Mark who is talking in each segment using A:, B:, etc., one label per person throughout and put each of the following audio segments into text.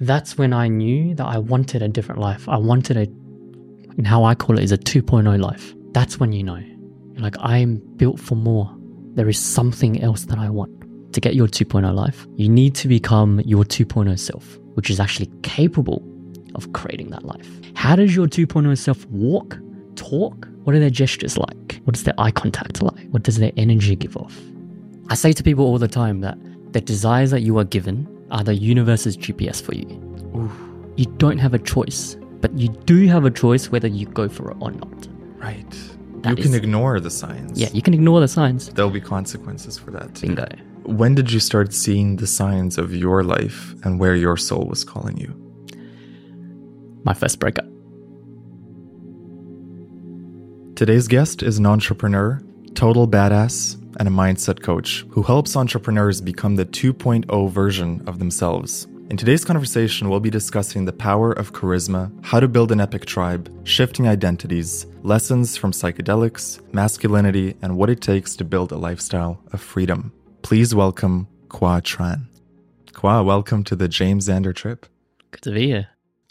A: That's when I knew that I wanted a different life. I wanted a, and how I call it is a 2.0 life. That's when you know. You're like, I'm built for more. There is something else that I want. To get your 2.0 life, you need to become your 2.0 self, which is actually capable of creating that life. How does your 2.0 self walk, talk? What are their gestures like? What is their eye contact like? What does their energy give off? I say to people all the time that the desires that you are given are the universe's GPS for you. You don't have a choice, but you do have a choice whether you go for it or not.
B: Right.
A: That
B: you can
A: is-
B: ignore the signs.
A: Yeah, you can ignore the signs.
B: There'll be consequences for that. too.
A: Bingo.
B: When did you start seeing the signs of your life and where your soul was calling you?
A: My first breakup.
B: Today's guest is an entrepreneur, total badass, and a mindset coach who helps entrepreneurs become the 2.0 version of themselves. In today's conversation, we'll be discussing the power of charisma, how to build an epic tribe, shifting identities, lessons from psychedelics, masculinity, and what it takes to build a lifestyle of freedom. Please welcome Khoa Tran. Khoa, welcome to the James Xander trip.
A: Good to be here.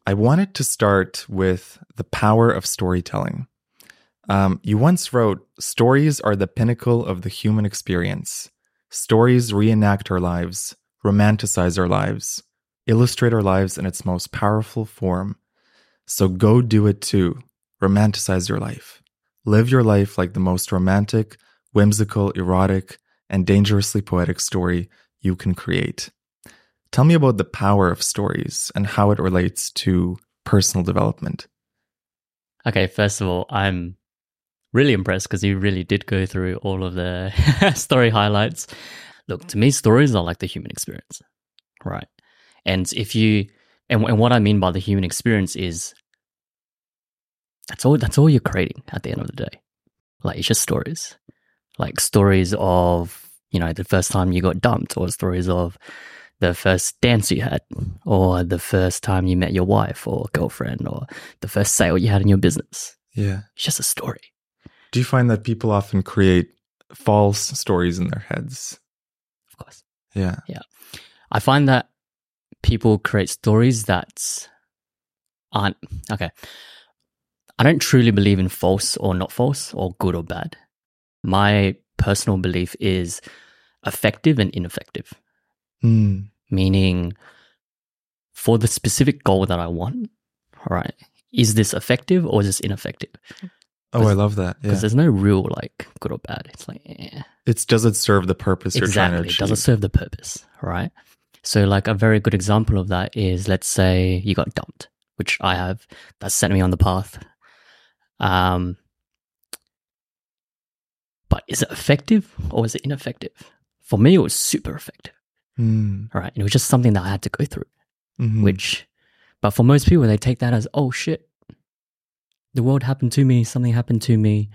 B: I wanted to start with the power of storytelling. Um, you once wrote, Stories are the pinnacle of the human experience. Stories reenact our lives, romanticize our lives, illustrate our lives in its most powerful form. So go do it too. Romanticize your life. Live your life like the most romantic, whimsical, erotic, and dangerously poetic story you can create. Tell me about the power of stories and how it relates to personal development.
A: Okay, first of all, I'm really impressed because he really did go through all of the story highlights. Look, to me, stories are like the human experience, right? And if you, and, and what I mean by the human experience is that's all, that's all you're creating at the end of the day. Like, it's just stories. Like, stories of, you know, the first time you got dumped, or stories of the first dance you had, or the first time you met your wife or girlfriend, or the first sale you had in your business.
B: Yeah.
A: It's just a story.
B: Do you find that people often create false stories in their heads?
A: Of course.
B: Yeah. Yeah.
A: I find that people create stories that aren't okay. I don't truly believe in false or not false or good or bad. My personal belief is effective and ineffective,
B: Mm.
A: meaning for the specific goal that I want, all right, is this effective or is this ineffective?
B: Oh, I love that.
A: Because
B: Yeah.
A: there's no real like good or bad. It's like, eh.
B: It's does it serve the purpose you're trying to
A: exactly
B: achieve?
A: does it serve the purpose right so like a very good example of that is let's say you got dumped which i have that sent me on the path um but is it effective or is it ineffective for me it was super effective
B: Mm.
A: right and it was just something that i had to go through
B: Mhm.
A: which but for most people they take that as oh shit the world happened to me something happened to me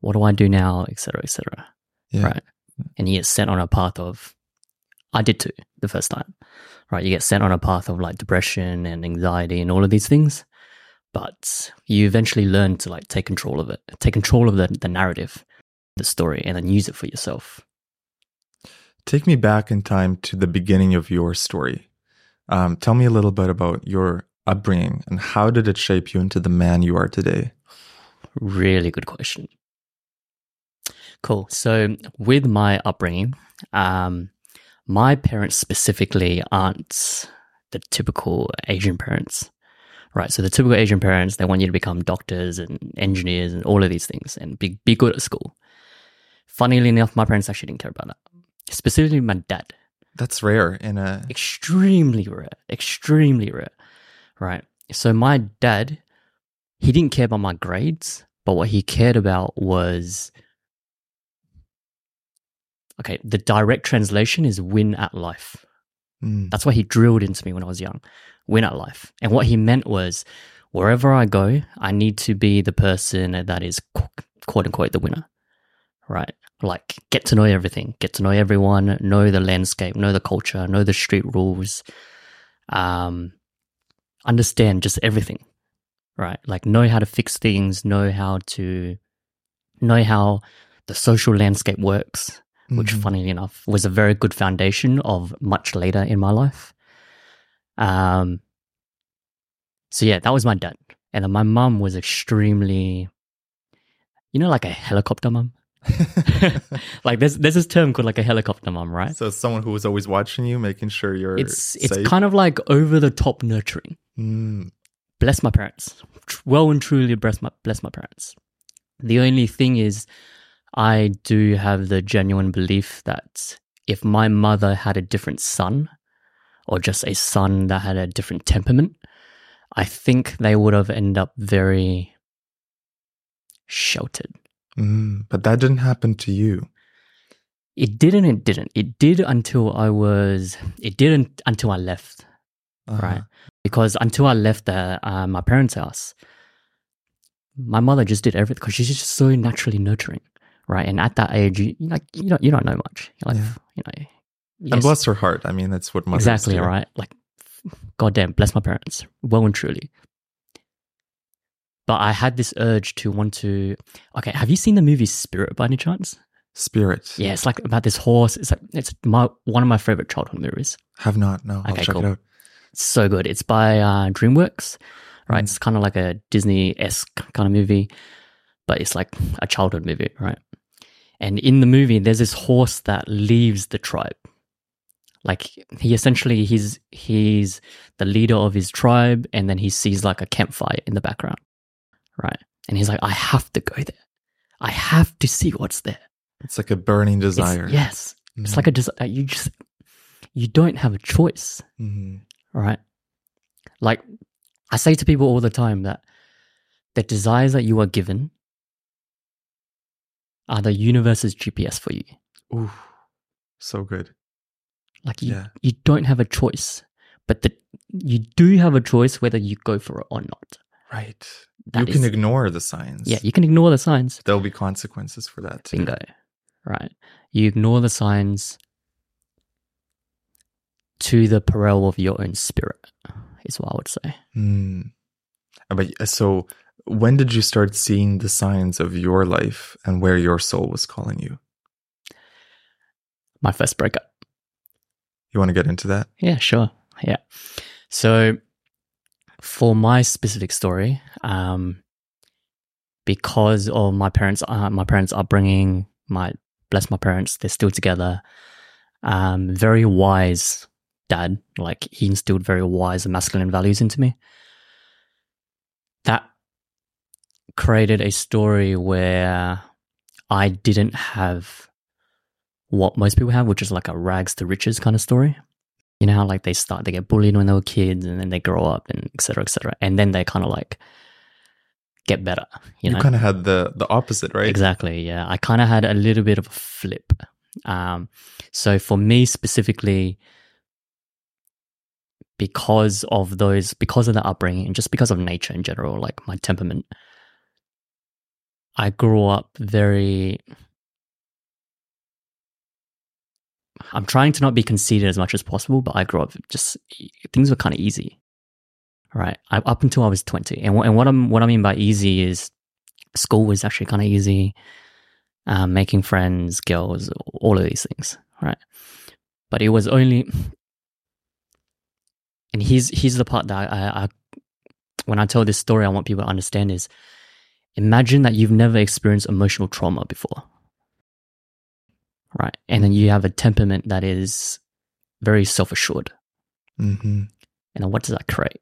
A: what do i do now etc etc
B: yeah.
A: right? And you get sent on a path of, I did too the first time, right? You get sent on a path of like depression and anxiety and all of these things, but you eventually learn to like take control of it, take control of the, the narrative, the story, and then use it for yourself.
B: Take me back in time to the beginning of your story. Um, tell me a little bit about your upbringing and how did it shape you into the man you are today?
A: Really good question. Cool. So, with my upbringing, um, my parents specifically aren't the typical Asian parents, right? So, the typical Asian parents, they want you to become doctors and engineers and all of these things and be, be good at school. Funnily enough, my parents actually didn't care about that. Specifically, my dad.
B: That's rare in a
A: Extremely rare. Extremely rare, right? So, my dad, he didn't care about my grades, but what he cared about was okay, the direct translation is win at life.
B: Mm.
A: That's what he drilled into me when I was young. Win at life. And what he meant was wherever I go, I need to be the person that is quote unquote the winner. Right? Like get to know everything, get to know everyone, know the landscape, know the culture, know the street rules, um, understand just everything. Right? Like know how to fix things, know how to know how the social landscape works which
B: Mhm.
A: funnily enough was a very good foundation of much later in my life Um, so yeah, that was my dad. And then my mum was extremely, you know, like a helicopter mum. like there's there's this term called like a helicopter mum, right?
B: So someone who was always watching you, making sure you're
A: It's it's kind of like over the top nurturing.
B: Mm,
A: Bless my parents. Well and truly bless my bless my parents. The only thing is, I do have the genuine belief that if my mother had a different son, or just a son that had a different temperament, I think they would have ended up very sheltered.
B: mm. But that didn't happen to you.
A: It didn't. It didn't. It did until I was. It didn't until I left.
B: Uh-huh.
A: right? Because until I left the, uh, my parents' house, my mother just did everything because she's just so naturally nurturing, right? And at that age, you, like you don't you don't know much. You're like
B: Yeah.
A: you know,
B: And bless her heart. I mean, that's what mothers
A: exactly
B: do.
A: right. Like, goddamn, bless my parents, well and truly. But I had this urge to want to. Okay, have you seen the movie Spirit by any chance?
B: Spirit.
A: Yeah, it's like about this horse. It's like it's my one of my favorite childhood movies.
B: Have not. No. I'll
A: Okay,
B: check
A: cool. It's so good. It's by uh, DreamWorks, right?
B: Mm.
A: It's kind of like a Disney esque kind of movie, but it's like a childhood movie, right? And in the movie, there's this horse that leaves the tribe. Like he essentially he's he's the leader of his tribe, and then he sees like a campfire in the background, right? And he's like, I have to go there. I have to see what's there.
B: It's like a burning
A: It's-
B: desire.
A: yes, it's like a desire. You just you don't have a choice
B: hmm
A: right? Like I say to people all the time that the desires that you are given are the universe's GPS for you.
B: Ooh, so good.
A: Like you,
B: Yeah.
A: you don't have a choice, but the, you do have a choice whether you go for it or not.
B: Right.
A: That
B: you can ignore the signs.
A: Yeah, you can ignore the signs.
B: There'll be consequences for that. Too.
A: Bingo. Right. You ignore the signs to the peril of your own spirit, is what I would say.
B: Mm. But uh, so, when did you start seeing the signs of your life and where your soul was calling you?
A: My first breakup.
B: You want to get into that?
A: Yeah, sure. Yeah. So for my specific story, um, because of my parents, uh, my parents' upbringing, my bless my parents, they're still together. Um, very wise dad, like he instilled very wise and masculine values into me. That created a story where I didn't have what most people have, which is like a rags to riches kind of story. You know how like they start, they get bullied when they were kids, and then they grow up, and et cetera, et cetera, and then they kind of like get better. You,
B: You,
A: know,
B: kind of had the the opposite, right?
A: Exactly. Yeah. I kind of had a little bit of a flip. Um, so for me specifically, because of those, because of the upbringing and just because of nature in general, like my temperament, I grew up very. I'm trying to not be conceited as much as possible, but I grew up just things were kind of easy, right? I, up until I was 20, and, and what I'm what I mean by easy is school was actually kind of easy. Um, making friends, girls, all of these things, right? But it was only, and here's here's the part that I, I when I tell this story, I want people to understand is, imagine that you've never experienced emotional trauma before, right? And then you have a temperament that is very self assured,
B: hmm
A: and then what does that create?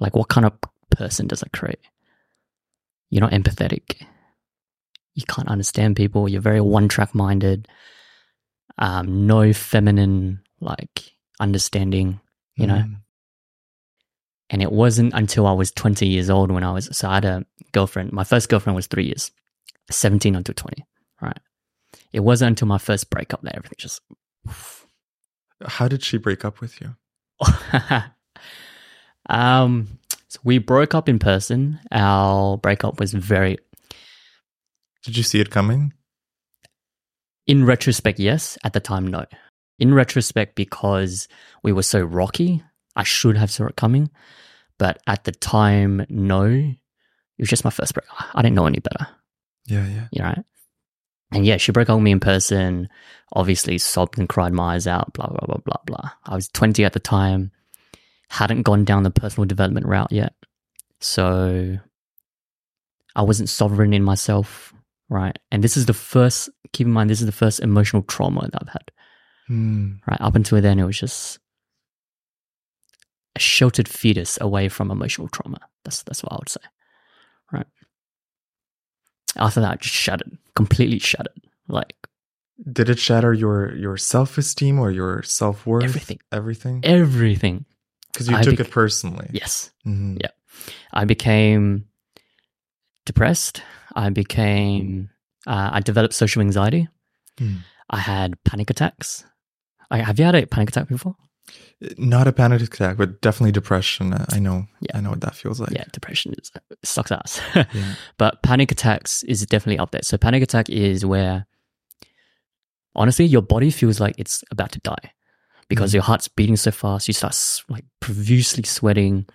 A: Like, what kind of person does that create? You're not empathetic. You can't understand people. You're very one track minded. Um, no feminine like understanding, you know.
B: Mm-hmm.
A: And it wasn't until I was 20 years old when I was so I had a girlfriend. My first girlfriend was three years, 17 until 20. Right. It wasn't until my first breakup that everything just
B: How did she break up with you?
A: um, so we broke up in person. Our breakup was very,
B: Did you see it coming?
A: in retrospect, yes. At the time, no. In retrospect, because we were so rocky, I should have saw it coming. But at the time, no. It was just my first break. I didn't know any better.
B: Yeah, yeah.
A: you know. And yeah, she broke up with me in person, obviously sobbed and cried my eyes out, blah, blah, blah, blah, blah. I was 20 at the time. hadn't gone down the personal development route yet. So I wasn't sovereign in myself, right? And this is the first, keep in mind, this is the first emotional trauma that I've had,
B: Hmm.
A: right? Up until then, it was just a sheltered fetus away from emotional trauma. That's, that's what I would say, right? After that, I just shattered, completely shattered. Like
B: Did it shatter your your self esteem or your self worth?
A: Everything.
B: Everything.
A: everything.
B: Because you
A: I
B: took
A: bec-
B: it personally.
A: Yes.
B: Mhm.
A: Yeah. I became depressed. I became, uh, I developed social anxiety.
B: Hmm.
A: I had panic attacks. I, have you had a panic attack before?
B: Not a panic attack, but definitely depression. I know.
A: Yeah.
B: I know what that feels like.
A: yeah, depression is, sucks ass.
B: Yeah.
A: but panic attacks is definitely up there. So panic attack is where, honestly, your body feels like it's about to die because
B: Mhm.
A: your heart's beating so fast. You start like profusely sweating.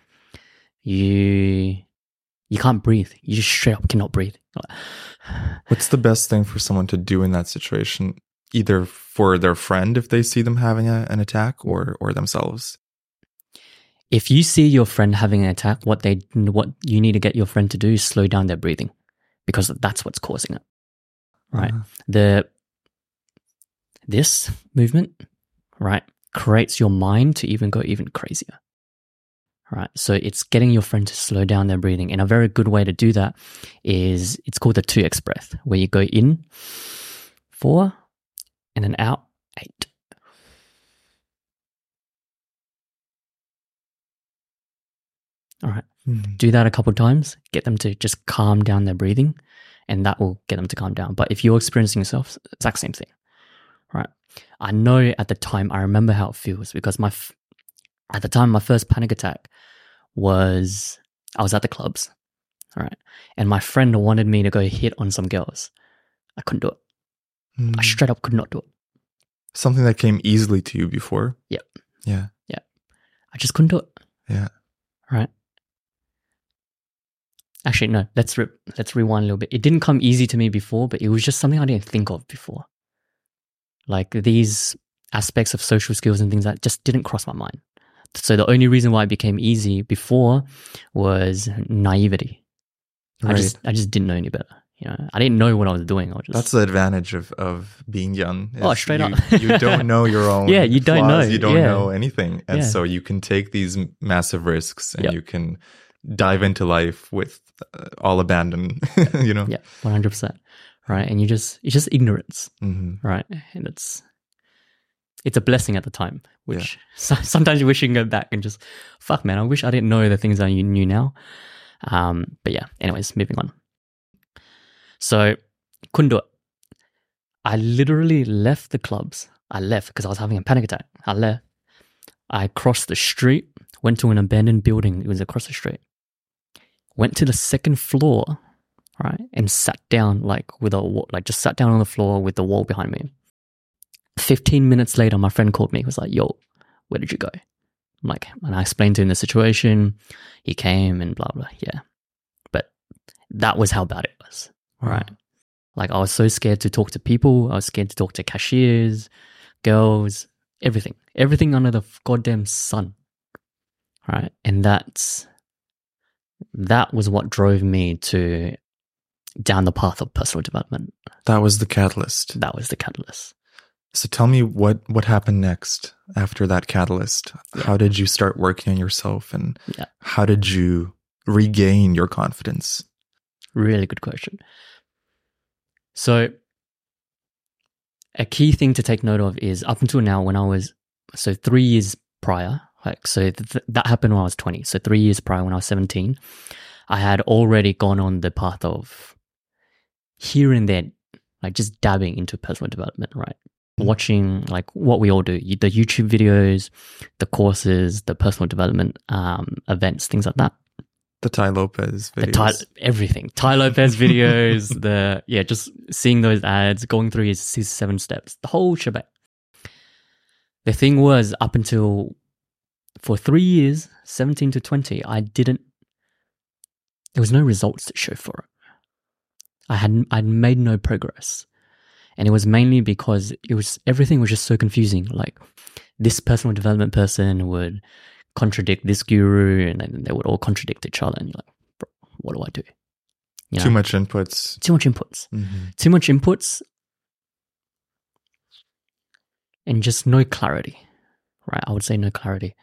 A: You you can't breathe. You just straight up cannot breathe.
B: What's the best thing for someone to do in that situation? Either for their friend if they see them having a, an attack, or or themselves.
A: If you see your friend having an attack, what they what you need to get your friend to do is slow down their breathing, because that's what's causing it. Right.
B: Uh,
A: the this movement right creates your mind to even go even crazier right so it's getting your friend to slow down their breathing and a very good way to do that is it's called the 2x breath where you go in 4 and then out 8 all right.
B: Mhm.
A: do that a couple times get them to just calm down their breathing and that will get them to calm down. But if you're experiencing yourself exact same thing. Right. I know at the time i remember how it feels because my f- at the time my first panic attack was i was at the clubs. All right. And my friend wanted me to go hit on some girls. I couldn't do it i
B: Mm.
A: straight up could not do it
B: Something that came easily to you before.
A: Yeah.
B: Yeah. Yeah.
A: I just couldn't do it
B: Yeah.
A: right actually no let's re- let's rewind a little bit it didn't come easy to me before but it was just something i didn't think of before like these aspects of social skills and things that just didn't cross my mind so the only reason why it became easy before was naivety i just i just didn't know any better you know i didn't know what i was doing i was just
B: That's the advantage of, of being young.
A: Oh, straight
B: you,
A: up.
B: you don't know your own.
A: Yeah, you don't
B: flaws,
A: know.
B: You don't
A: Yeah.
B: know anything, and
A: Yeah.
B: so you can take these massive risks, and
A: Yep.
B: you can dive into life with uh, all abandon. you know.
A: yeah 100% right and you just it's just ignorance
B: hmm
A: right? And it's it's a blessing at the time, which so, sometimes you wish you can go back and just fuck, man. I wish I didn't know the things I knew now. Um, but yeah. Anyways, moving on. So couldn't do it. I literally left the clubs. I left because I was having a panic attack. I left. I crossed the street, went to an abandoned building. It was across the street. Went to the second floor, right, and sat down like with a wa- like just sat down on the floor with the wall behind me. Fifteen minutes later, my friend called me. He was like, "Yo, where did you go?" I'm like, and I explained to him the situation. He came and blah blah. Yeah, but that was how bad it was. Mm. Right. Like I was so scared to talk to people. I was scared to talk to cashiers, girls, everything, everything under the goddamn sun. Right. And that's, that was what drove me to down the path of personal development.
B: That was the catalyst.
A: That was the catalyst.
B: So tell me what what happened next after that catalyst. How did you start working on yourself, and
A: Yeah.
B: how did you regain your confidence?
A: Really good question. So, a key thing to take note of is up until now, when I was so three years prior, like so th- th- that happened when I was twenty. So three years prior, when I was seventeen, I had already gone on the path of here and there, like just dabbing into personal development, right?
B: Mhm.
A: Watching like what we all do, the YouTube videos, the courses, the personal development um, events, things like that
B: The Tai Lopez
A: the. Tai, everything. Tai Lopez videos, the yeah, just seeing those ads, going through his, his seven steps, the whole shebang. The thing was, up until for three years, seventeen to twenty, I didn't. There was no results to show for it. I hadn't. I'd made no progress, and it was mainly because it was everything was just so confusing. Like this personal development person would contradict this guru, and then they would all contradict each other, and you're like, bro, what do I do? You
B: Too much inputs.
A: Too much inputs.
B: Mhm.
A: Too much inputs, and just no clarity. Right? I would say no clarity.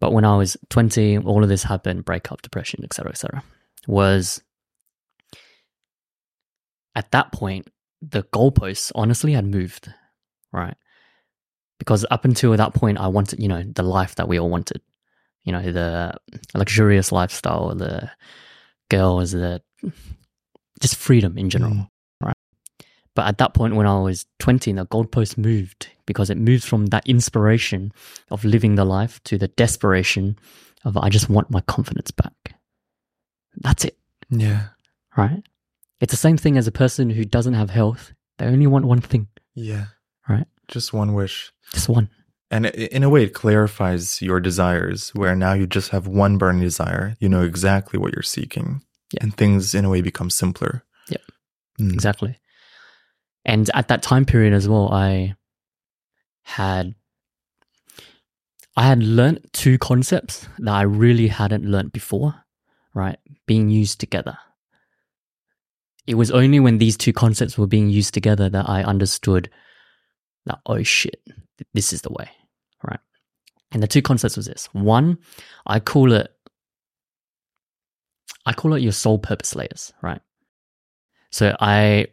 A: But when I was 20, all of this happened, breakup, depression, etc., etc. was at that point, the goalposts honestly had moved, right? Because up until that point, I wanted, you know, the life that we all wanted, you know, the luxurious lifestyle, the girls, the just freedom in general.
B: Mm.
A: But at that point, when I was 20, the goalpost moved because it moved from that inspiration of living the life to the desperation of I just want my confidence back. That's it,
B: Yeah.
A: right? It's the same thing as a person who doesn't have health. They only want one thing,
B: Yeah. Just one wish.
A: just one.
B: And in a way, it clarifies your desires, where now you just have one burning desire. You know exactly what you're seeking.
A: Yeah.
B: And things, in a way, become simpler.
A: Yep.
B: Mm.
A: Exactly. And at that time period as well, I had I had learnt two concepts that I really hadn't learnt before, right? Being used together. It was only when these two concepts were being used together that I understood that oh shit, this is the way, right? And the two concepts was this. One, I call it I call it your soul purpose layers, right? So I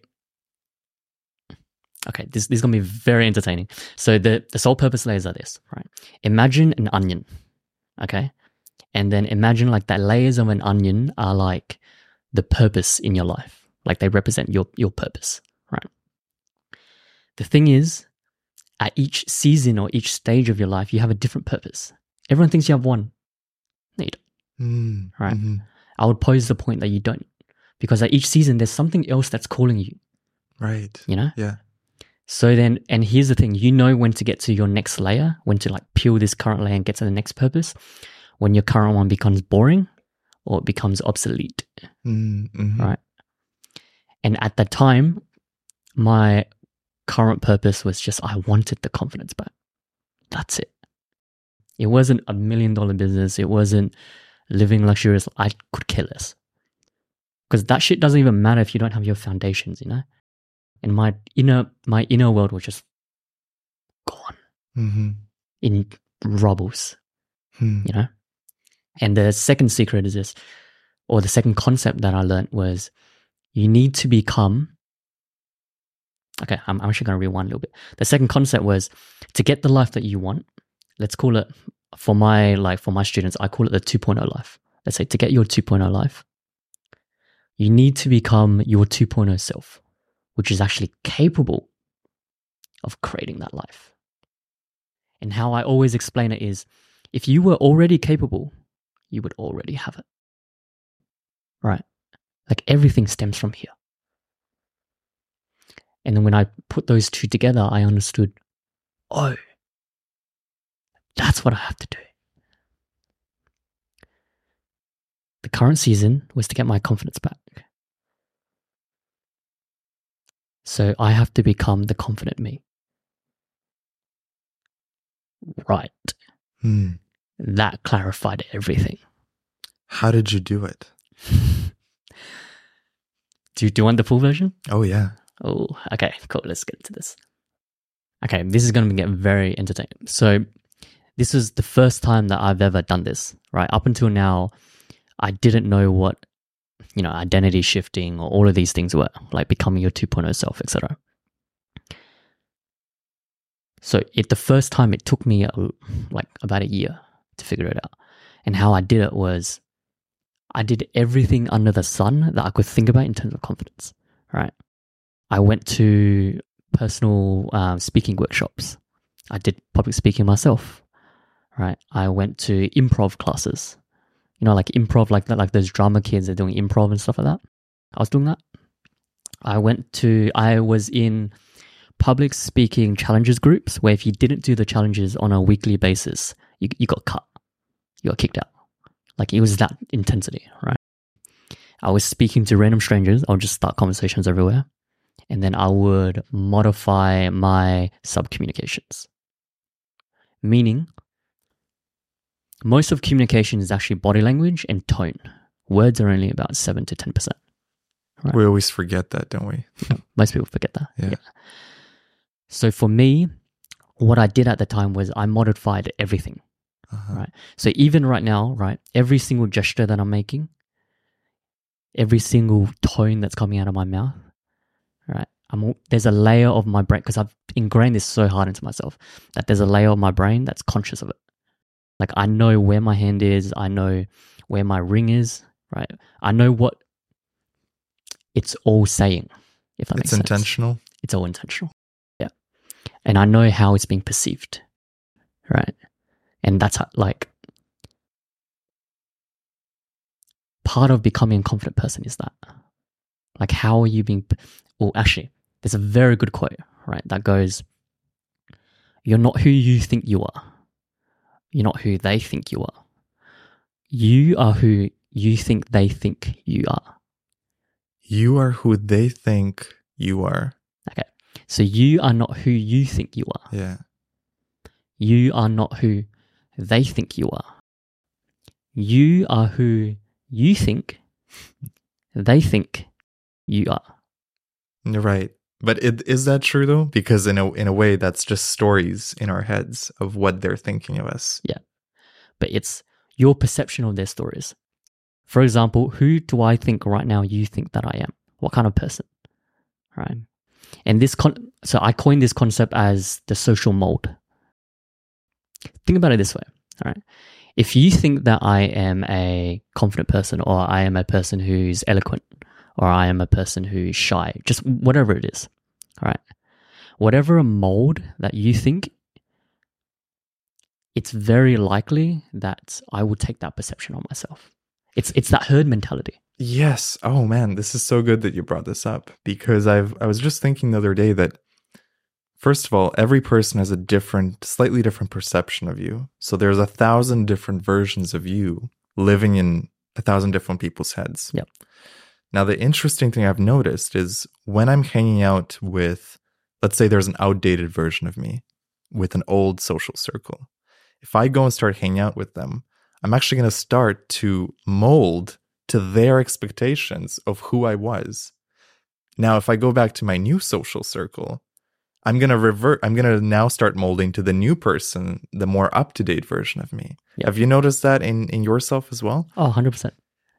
A: Okay, this, this is gonna be very entertaining. So the, the soul purpose layers are this, right? Imagine an onion. Okay. And then imagine like that layers of an onion are like the purpose in your life. Like they represent your your purpose, right? The thing is, at each season or each stage of your life, you have a different purpose. Everyone thinks you have one. No, you don't.
B: Mm.
A: Right.
B: Mhm.
A: I would pose the point that you don't. Because at each season there's something else that's calling you,
B: Right.
A: you know?
B: Yeah.
A: So then, and here's the thing you know when to get to your next layer, when to like peel this current layer and get to the next purpose, when your current one becomes boring or it becomes obsolete.
B: Mm. mhm.
A: Right. And at that time, my current purpose was just I wanted the confidence back. That's it. It wasn't a million dollar business. It wasn't living luxurious. I could care less. Because that shit doesn't even matter if you don't have your foundations, you know? And my inner my inner world was just gone
B: Mhm.
A: in rubbles
B: Hmm.
A: you know? And the second secret is this, or the second concept that I learned was you need to become. Okay, I'm, I'm actually going to rewind a little bit. The second concept was to get the life that you want. Let's call it for my like for my students, I call it the 2.0 life. Let's say to get your 2.0 life, you need to become your 2.0 self, which is actually capable of creating that life. And how I always explain it is if you were already capable, you would already have it. Right? Like everything stems from here. And then when I put those two together, I understood oh, that's what I have to do. The current season was to get my confidence back. So I have to become the confident me. Right.
B: Hmm.
A: That clarified everything.
B: How did you do it?
A: Do you, do you want the full version?
B: Oh yeah.
A: Oh, okay, cool. Let's get into this. Okay, this is going to get very entertaining. So, this is the first time that I've ever done this, right? Up until now, I didn't know what, you know, identity shifting or all of these things were, like becoming your 2.0 self, etc. So, it the first time it took me like about a year to figure it out. And how I did it was I did everything under the sun that I could think about in terms of confidence, right? I went to personal um, speaking workshops. I did public speaking myself, right? I went to improv classes, you know, like improv, like like those drama kids are doing improv and stuff like that. I was doing that. I went to, I was in public speaking challenges groups where if you didn't do the challenges on a weekly basis, you, you got cut, you got kicked out. Like it was that intensity, right? I was speaking to random strangers. I'll just start conversations everywhere and then I would modify my sub communications. Meaning, most of communication is actually body language and tone. Words are only about 7 to 10%. Right.
B: We always forget that, don't we?
A: Most people forget that.
B: Yeah.
A: So for me, what I did at the time was I modified everything.
B: Uh-huh.
A: Right. So even right now, right, every single gesture that I'm making, every single tone that's coming out of my mouth, right, I'm al- there's a layer of my brain because I've ingrained this so hard into myself that there's a layer of my brain that's conscious of it. Like I know where my hand is, I know where my ring is, right? I know what it's all saying. If that
B: It's
A: makes sense
B: intentional.
A: it's all intentional. Yeah. And I know how it's being perceived. Right. And that's how, like part of becoming a confident person is that. Like, how are you being, well, actually, there's a very good quote, right? That goes, You're not who you think you are. You're not who they think you are. You are who you think they think you are.
B: You are who they think you are.
A: Okay. So you are not who you think you are.
B: Yeah.
A: You are not who they think you are. You are who you think they think you are.
B: Right. But it, is that true though? Because in a in a way, that's just stories in our heads of what they're thinking of us.
A: Yeah, but it's your perception of their stories. For example, who do I think right now you think that I am? What kind of person? Right. And this con so I coined this concept as the social mold. Think about it this way. All right. If you think that I am a confident person or I am a person who's eloquent or I am a person who's shy, just whatever it is. All right. Whatever a mold that you think, it's very likely that I will take that perception on myself. It's it's that herd mentality.
B: Yes. Oh man, this is so good that you brought this up because I've I was just thinking the other day that first of all, every person has a different, slightly different perception of you. So there's a thousand different versions of you living in a thousand different people's heads.
A: Yep.
B: Now the interesting thing I've noticed is when I'm hanging out with let's say there's an outdated version of me with an old social circle. If I go and start hanging out with them, I'm actually going to start to mold to their expectations of who I was. Now, if I go back to my new social circle, I'm going to revert, I'm going to now start molding to the new person, the more up to date version of me. Have you noticed that in, in yourself as well?
A: Oh, 100%.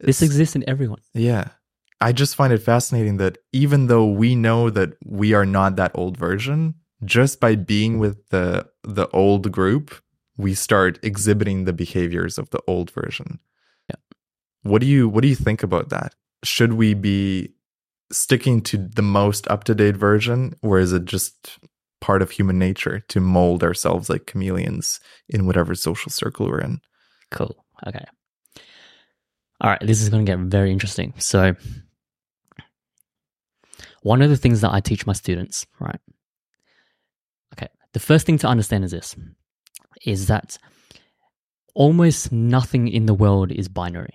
A: This
B: It's-
A: exists in everyone.
B: yeah. I just find it fascinating that even though we know that we are not that old version, just by being with the the old group, we start exhibiting the behaviors of the old version.
A: Yeah.
B: What do you what do you think about that? Should we be sticking to the most up-to-date version or is it just part of human nature to mold ourselves like chameleons in whatever social circle we're in?
A: Cool. Okay. All right, this is going to get very interesting. So, one of the things that I teach my students, right? Okay, the first thing to understand is this is that almost nothing in the world is binary.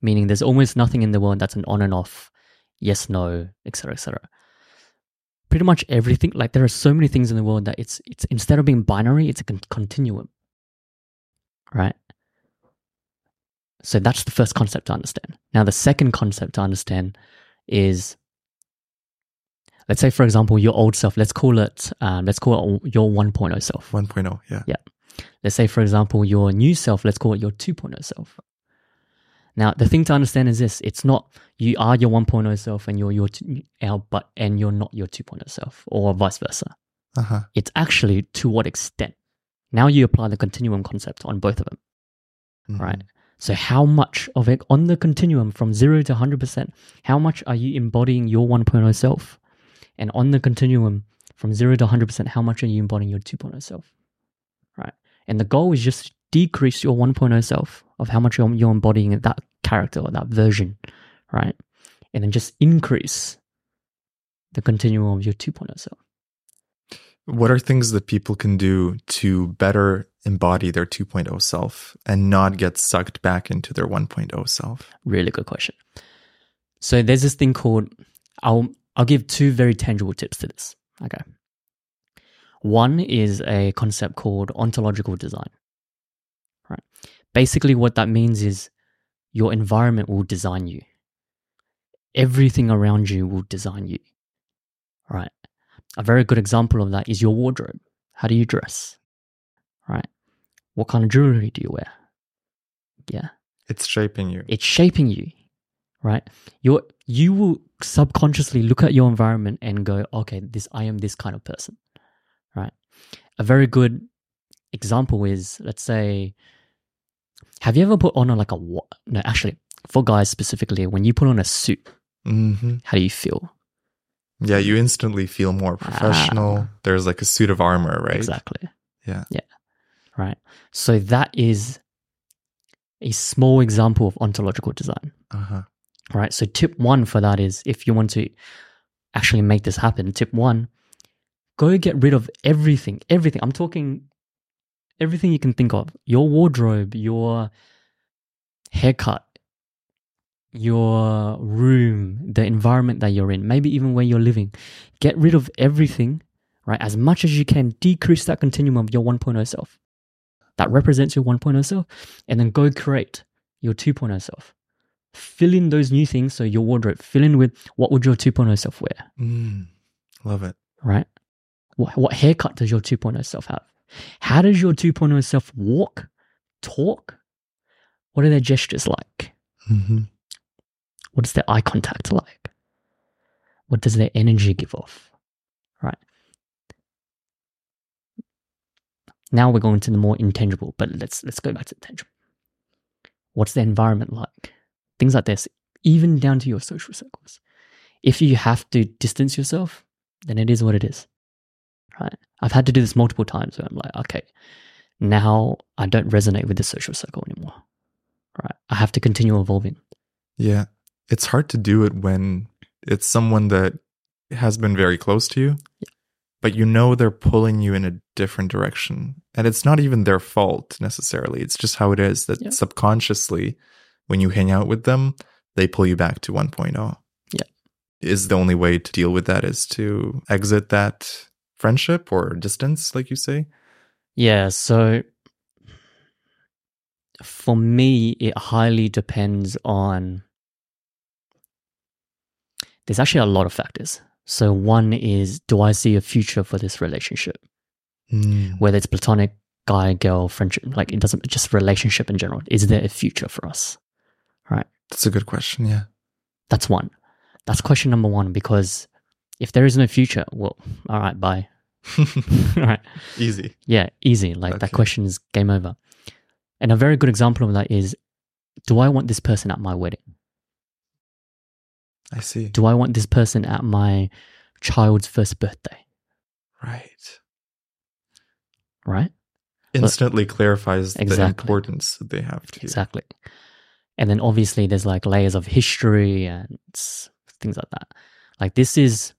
A: Meaning there's almost nothing in the world that's an on and off, yes, no, etc., etc. Pretty much everything, like there are so many things in the world that it's it's instead of being binary, it's a con- continuum. Right? So that's the first concept to understand. Now, the second concept to understand is, let's say, for example, your old self. Let's call it, um, let's call it your 1.0 self.
B: 1.0, yeah.
A: yeah Let's say, for example, your new self. Let's call it your 2.0 self. Now, the thing to understand is this: it's not you are your 1.0 self and you're your but and you're not your 2.0 self, or vice versa.
B: Uh-huh.
A: It's actually to what extent. Now you apply the continuum concept on both of them.
B: Mhm.
A: right? So, how much of it on the continuum from zero to 100%, how much are you embodying your 1.0 self? And on the continuum from zero to 100%, how much are you embodying your 2.0 self? Right? And the goal is just decrease your 1.0 self of how much you're, you're embodying that character or that version, right? And then just increase the continuum of your 2.0 self.
B: What are things that people can do to better embody their 2.0 self and not get sucked back into their 1.0 self?
A: Really good question. So there's this thing called I'll I'll give two very tangible tips to this. Okay. One is a concept called ontological design. Right. Basically, what that means is your environment will design you. Everything around you will design you. Right. A very good example of that is your wardrobe. How do you dress? Right. What kind of jewelry do you wear? Yeah.
B: It's shaping you.
A: It's shaping you. Right. You're you will subconsciously look at your environment and go, okay, this I am this kind of person. Right. A very good example is let's say have you ever put on a, like a no actually for guys specifically when you put on a suit
B: hmm
A: how do you feel
B: Yeah, you instantly feel more professional. There's like a suit of armor, right?
A: exactly
B: Yeah.
A: yeah right so that is a small example of ontological design
B: Uh-huh.
A: Right? So tip one for that is if you want to actually make this happen tip one go get rid of everything everything. I'm talking everything you can think of. Your wardrobe your haircut your room the environment that you're in maybe even where you're living. Get rid of everything right? As much as you can decrease that continuum of your 1.0 self. That represents your 1.0 self and then go create your 2.0 self fill in those new things. So your wardrobe fill in with what would your 2.0 self wear?
B: Mm. Love it.
A: right? What, what haircut does your 2.0 self have? How does your 2.0 self walk talk? What are their gestures like?
B: Hmm
A: what is their eye contact like? What does their energy give off? Right? Now we're going to the more intangible but let's let's go back to the tangible. What's the environment like things like this even down to your social circles if you have to distance yourself then it is what it is right i've had to do this multiple times where i'm like okay now i don't resonate with this social circle anymore right i have to continue evolving
B: Yeah. It's hard to do it when it's someone that has been very close to you, but you know they're pulling you in a different direction. And it's not even their fault necessarily. It's just how it is that
A: Yeah.
B: subconsciously, when you hang out with them, they pull you back to 1.0.
A: Yeah.
B: Is the only way to deal with that is to exit that friendship or distance, like you say?
A: Yeah, so for me, it highly depends on. There's actually a lot of factors. So, one is do I see a future for this relationship?
B: Mm.
A: Whether it's platonic, guy, girl, friendship, like it doesn't, just relationship in general. Is there a future for us?
B: That's a good question. Yeah.
A: That's one. That's question number one because if there is no future, well, all right, bye. all right.
B: Easy.
A: Yeah, easy. Like that question is game over. And a very good example of that is do I want this person at my wedding?
B: I see.
A: Do I want this person at my child's first birthday?
B: Right.
A: Right?
B: Instantly clarifies the importance that they have to you.
A: Exactly. And then obviously there's like layers of history and things like that. Like this is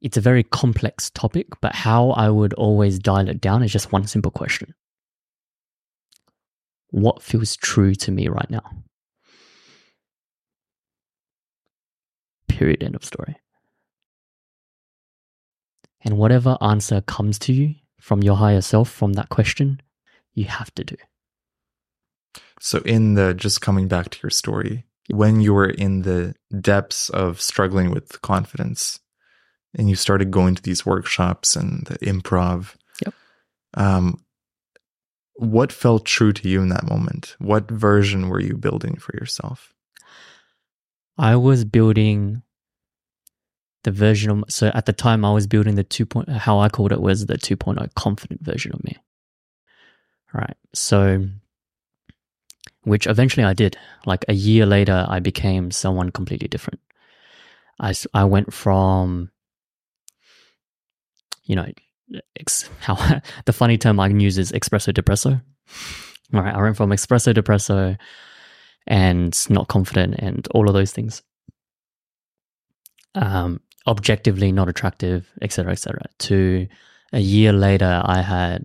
A: it's a very complex topic, but how I would always dial it down is just one simple question. What feels true to me right now? Period. End of story. And whatever answer comes to you from your higher self from that question, you have to do.
B: So, in the just coming back to your story, when you were in the depths of struggling with confidence and you started going to these workshops and the improv,
A: Yep.
B: um, what felt true to you in that moment? What version were you building for yourself?
A: I was building the version of so at the time I was building the 2. Point, how I called it was the 2.0 confident version of me. Right. So which eventually I did. Like a year later I became someone completely different. I, I went from you know ex, how the funny term I can use is espresso depresso. All right, I went from espresso depresso and not confident and all of those things um objectively not attractive etc etc to a year later i had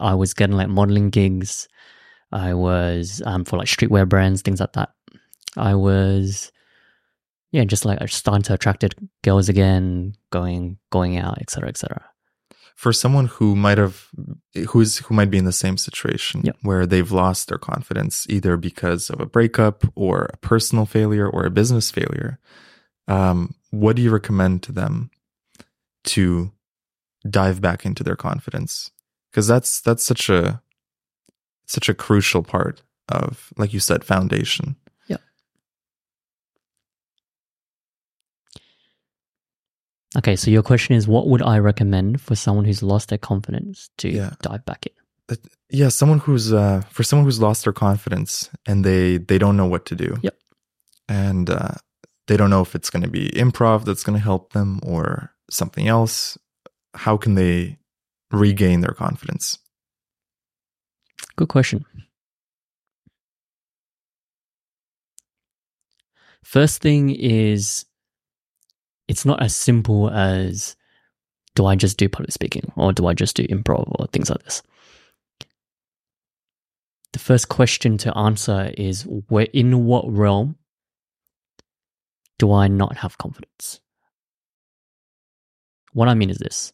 A: i was getting like modeling gigs i was um for like streetwear brands things like that. I was yeah just like starting to attract girls again going going out etc etc
B: for someone who might have who's who might be in the same situation
A: Yeah.
B: where they've lost their confidence either because of a breakup or a personal failure or a business failure um, what do you recommend to them to dive back into their confidence? Because that's that's such a such a crucial part of like you said foundation Yeah.
A: Okay, so your question is what would I recommend for someone who's lost their confidence to
B: Yeah.
A: dive back in?
B: yeah someone who's uh for someone who's lost their confidence and they they don't know what to do
A: Yep.
B: and uh they don't know if it's going to be improv that's going to help them or something else how can they regain their confidence
A: Good question. First thing is it's not as simple as do I just do public speaking or do I just do improv or things like this. The first question to answer is where in what realm do I not have confidence? What I mean is this.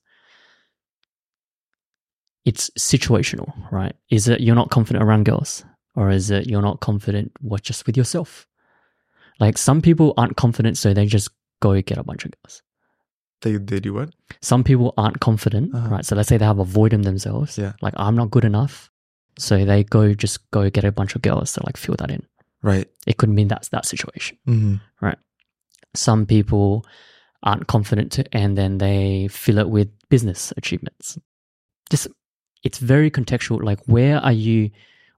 A: It's situational, right? Is it you're not confident around girls? Or is it you're not confident what just with yourself? Like some people aren't confident, so they just go get a bunch of girls.
B: they they do what
A: Some people aren't confident,
B: Uh-huh.
A: right? So let's say they have a void in themselves.
B: Yeah.
A: Like I'm not good enough. So they go just go get a bunch of girls to like fill that in.
B: right
A: It could mean that's that situation.
B: hmm Right.
A: Some people aren't confident to, and then they fill it with business achievements. Just it's very contextual. Like where are you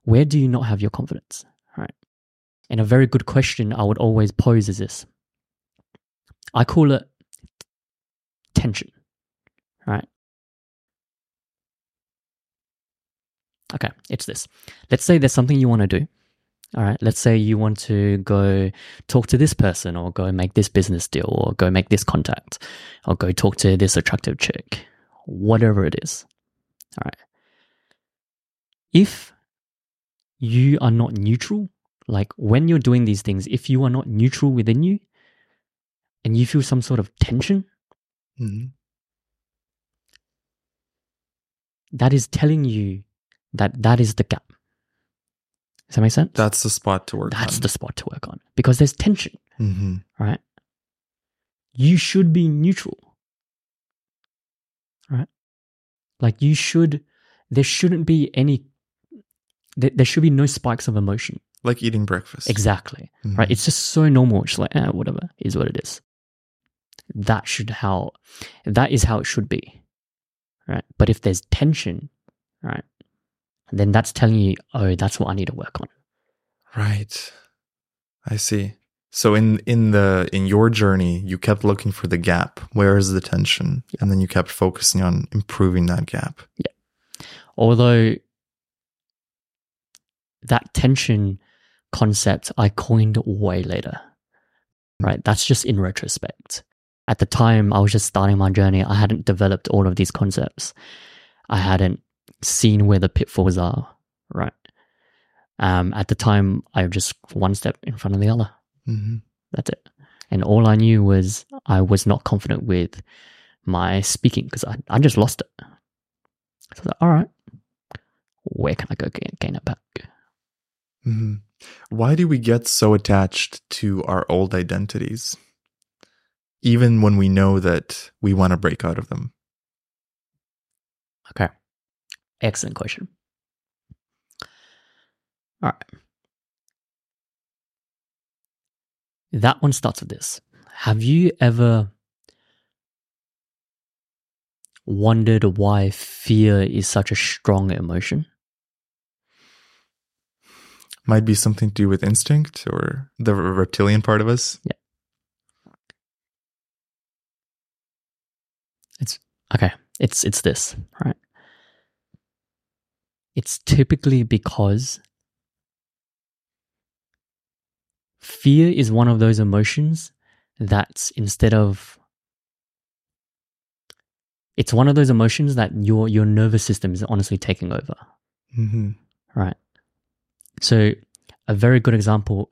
A: where do you not have your confidence? Right. And a very good question I would always pose is this. I call it tension. Right. Okay, it's this. Let's say there's something you want to do. All right, let's say you want to go talk to this person or go make this business deal or go make this contact or go talk to this attractive chick, whatever it is. All right. If you are not neutral, like when you're doing these things, if you are not neutral within you and you feel some sort of tension,
B: hmm
A: that is telling you that that is the gap. Does that make sense?
B: that's the spot to work
A: That's
B: on
A: the spot to work on because there's tension.
B: hmm
A: right? You should be neutral, right? Like you should, there shouldn't be any, there, there should be no spikes of emotion.
B: like eating breakfast
A: Exactly,
B: Mhm.
A: right? It's just so normal. It's like, eh, whatever is what it is. That should how, that is how it should be, right? But if there's tension, right, then that's telling you, oh, that's what I need to work on.
B: Right. I see. So in in the in your journey, you kept looking for the gap. Where is the tension? And then you kept focusing on improving that gap. Yeah.
A: Although that tension concept I coined way later. Right? That's just in retrospect. At the time, I was just starting my journey. I hadn't developed all of these concepts. I hadn't seen where the pitfalls are. Right? Um, at the time, I was just one step in front of the other.
B: hmm
A: That's it. And all I knew was I was not confident with my speaking because I, I just lost it. So I was like, all right, where can I go gain, gain it back?
B: Hmm Why do we get so attached to our old identities, even when we know that we want to break out of them?
A: Okay. Excellent question. All right. That one starts with this. Have you ever wondered why fear is such a strong emotion?
B: Might be something to do with instinct or the reptilian part of us. Yeah.
A: It's okay. It's it's this, right? It's typically because fear is one of those emotions that instead of it's one of those emotions that your your nervous system is honestly taking over,
B: hmm
A: right? So a very good example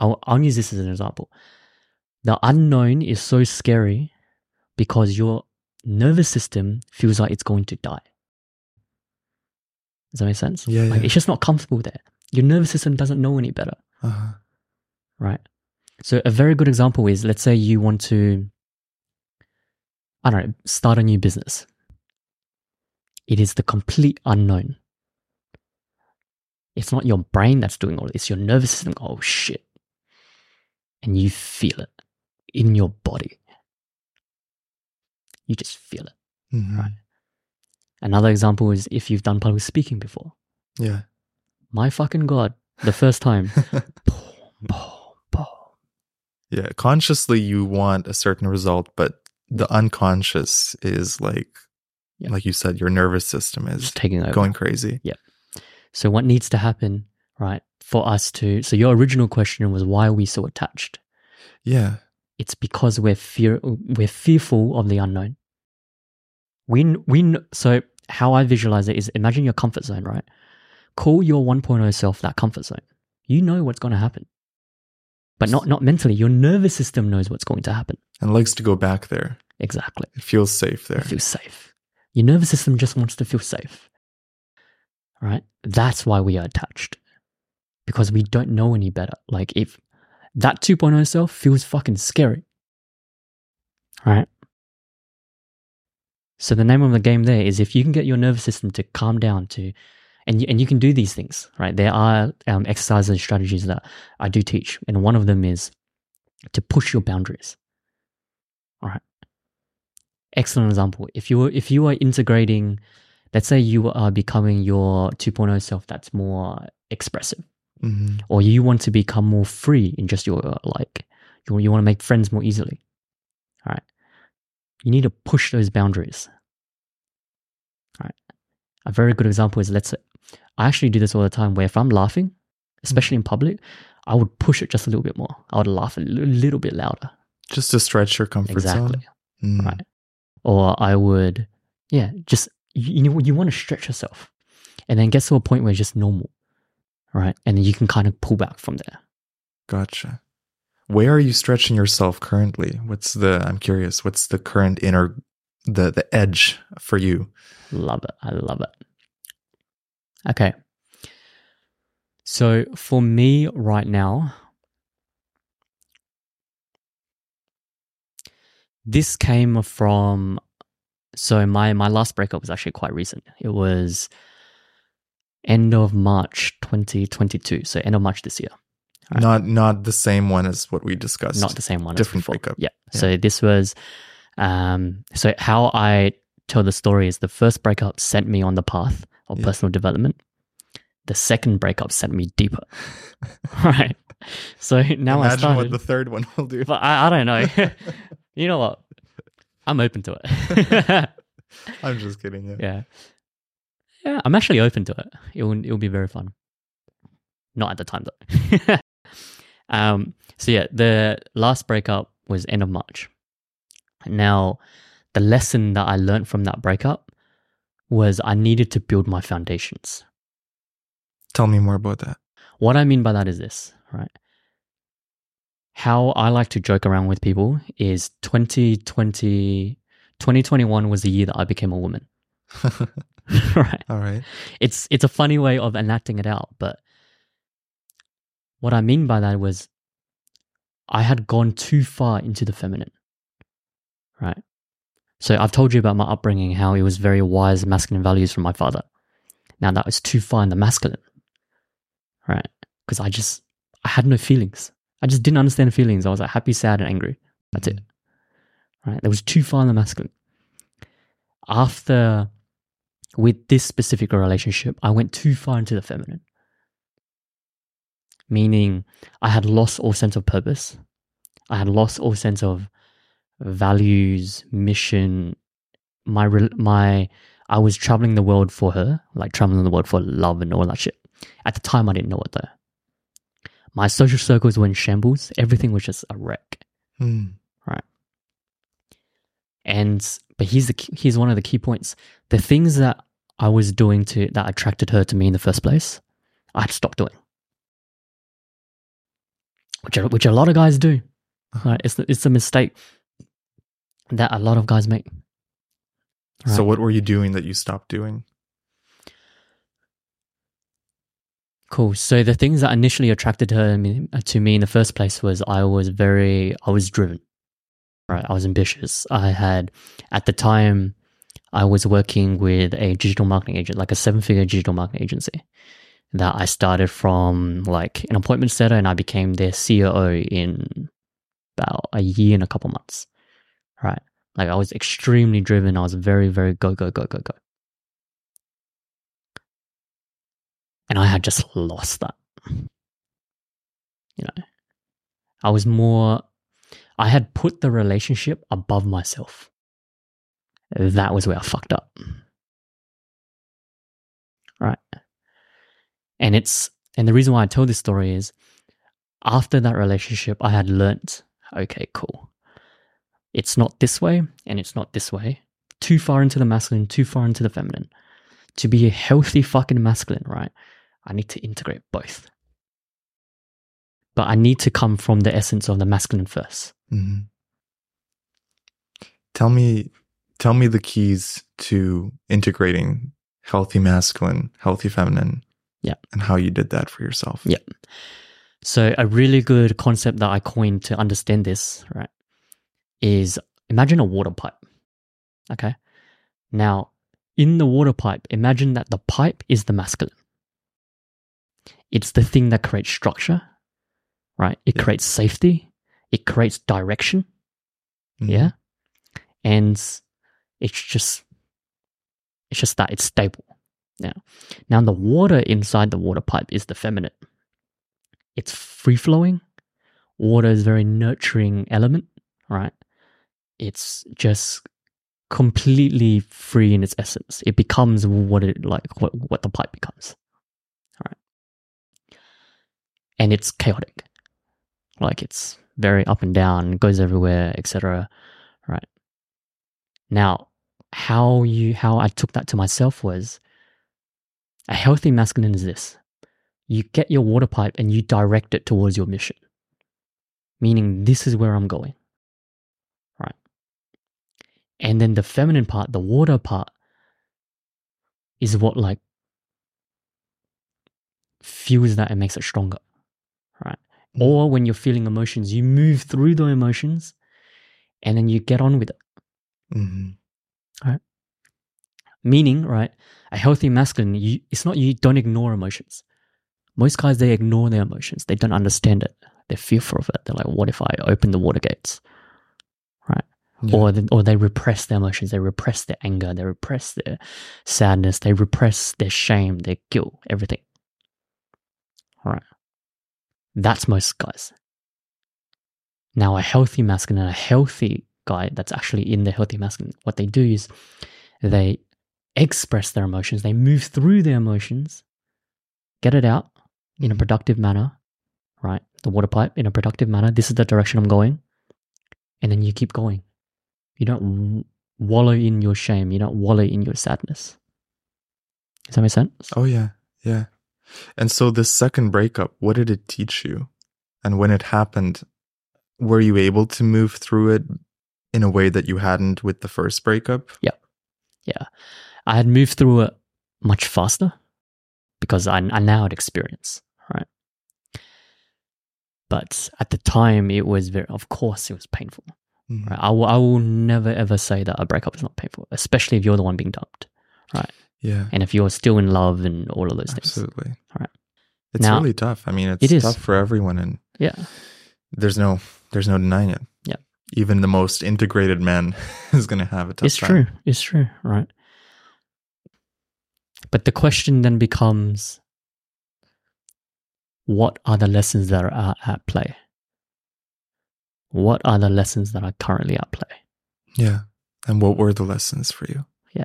A: I'll, I'll use this as an example. The unknown is so scary because you're nervous system feels like it's going to die. Does that make sense?
B: Yeah,
A: Like
B: yeah.
A: it's just not comfortable there. Your nervous system doesn't know any better,
B: Uh-huh.
A: right? So a very good example is let's say you want to I don't know, start a new business. It is the complete unknown. It's not your brain that's doing all this, it's your nervous system. Oh shit. And you feel it in your body. You just feel it.
B: Mhm.
A: Right. Another example is if you've done public speaking before.
B: Yeah.
A: My fucking god, the first time. boom, boom, boom.
B: yeah. Consciously, you want a certain result, but the unconscious is like,
A: Yeah.
B: like you said, your nervous system is
A: Just taking over.
B: going crazy.
A: So what needs to happen, right, for us to so your original question was why are we so attached?
B: Yeah.
A: It's because we're fear we're fearful of the unknown. We we so how I visualize it is imagine your comfort zone, right? Call your 1.0 self that comfort zone. You know what's going to happen. But not not mentally. Your nervous system knows what's going to happen.
B: And likes to go back there.
A: Exactly.
B: It feels safe there.
A: It feels safe. Your nervous system just wants to feel safe. Right? That's why we are attached. Because we don't know any better. Like if that 2.0 self feels fucking scary. Right? So the name of the game there is if you can get your nervous system to calm down to and you, and you can do these things, right? There are um, exercises and strategies that I do teach, and one of them is to push your boundaries. All right excellent example. If you were, if you are integrating, let's say you are becoming your 2.0 self that's more expressive,
B: hmm
A: or you want to become more free in just your like, you, you want to make friends more easily. All right. You need to push those boundaries. All right. A very good example is let's say, I actually do this all the time where if I'm laughing, especially in public, I would push it just a little bit more. I would laugh a little, bit louder.
B: Just to stretch your comfort
A: Exactly.
B: zone. Mm.
A: right? Or I would, yeah, just you know you want to stretch yourself, and then get to a point where it's just normal, right? And then you can kind of pull back from there.
B: Gotcha. Where are you stretching yourself currently? What's the I'm curious, what's the current inner the the edge for you?
A: Love it. I love it. Okay. So for me right now, this came from so my my last breakup was actually quite recent. It was end of March 2022. So end of March this year. Right.
B: Not not the same one as what we discussed.
A: Not the same one.
B: Different breakup.
A: Yeah. So this was, um, so how I tell the story is the first breakup sent me on the path of
B: Yeah.
A: personal development. The second breakup sent me deeper. right. So now I
B: Imagine
A: started,
B: what the third one will do.
A: but I, I don't know. you know what? I'm open to it.
B: I'm just kidding. Yeah.
A: yeah. Yeah, I'm actually open to it. It will, it will be very fun. Not at the time though. um, so yeah, the last breakup was end of March. Now, the lesson that I learned from that breakup was I needed to build my foundations.
B: Tell me more about that.
A: What I mean by that is this, right? How I like to joke around with people is 2020, 2021 was the year that I became a woman. right.
B: All right.
A: it's it's a funny way of enacting it out but what i mean by that was i had gone too far into the feminine right so i've told you about my upbringing how it was very wise masculine values from my father now that was too far in the masculine right because i just i had no feelings i just didn't understand the feelings i was like happy sad and angry that's it mm. right there was too far in the masculine after with this specific relationship, I went too far into the feminine. Meaning, I had lost all sense of purpose. I had lost all sense of values, mission. My my, I was traveling the world for her, like traveling the world for love and all that shit. At the time, I didn't know it though. My social circles were in shambles. Everything was just a wreck.
B: Hmm. right?
A: And but here's the here's one of the key points: the things that I was doing to that attracted her to me in the first place, I had to stop doing. Which a, which a lot of guys do. Uh-huh. Right? It's the, it's a mistake that a lot of guys make.
B: So what were you doing that you stopped doing?
A: Cool. So the things that initially attracted her me- uh, to me in the first place was I was very, I was driven. Right. I was ambitious. I had, at the time, I was working with a digital marketing agent, like a seven figure digital marketing agency that I started from like an appointment setter and I became their COO in about a year and a couple months. Right. Like I was extremely driven. I was very, very go, go, go, go, go. And I had just lost that. You know, I was more, I had put the relationship above myself. That was where I fucked up. Right. And it's, and the reason why I tell this story is after that relationship, I had learnt, okay, cool. It's not this way and it's not this way. Too far into the masculine, too far into the feminine. To be a healthy fucking masculine, right? I need to integrate both. But I need to come from the essence of the masculine first.
B: hmm Tell me, tell me the keys to integrating healthy masculine, healthy feminine.
A: Yeah.
B: And how you did that for yourself.
A: Yeah. So, a really good concept that I coined to understand this, right, is imagine a water pipe. Okay. Now, in the water pipe, imagine that the pipe is the masculine. It's the thing that creates structure, right? It
B: Yeah.
A: creates safety, it creates direction,
B: Mhm.
A: yeah. And it's just, it's just that it's stable. Now, now the water inside the water pipe is the feminine it's free flowing. Water is a very nurturing element, right? It's just completely free in its essence. It becomes what it like what, what the pipe becomes. All right. And it's chaotic. Like it's very up and down, goes everywhere, etc. Right. Now, how you how I took that to myself was a healthy masculine is this you get your water pipe and you direct it towards your mission. Meaning, this is where I'm going. Right. And then the feminine part, the water part, is what like fuels that and makes it stronger. Right.
B: Mm.
A: Or when you're feeling emotions, you move through the emotions and then you get on with it.
B: Mhm.
A: Meaning, right, a healthy masculine, you, it's not you don't ignore emotions. Most guys, they ignore their emotions. They don't understand it. They're fearful of it. They're like, what if I open the water gates?
B: Yeah.
A: Or, the, or they repress their emotions. They repress their anger. They repress their sadness. They repress their shame, their guilt, everything. All right. That's most guys. Now, a healthy masculine, a healthy guy that's actually in the healthy masculine, what they do is they express their emotions, they move through their emotions, get it out in a productive manner, right? The water pipe in a productive manner. This is the direction I'm going. And then you keep going. You don't wallow in your shame, you don't wallow in your sadness. Does that make sense?
B: Oh yeah, yeah. And so the second breakup, what did it teach you? And when it happened, were you able to move through it in a way that you hadn't with the first breakup? Yeah. Yeah.
A: I had moved through it much faster because I, I now had experience, right? But at the time, it was very, of course, it was painful.
B: Mhm.
A: Right? I, will, I will never ever say that a breakup is not painful, especially if you're the one being dumped right?
B: Yeah,
A: and if you're still in love and all of those things.
B: absolutely.
A: Right.
B: It's
A: Now-
B: really tough. I mean, it's
A: It is.
B: tough for everyone, and
A: Yeah.
B: there's no there's no denying it.
A: Yeah.
B: Even the most integrated man is going to have a tough time.
A: It's
B: time.
A: true. It's true. Right. But the question then becomes what are the lessons that are at play? What are the lessons that are currently at play?
B: Yeah. And what were the lessons for you? Yeah.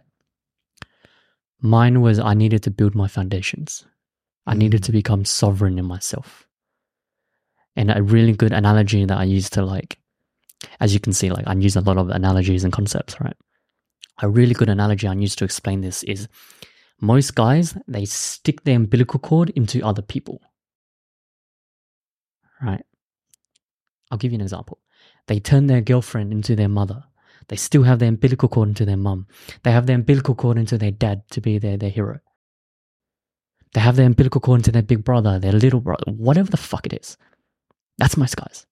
A: Mine was I needed to build my foundations. I needed
B: Mm.
A: to become sovereign in myself. And a really good analogy that I use to like, as you can see, like I use a lot of analogies and concepts, right? A really good analogy I use to explain this is most guys, they stick their umbilical cord into other people. Right? I'll give you an example. They turn their girlfriend into their mother. They still have their umbilical cord into their mum. They have their umbilical cord into their dad to be their, their hero. They have their umbilical cord into their big brother, their little brother, whatever the fuck it is. That's my skies.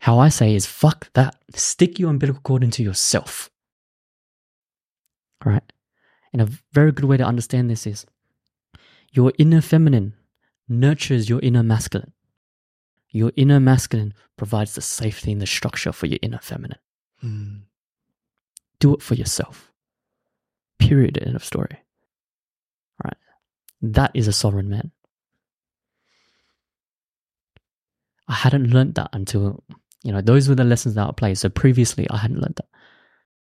A: How I say is fuck that. Stick your umbilical cord into yourself. All right? And a very good way to understand this is your inner feminine nurtures your inner masculine. Your inner masculine provides the safety and the structure for your inner feminine.
B: Mm.
A: Do it for yourself. Period. End of story. Right. That is a sovereign man. I hadn't learned that until, you know, those were the lessons that I played. So previously, I hadn't learned that.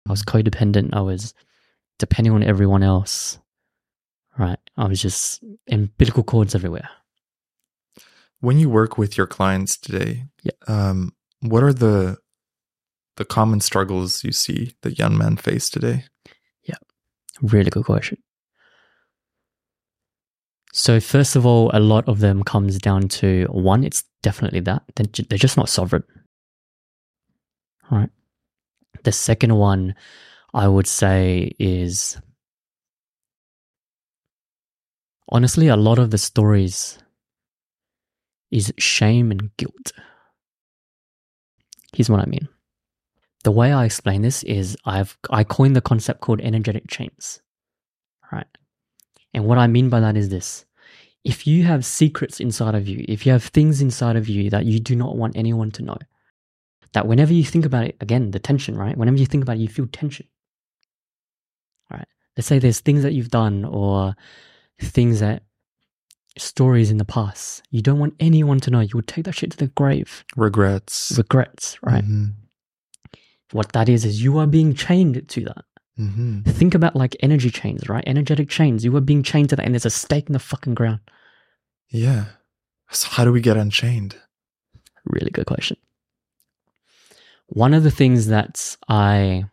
A: I was codependent. I was depending on everyone else. Right. I was just umbilical cords everywhere.
B: When you work with your clients today,
A: Yeah.
B: um, what are the the common struggles you see that young men face today?
A: Yeah, really good question. So first of all, a lot of them comes down to one, it's definitely that they're, they're just not sovereign. All right. The second one, I would say, is honestly a lot of the stories is shame and guilt. Here's what I mean. The way I explain this is I've I coined the concept called energetic chains. Right. And what I mean by that is this. If you have secrets inside of you, if you have things inside of you that you do not want anyone to know, that whenever you think about it, again, the tension, right? Whenever you think about it, you feel tension. Right. Let's say there's things that you've done or things that stories in the past. You don't want anyone to know. You would take that shit to the grave.
B: Regrets,
A: Regrets, right?
B: Mhm.
A: What that is is you are being chained to that.
B: Mhm.
A: Think about like energy chains, right? Energetic chains. You are being chained to that, and there's a stake in the fucking ground.
B: Yeah. So how do we get unchained?
A: Really good question. One of the things that I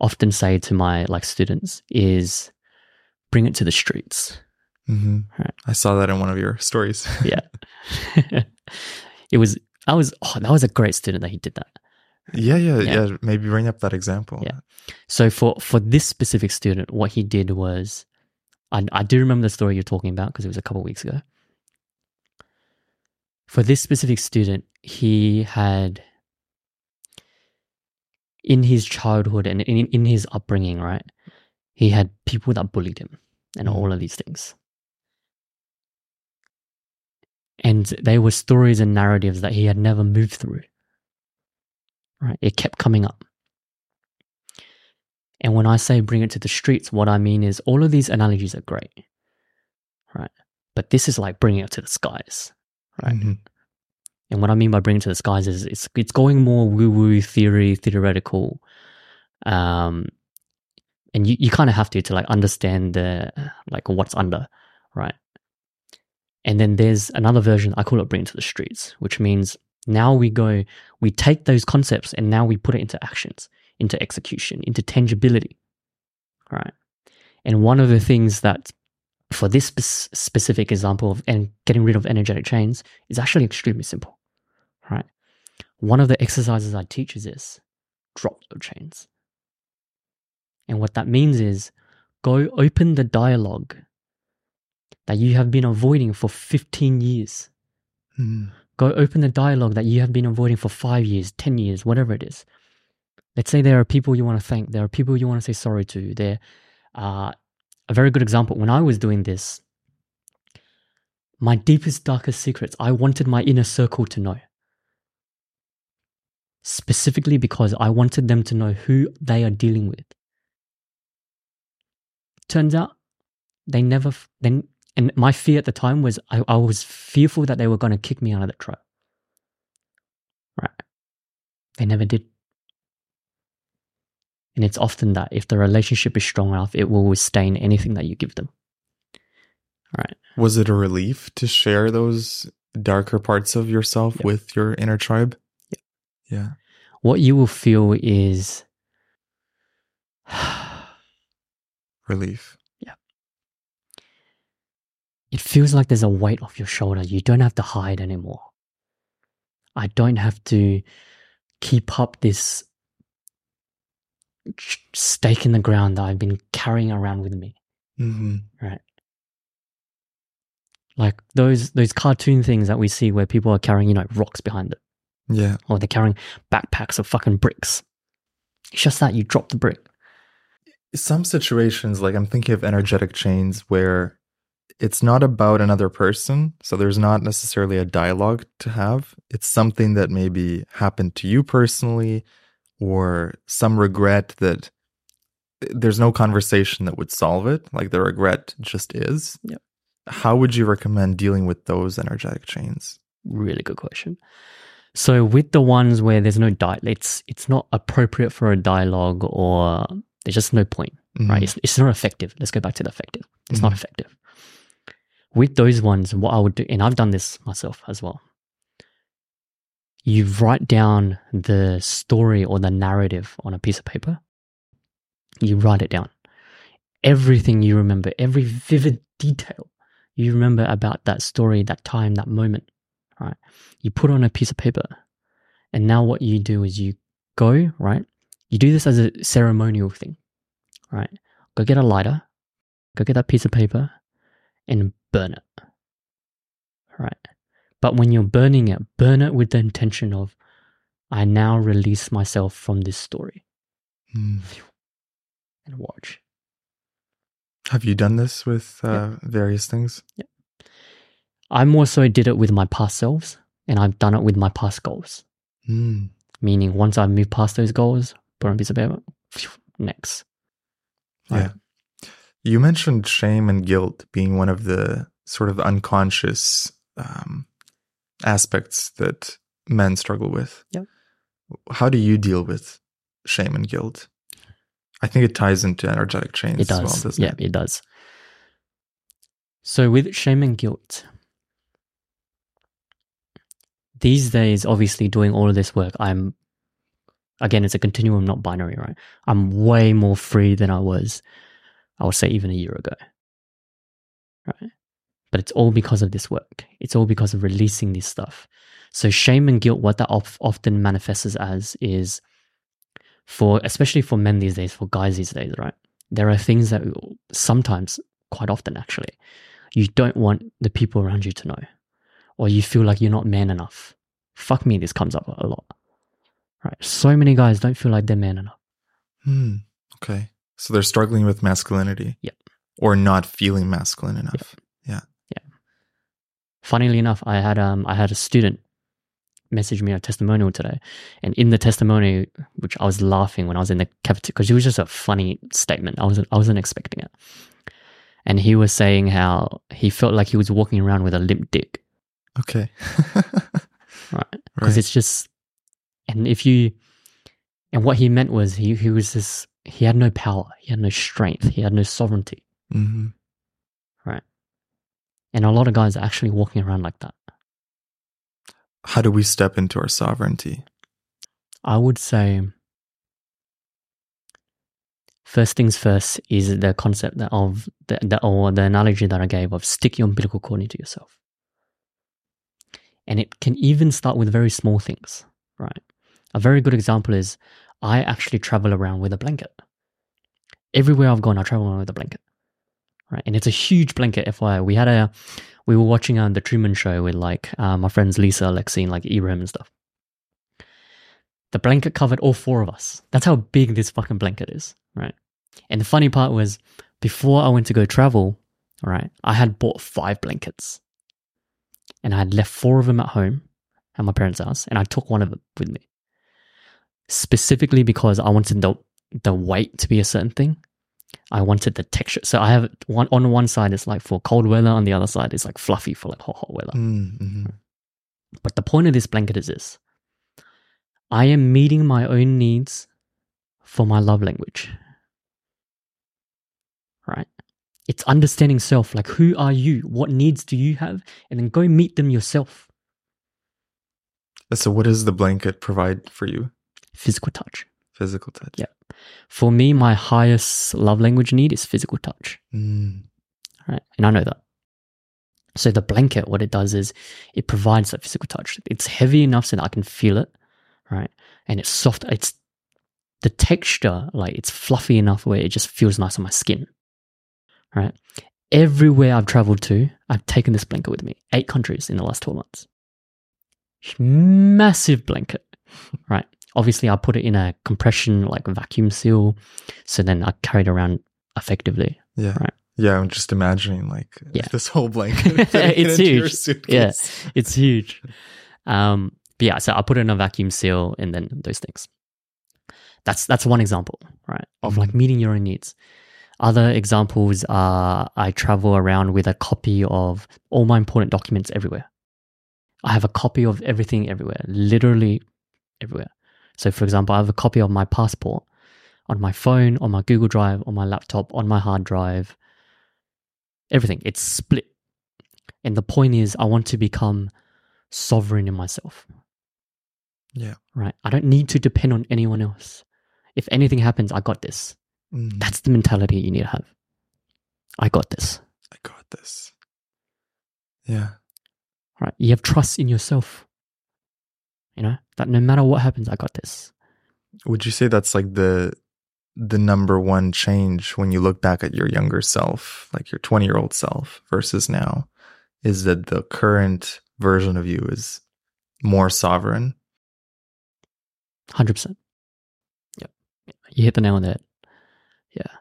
A: often say to my like students is bring it to the streets.
B: Hmm
A: Right.
B: I saw that in one of your stories.
A: Yeah. it was I was oh that was a great student that he did that.
B: yeah, yeah,
A: Yeah.
B: yeah, Maybe bring up that example.
A: Yeah. So for for this specific student, what he did was, I I do remember the story you're talking about because it was a couple of weeks ago. For this specific student, he had in his childhood and in in his upbringing, right, he had people that bullied him and
B: Mhm.
A: all of these things. And they were stories and narratives that he had never moved through. Right? It kept coming up. And when I say bring it to the streets, what I mean is all of these analogies are great. Right? But this is like bringing it to the skies. Right.
B: Mhm.
A: And what I mean by bringing it to the skies is it's it's going more woo woo theory, theoretical. Um and you, you kind of have to to like understand the like what's under, right? And then there's another version, I call it bring it to the streets, which means now we go, we take those concepts and now we put it into actions, into execution, into tangibility, right? And one of the things that for this spe- specific example of and getting rid of energetic chains is actually extremely simple, right? One of the exercises I teach is this drop your chains. And what that means is go open the dialogue that you have been avoiding for 15 years.
B: Mhm.
A: Go open the dialogue that you have been avoiding for five years, 10 years, whatever it is. Let's say there are people you want to thank, there are people you want to say sorry to. There, uh, a very good example when I was doing this, my deepest, darkest secrets, I wanted my inner circle to know. Specifically because I wanted them to know who they are dealing with. Turns out they never, then, and my fear at the time was I, I was fearful that they were going to kick me out of the tribe. Right. They never did. And it's often that if the relationship is strong enough, it will withstand anything that you give them. Right.
B: Was it a relief to share those darker parts of yourself
A: Yeah.
B: with your inner tribe? Yeah.
A: What you will feel is
B: Relief.
A: It feels like there's a weight off your shoulder. You don't have to hide anymore. I don't have to keep up this stake in the ground that I've been carrying around with me.
B: hmm Right.
A: Like those those cartoon things that we see where people are carrying, you know, rocks behind them.
B: Yeah.
A: or they're carrying backpacks of fucking bricks. It's just that you drop the brick.
B: Some situations, like I'm thinking of energetic chains where it's not about another person. So there's not necessarily a dialogue to have. It's something that maybe happened to you personally or some regret that there's no conversation that would solve it. Like the regret just is.
A: Yep.
B: How would you recommend dealing with those energetic chains?
A: Really good question. So with the ones where there's no dialogue, it's it's not appropriate for a dialogue, or there's just no point, right?
B: Mhm.
A: It's, it's not effective. Let's go back to the effective. It's not
B: Mhm.
A: effective. With those ones, what I would do, and I've done this myself as well. You write down the story or the narrative on a piece of paper. You write it down. Everything you remember, every vivid detail you remember about that story, that time, that moment, right? You put on a piece of paper. And now what you do is you go, right? You do this as a ceremonial thing, right? Go get a lighter, go get that piece of paper and burn it. Right. But when you're burning it, burn it with the intention of, I now release myself from this story
B: Mm.
A: and watch.
B: Have you done this with uh, various things? Yeah.
A: I more so did it with my past selves and I've done it with my past goals.
B: Mm.
A: Meaning once I move past those goals, burn piece of paper, next.
B: Yeah. You mentioned shame and guilt being one of the sort of unconscious um, aspects that men struggle with.
A: Yep.
B: How do you deal with shame and guilt? I think it ties into energetic chains
A: It
B: as well,
A: does.
B: doesn't
A: yeah,
B: it?
A: it does. So with shame and guilt, these days, obviously doing all of this work, I'm again, it's a continuum, not binary, right? I'm way more free than I was, I would say, even a year ago. Right. But it's all because of this work. It's all because of releasing this stuff. So shame and guilt, what that of, often manifests as is for, especially for men these days, for guys these days, right? There are things that sometimes, quite often actually, you don't want the people around you to know, or you feel like you're not man enough. Fuck me, this comes up a lot. Right. So many guys don't feel like they're man enough.
B: Hmm. Okay. So they're struggling with masculinity.
A: Yep.
B: Or not feeling masculine enough. Yep. Yeah. Yeah.
A: Funnily enough, I had um I had a student message me a testimonial today, and in the testimony, which I was laughing when I was in the cafeteria because it was just a funny statement. I wasn't I wasn't expecting it, and he was saying how he felt like he was walking around with a limp dick,
B: Okay.
A: right? Because
B: right.
A: it's just, and if you, and what he meant was he he was just he had no power, he had no strength, he had no sovereignty,
B: hmm Right.
A: and a lot of guys are actually walking around like that.
B: How do we step into our sovereignty?
A: I would say first things first is the concept of the, the or the analogy that I gave of stick your umbilical cord into yourself. And it can even start with very small things, right? A very good example is I actually travel around with a blanket. Everywhere I've gone, I travel around with a blanket, right? And it's a huge blanket. FYI, we had a, we were watching uh, the Truman Show with like uh, my friends Lisa, Lexi, and like Ibrahim and stuff. The blanket covered all four of us. That's how big this fucking blanket is, right? And the funny part was, before I went to go travel, right, I had bought five blankets, and I had left four of them at home at my parents' house, and I took one of them with me, specifically because I wanted the the weight to be a certain thing. I wanted the texture. So I have one on one side it's like for cold weather, on the other side it's like fluffy for like hot hot weather.
B: Mm-hmm.
A: But the point of this blanket is this I am meeting my own needs for my love language. Right? It's understanding self. Like, who are you? What needs do you have? And then go meet them yourself.
B: So, what does the blanket provide for you?
A: Physical touch.
B: Physical touch.
A: Yeah. For me, my highest love language need is physical touch.
B: Mm.
A: Right? And I know that. So the blanket, what it does is it provides that physical touch. It's heavy enough so that I can feel it, right? And it's soft. It's the texture, like it's fluffy enough where it just feels nice on my skin. Right. Everywhere I've traveled to, I've taken this blanket with me. Eight countries in the last 12 months. Massive blanket. Right. Obviously, I put it in a compression, like vacuum seal. So then I carry it around effectively.
B: Yeah.
A: Right.
B: Yeah, I'm just imagining like
A: Yeah.
B: this whole blanket.
A: It's
B: into your
A: huge.
B: Yeah,
A: It's huge. Um, but yeah, so I put it in a vacuum seal and then those things. That's that's one example, right? Of like meeting your own needs. Other examples are I travel around with a copy of all my important documents everywhere. I have a copy of everything everywhere, literally everywhere. So, for example, I have a copy of my passport on my phone, on my Google Drive, on my laptop, on my hard drive. Everything. It's split. And the point is, I want to become sovereign in myself,
B: Yeah.
A: right? I don't need to depend on anyone else. If anything happens, I got this.
B: Mhm.
A: That's the mentality you need to have. I got this,
B: I got this. Yeah.
A: right? You have trust in yourself. You know, that no matter what happens, I got this.
B: Would you say that's like the the number one change when you look back at your younger self, like your 20 year old self versus now, is that the current version of you is more sovereign?
A: 100%. Yep. You hit the nail on the head. Yeah.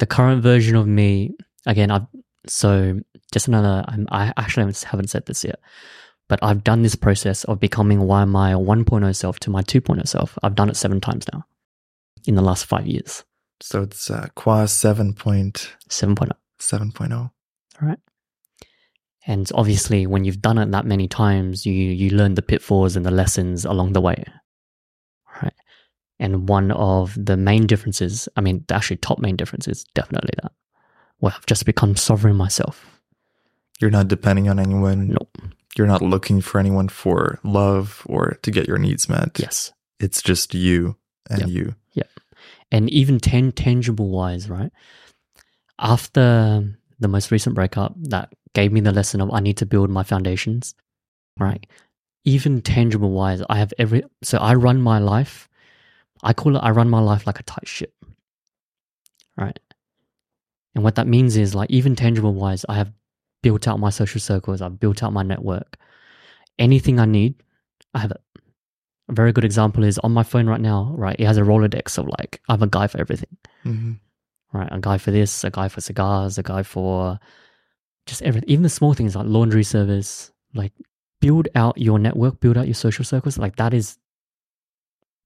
A: The current version of me, again, I've, so just another, I'm, I actually haven't- haven't said this yet, but I've done this process of becoming why my 1.0 self to my 2.0 self. I've done it seven times now in the last five years.
B: So it's uh, Khoa 7.7.0.
A: 7.0. All right. And obviously, when you've done it that many times, you you learn the pitfalls and the lessons along the way, right? And one of the main differences, I mean, the actually top main difference is definitely that. Well, I've just become sovereign myself.
B: You're not depending on anyone.
A: Nope.
B: You're not looking for anyone for love or to get your needs met.
A: Yes.
B: It's just you and
A: Yep.
B: you. Yeah.
A: And even tan- tangible wise, right? After the most recent breakup, that gave me the lesson of I need to build my foundations, right? Even tangible wise, I have every so I run my life. I call it I run my life like a tight ship, right? And what that means is like even tangible wise, I have built out my social circles. I've built out my network. Anything I need, I have it. A very good example is on my phone right now, right? It has a Rolodex of like, I have a guy for everything,
B: hmm
A: right? A guy for this, a guy for cigars, a guy for just everything. Even the small things like laundry service, like build out your network, build out your social circles. Like that is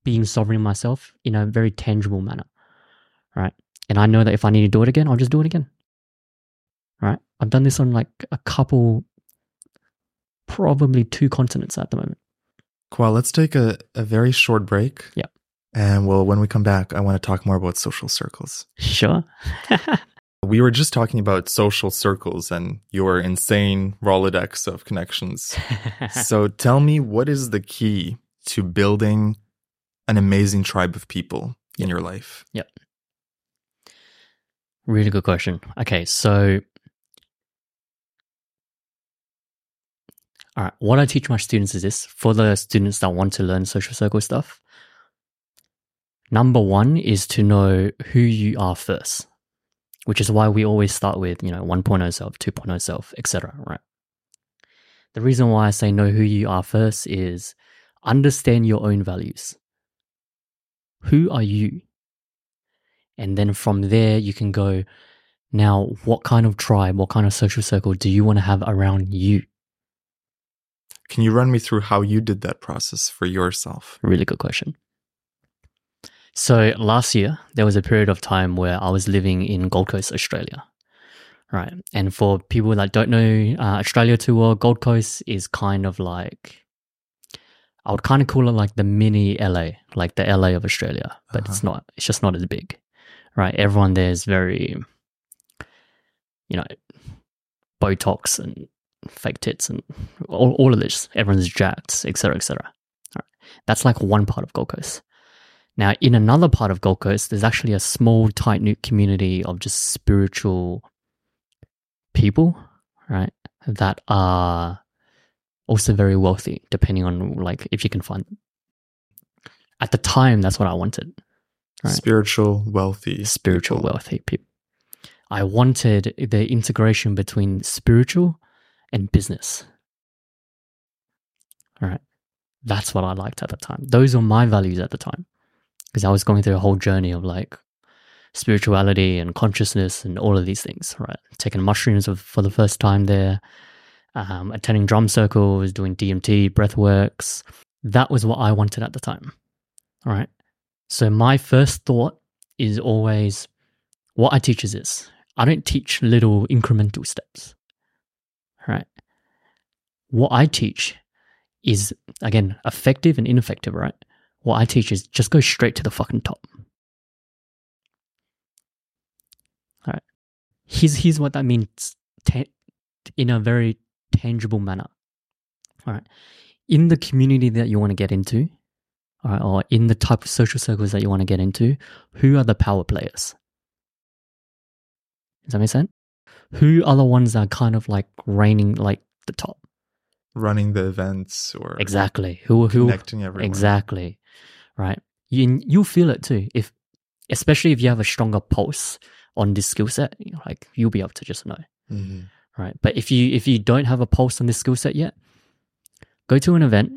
A: being sovereign myself in a very tangible manner, right? And I know that if I need to do it again, I'll just do it again? I've done this on like a couple, probably two continents at the moment.
B: Khoa, let's take a, a very short break.
A: Yeah.
B: And well, when we come back, I want to talk more about social circles.
A: Sure.
B: We were just talking about social circles and your insane Rolodex of connections. so tell me, what is the key to building an amazing tribe of people in your life? Yeah.
A: Really good question. Okay, so all right, what I teach my students is this for the students that want to learn social circle stuff. Number one is to know who you are first, which is why we always start with, you know, 1.0 self, 2.0 self, etc. Right. The reason why I say know who you are first is understand your own values. Who are you? And then from there, you can go, now, what kind of tribe, what kind of social circle do you want to have around you?
B: Can you run me through how you did that process for yourself?
A: Really good question. So last year, there was a period of time where I was living in Gold Coast, Australia. Right. And for people that don't know uh, Australia too well, Gold Coast is kind of like, I would kind of call it like the mini LA, like the LA of Australia, but it's not, it's just not as big. Right. Everyone there is very, you know, Botox and fake tits and all, all of this. Everyone's jacked, etc., etc. That's like one part of Gold Coast. Now, in another part of Gold Coast, there's actually a small, tight knit community of just spiritual people, right? That are also very wealthy, depending on like if you can find them. At the time, that's what I wanted, Right.
B: Spiritual, wealthy,
A: spiritual
B: people.
A: wealthy people. I wanted the integration between spiritual and business. All right. That's what I liked at the time. Those were my values at the time. Because I was going through a whole journey of like spirituality and consciousness and all of these things, right? Taking mushrooms for the first time there, um, attending drum circles, doing DMT, breathworks. That was what I wanted at the time. All right. So my first thought is always what I teach is this. I don't teach little incremental steps. Right? What I teach is again effective and ineffective, right? What I teach is just go straight to the fucking top. All right. Here's here's what that means in a very tangible manner. All right. In the community that you want to get into, all right, or in the type of social circles that you want to get into, who are the power players? Does that make sense? Who are the ones that are kind of like reigning like the top?
B: running the events or
A: Exactly. Who who
B: connecting everyone.
A: exactly. Right. You you'll feel it too. If especially if you have a stronger pulse on this skill set, you know, like you'll be able to just know.
B: Mhm.
A: Right. But if you if you don't have a pulse on this skill set yet, go to an event.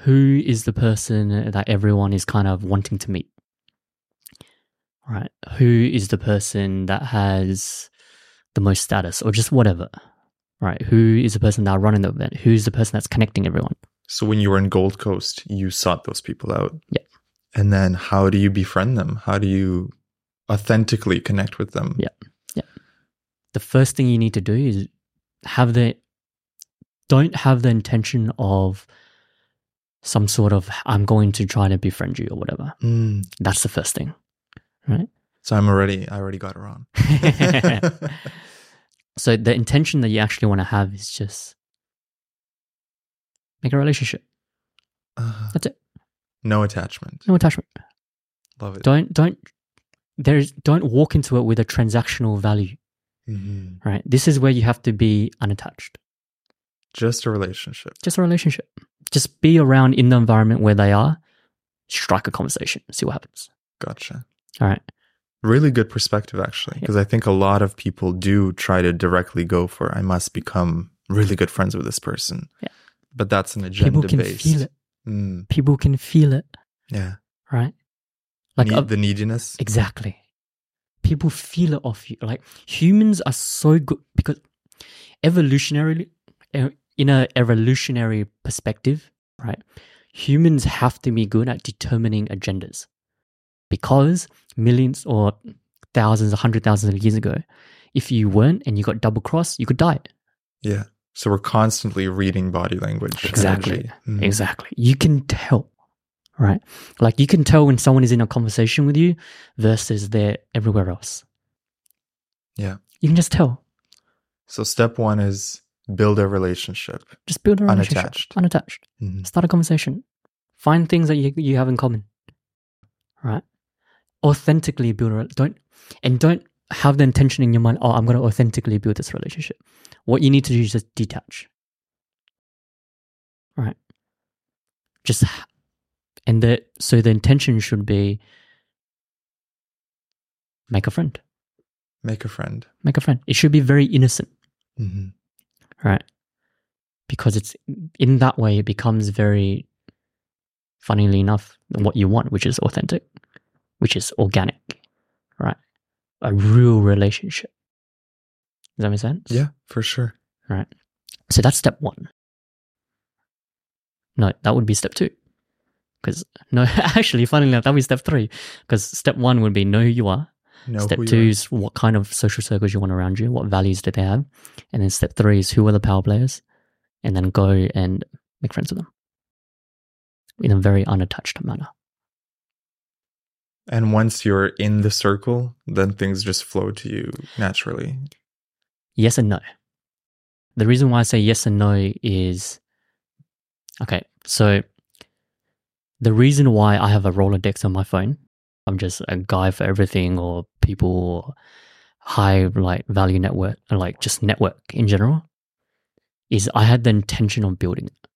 A: Who is the person that everyone is kind of wanting to meet? Right. Who is the person that has the most status or just whatever? Right. Who is the person that are running the event? Who's the person that's connecting everyone?
B: So when you were in Gold Coast, you sought those people out.
A: Yeah.
B: And then how do you befriend them? How do you authentically connect with them?
A: Yeah. Yeah. The first thing you need to do is have the don't have the intention of some sort of I'm going to try to befriend you or whatever.
B: Mm.
A: That's the first thing.
B: So I'm already I already got it wrong.
A: So the intention that you actually want to have is just make a relationship.
B: Uh,
A: That's it.
B: no attachment.
A: No attachment.
B: Love it.
A: Don't don't there's don't walk into it with a transactional value.
B: Mhm.
A: Right. This is where you have to be unattached.
B: Just a relationship.
A: Just a relationship. Just be around in the environment where they are. Strike a conversation. See what happens.
B: Gotcha.
A: All right.
B: Really good perspective, actually, because I think a lot of people do try to directly go for I must become really good friends with this person.
A: Yeah.
B: But that's an agenda People
A: can
B: based.
A: feel it.
B: Mm,
A: People can feel it.
B: yeah.
A: Right. Like
B: Need-
A: uh,
B: the neediness.
A: exactly. People feel it off you. Like humans are so good because evolutionarily, in a evolutionary perspective, right? Humans have to be good at determining agendas because millions or thousands, a hundred thousands of years ago, if you weren't and you got double crossed, you could die.
B: Yeah. So we're constantly reading body language.
A: Exactly.
B: Mm.
A: Exactly. You can tell, right? Like you can tell when someone is in a conversation with you versus they're everywhere else.
B: Yeah.
A: You can just tell.
B: So step one is build a relationship.
A: Just build a relationship.
B: Unattached.
A: Unattached.
B: Mhm.
A: Start a conversation. Find things that you, you have in common. Right? Authentically build a don't and don't have the intention in your mind, oh, I'm gonna authentically build this relationship. What you need to do is just detach. Right. Just and the so the intention should be make a friend.
B: Make a friend.
A: Make a friend. It should be very innocent.
B: Mhm.
A: right? Because it's in that way it becomes very, funnily enough, what you want, which is authentic, which is organic, right? A real relationship. Does that make sense?
B: Yeah, for sure.
A: Right. So that's step one. No, that would be step two. Because no, actually, funnily enough, that would be step three. Because step one would be know who you are.
B: Know
A: Step two is what kind of social circles you want around you, what values do they have, and then step three is who are the power players, and then go and make friends with them in a very unattached manner.
B: And once you're in the circle, then things just flow to you naturally.
A: Yes and no. The reason why I say yes and no is okay. So the reason why I have a Rolodex on my phone, I'm just a guy for everything, or people or high like value network, or like just network in general, is I had the intention of building it.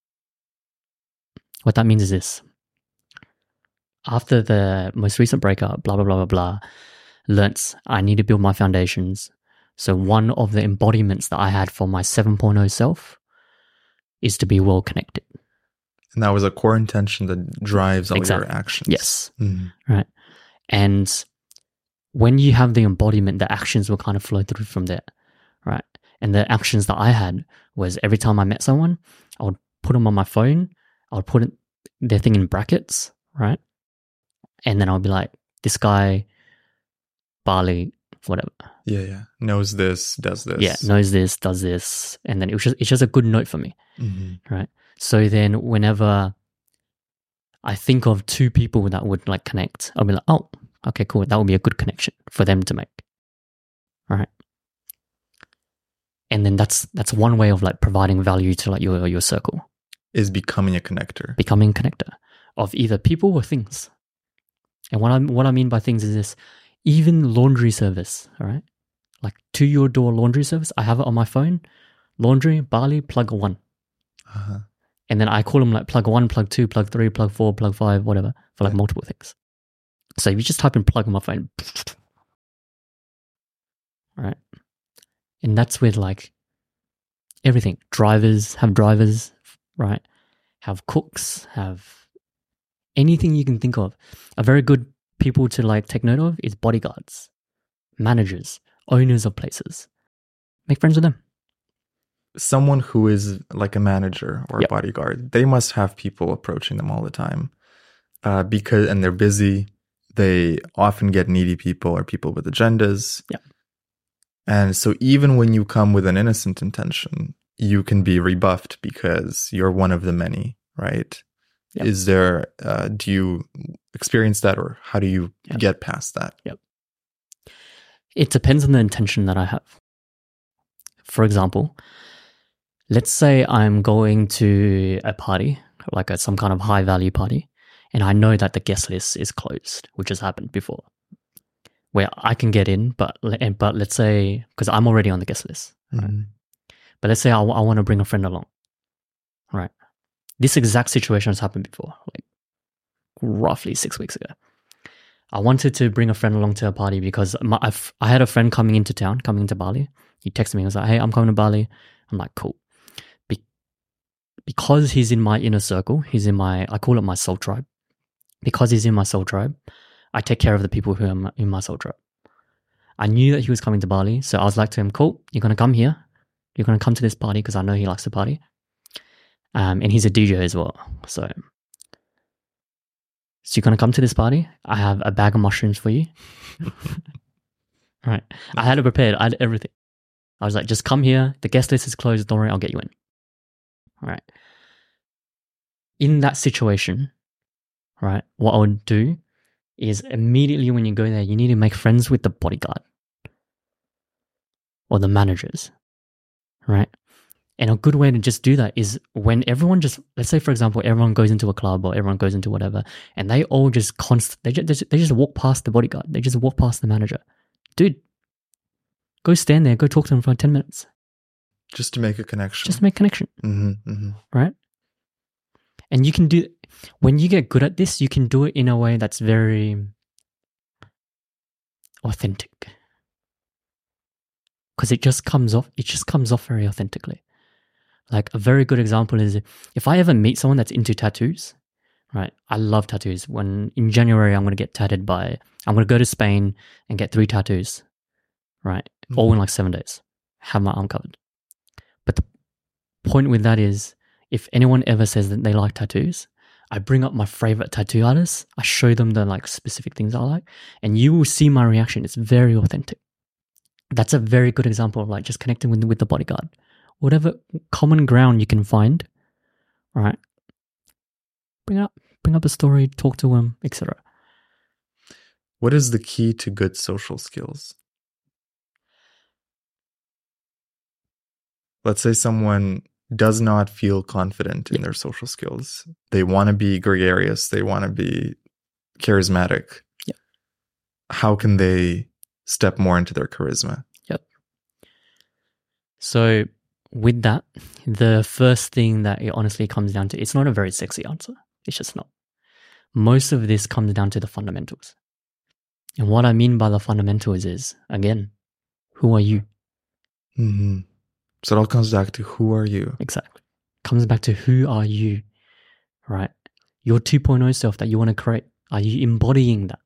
A: What that means is this: after the most recent breakup, blah blah blah blah blah, learnt I need to build my foundations. So one of the embodiments that I had for my 7.0 self is to be well connected.
B: And that was a core intention that drives all
A: Exactly.
B: your actions.
A: Yes.
B: Mhm.
A: And when you have the embodiment, the actions will kind of flow through from there, right? And the actions that I had was every time I met someone, I would put them on my phone, I would put it, their thing in brackets, right? And then I would be like, this guy, Bali, whatever,
B: Yeah, yeah. Knows this, does this.
A: yeah, knows this, does this, and then it was just it's just a good note for me.
B: Mhm.
A: So then whenever I think of two people that would like connect, I'll be like, oh, okay, cool. That would be a good connection for them to make. Right. And then that's that's one way of like providing value to like your your circle,
B: Is becoming a connector.
A: becoming a connector of either people or things. And what I what I mean by things is this, even laundry service, all right? Like to your door laundry service, I have it on my phone. Laundry, Bali, plug one.
B: Uh-huh.
A: and then I call them like plug one, plug two, plug three, plug four, plug five, whatever, for like
B: Yeah.
A: multiple things. So if you just type in plug on my phone, right? And that's with like everything. Drivers have drivers, right? Have cooks, have anything you can think of. A very good people to like take note of is bodyguards, managers, owners of places. Make friends with them.
B: Someone who is like a manager or a bodyguard, they must have people approaching them all the time. Uh, because and they're busy. They often get needy people or people with agendas.
A: Yep.
B: And so even when you come with an innocent intention, you can be rebuffed because you're one of the many, right?
A: Yep.
B: Is there uh, do you experience that or how do you
A: Yep.
B: get past that? Yep.
A: It depends on the intention that I have. For example, let's say I'm going to a party, like a, some kind of high value party, and I know that the guest list is closed, which has happened before, where I can get in, but but let's say because I'm already on the guest list,
B: Mhm.
A: but let's say I, want to bring a friend along, right? This exact situation has happened before, like roughly six weeks ago. I wanted to bring a friend along to a party because my, had a friend coming into town, coming into Bali. He texted me. and was like, "Hey, I'm coming to Bali." I'm like, "Cool." Be- because he's in my inner circle, he's in my I call it my soul tribe. Because he's in my soul tribe, I take care of the people who are in my- soul tribe. I knew that he was coming to Bali, so I was like to him, "Cool, you're gonna come here. You're gonna come to this party because I know he likes to party." Um, and he's a DJ as well, so so you're gonna come to this party? I have a bag of mushrooms for you. right. I had it prepared. I had everything. I was like, just come here. The guest list is closed. Don't worry, I'll get you in. All right. In that situation, right, what I would do is immediately when you go there, you need to make friends with the bodyguard or the managers. Right. And a good way to just do that is when everyone just, let's say, for example, everyone goes into a club or everyone goes into whatever, and they all just const, they just, they just, walk past the bodyguard. They just walk past the manager. Dude, go stand there, go talk to them for 10 minutes.
B: Just to make a connection.
A: Just make connection,
B: hmm hmm
A: right? And you can do, when you get good at this, you can do it in a way that's very authentic. Because it just comes off, it just comes off very authentically. Like a very good example is if I ever meet someone that's into tattoos, right? I love tattoos. When in January, I'm going to get tatted by, I'm going to go to Spain and get three tattoos, right? Mm. All in like seven days, have my arm covered. But the point with that is if anyone ever says that they like tattoos, I bring up my favorite tattoo artists, I show them the like specific things I like, and you will see my reaction. It's very authentic. That's a very good example of like just connecting with, with the bodyguard. Whatever common ground you can find, all right? Bring up bring up a story, talk to him, etc.
B: What is the key to good social skills? Let's say someone does not feel confident in
A: Yeah.
B: their social skills. They want to be gregarious, they want to be charismatic.
A: Yeah.
B: How can they step more into their charisma? Yep.
A: So with that, the first thing that it honestly comes down to, it's not a very sexy answer. It's just not. most of this comes down to the fundamentals. And what I mean by the fundamentals is, again, who are you?
B: Mm-hmm. So it all comes back to who are you?
A: Exactly. Comes back to who are you, right? Your 2.0 self that you want to create. Are you embodying that?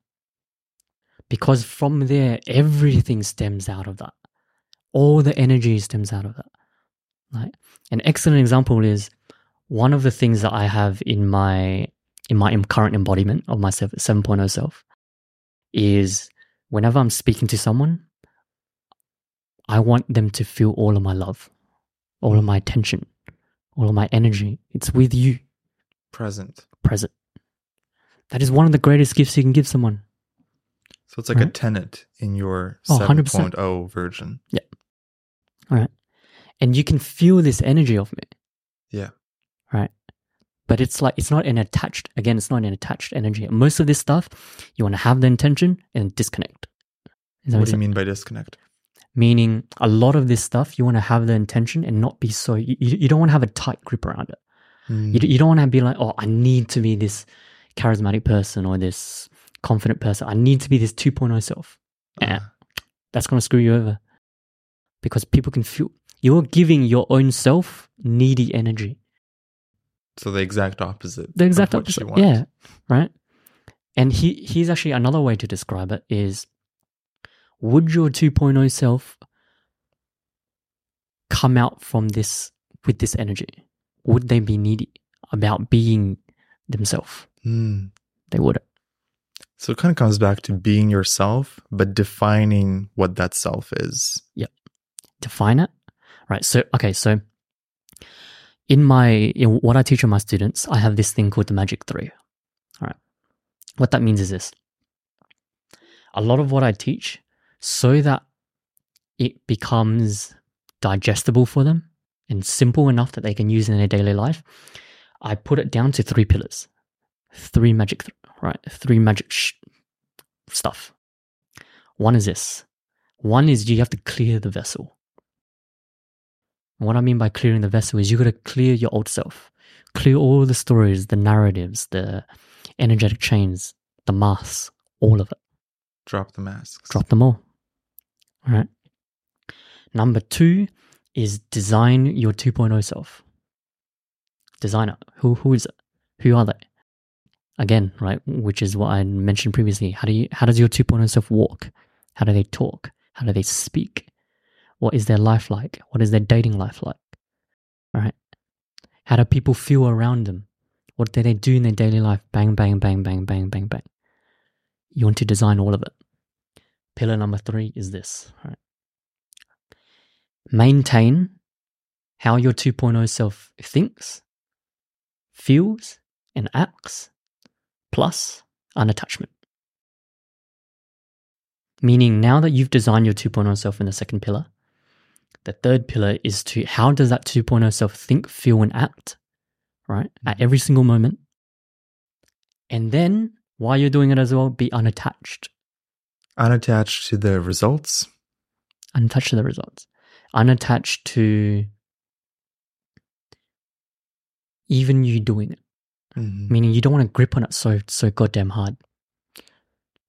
A: Because from there, everything stems out of that. All the energy stems out of that. Right? An excellent example is one of the things that I have in my in my current embodiment of my 7.0 self is whenever I'm speaking to someone, I want them to feel all of my love, all of my attention, all of my energy. It's with you,
B: Present.
A: present. That is one of the greatest gifts you can give someone.
B: So it's like a
A: Right.
B: tenet in your
A: Oh,
B: 7.0
A: 100%.
B: version.
A: And you can feel this energy of me,
B: Yeah.
A: right? But it's like, it's not an attached, again, it's not an attached energy. Most of this stuff, you want to have the intention and disconnect.
B: What
A: make
B: do you mean by disconnect?
A: Meaning, a lot of this stuff, you want to have the intention and not be so, you, you don't want to have a tight grip around it.
B: Mm.
A: You, you don't want to be like, oh, I need to be this charismatic person or this confident person. I need to be this 2.0 self. Yeah.
B: Ah,
A: That's going to screw you over because people can feel you're giving your own self needy energy.
B: so the exact opposite.
A: The exact
B: of what
A: opposite. Yeah. Right. And he, here's actually another way to describe it is would your 2.0 self come out from this with this energy? Would they be needy about being themselves?
B: Mm.
A: They wouldn't.
B: So it kind of comes back to being yourself, but defining what that self is. Yep.
A: Define it right so okay so in my in what i teach my students i have this thing called the magic three. All right what that means is this. A lot of what i teach so that it becomes digestible for them and simple enough that they can use in their daily life i put it down to three pillars. Three magic th- right three magic sh- stuff. One is this. One is you have to clear the vessel what I mean by clearing the vessel is you got to clear your old self, clear all the stories, the narratives, the energetic chains, the masks, all of it.
B: Drop the masks.
A: Drop them all. All right. Number two is design your 2.0 self. Designer. Who who is it? Who are they? Again, right, which is what I mentioned previously. How do you how does your 2.0 self walk? How do they talk? How do they speak? What is their life like? What is their dating life like? All right. How do people feel around them? What do they do in their daily life? Bang, bang, bang, bang, bang, bang, bang. You want to design all of it. Pillar number three is this. All right. Maintain how your 2.0 self thinks, feels, and acts, plus unattachment. Meaning, now that you've designed your 2.0 self in the second pillar, the third pillar is to how does that 2.0 self think, feel, and act, right? At every single moment. And then, while you're doing it as well, be unattached.
B: Unattached to the results.
A: Unattached to the results. Unattached to even you doing it.
B: Mhm.
A: Meaning you don't want to grip on it so so goddamn hard.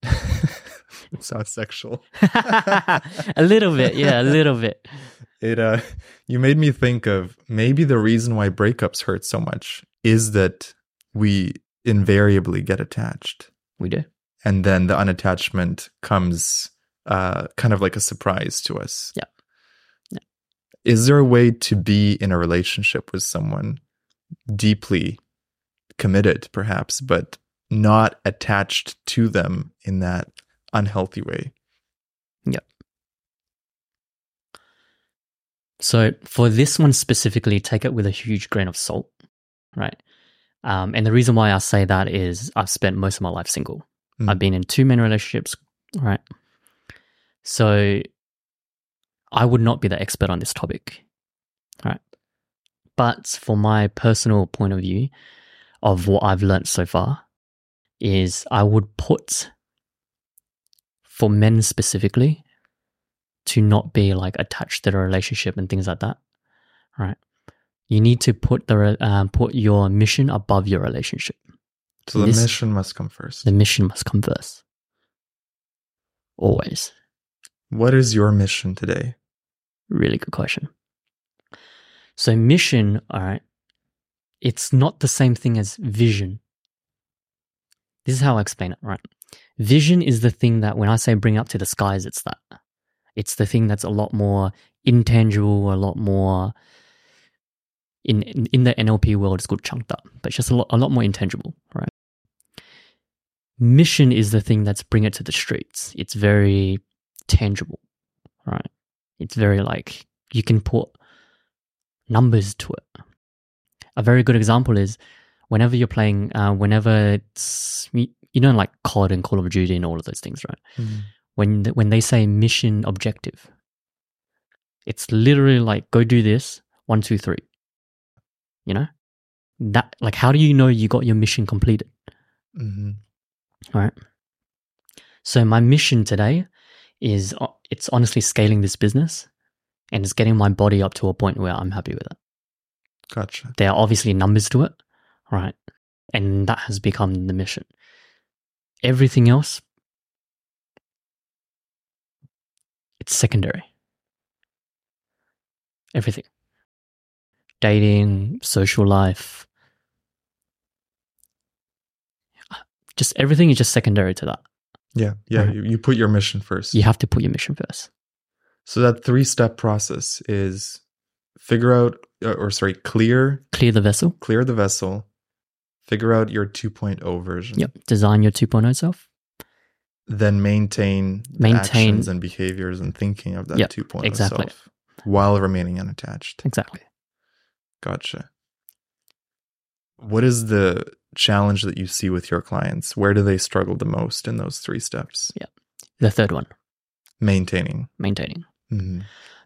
B: it sounds sexual.
A: a little bit, yeah, a little bit.
B: It uh you made me think of maybe the reason why breakups hurt so much is that we invariably get attached.
A: We do.
B: And then the unattachment comes uh kind of like a surprise to us.
A: Yeah. Yeah.
B: Is there a way to be in a relationship with someone deeply committed perhaps but not attached to them in that unhealthy way? Yep.
A: So for this one specifically, take it with a huge grain of salt, right? Um, and the reason why I say that is I've spent most of my life single.
B: Mm.
A: I've been in two men relationships, right? So I would not be the expert on this topic, right? But for my personal point of view of what I've learned so far, is I would put for men specifically to not be like attached to the relationship and things like that, right? You need to put the um, put your mission above your relationship.
B: So the
A: This-
B: mission must come first.
A: The mission must come first. Always.
B: What is your mission today?
A: Really good question. So, mission, all right, it's not the same thing as vision. This is how I explain it, right? Vision is the thing that when I say bring up to the skies, it's that. It's the thing that's a lot more intangible, a lot more in in, in the NLP world, it's called chunked up, but it's just a lot, a lot more intangible, right? Mission is the thing that's bring it to the streets. It's very tangible, right? It's very like you can put numbers to it. A very good example is whenever you're playing, uh, whenever it's you know like COD and Call of Duty and all of those things, right? When th- when they say mission objective, it's literally like go do this one two three. You know that like how do you know you got your mission completed?
B: hmm
A: right? So my mission today is uh, it's honestly scaling this business and it's getting my body up to a point where I'm happy with it.
B: Gotcha.
A: There are obviously numbers to it, right? And that has become the mission. Everything else it's secondary. Everything. Dating, social life, just everything is just secondary to that.
B: Yeah. Yeah.
A: Right.
B: You, you put your mission first.
A: You have to put your mission first.
B: So that three step process is figure out, uh, or sorry, clear,
A: Clear the vessel.
B: clear the vessel, figure out your 2.0 version.
A: Yep. Design your 2.0 self.
B: Then maintain,
A: Maintain-
B: actions and behaviors and thinking of that
A: Yep,
B: 2.0
A: exactly.
B: self while remaining unattached.
A: Exactly.
B: Gotcha. What is the challenge that you see with your clients? Where do they struggle the most in those three steps? Yep.
A: The third one,
B: Maintaining.
A: maintaining.
B: hmm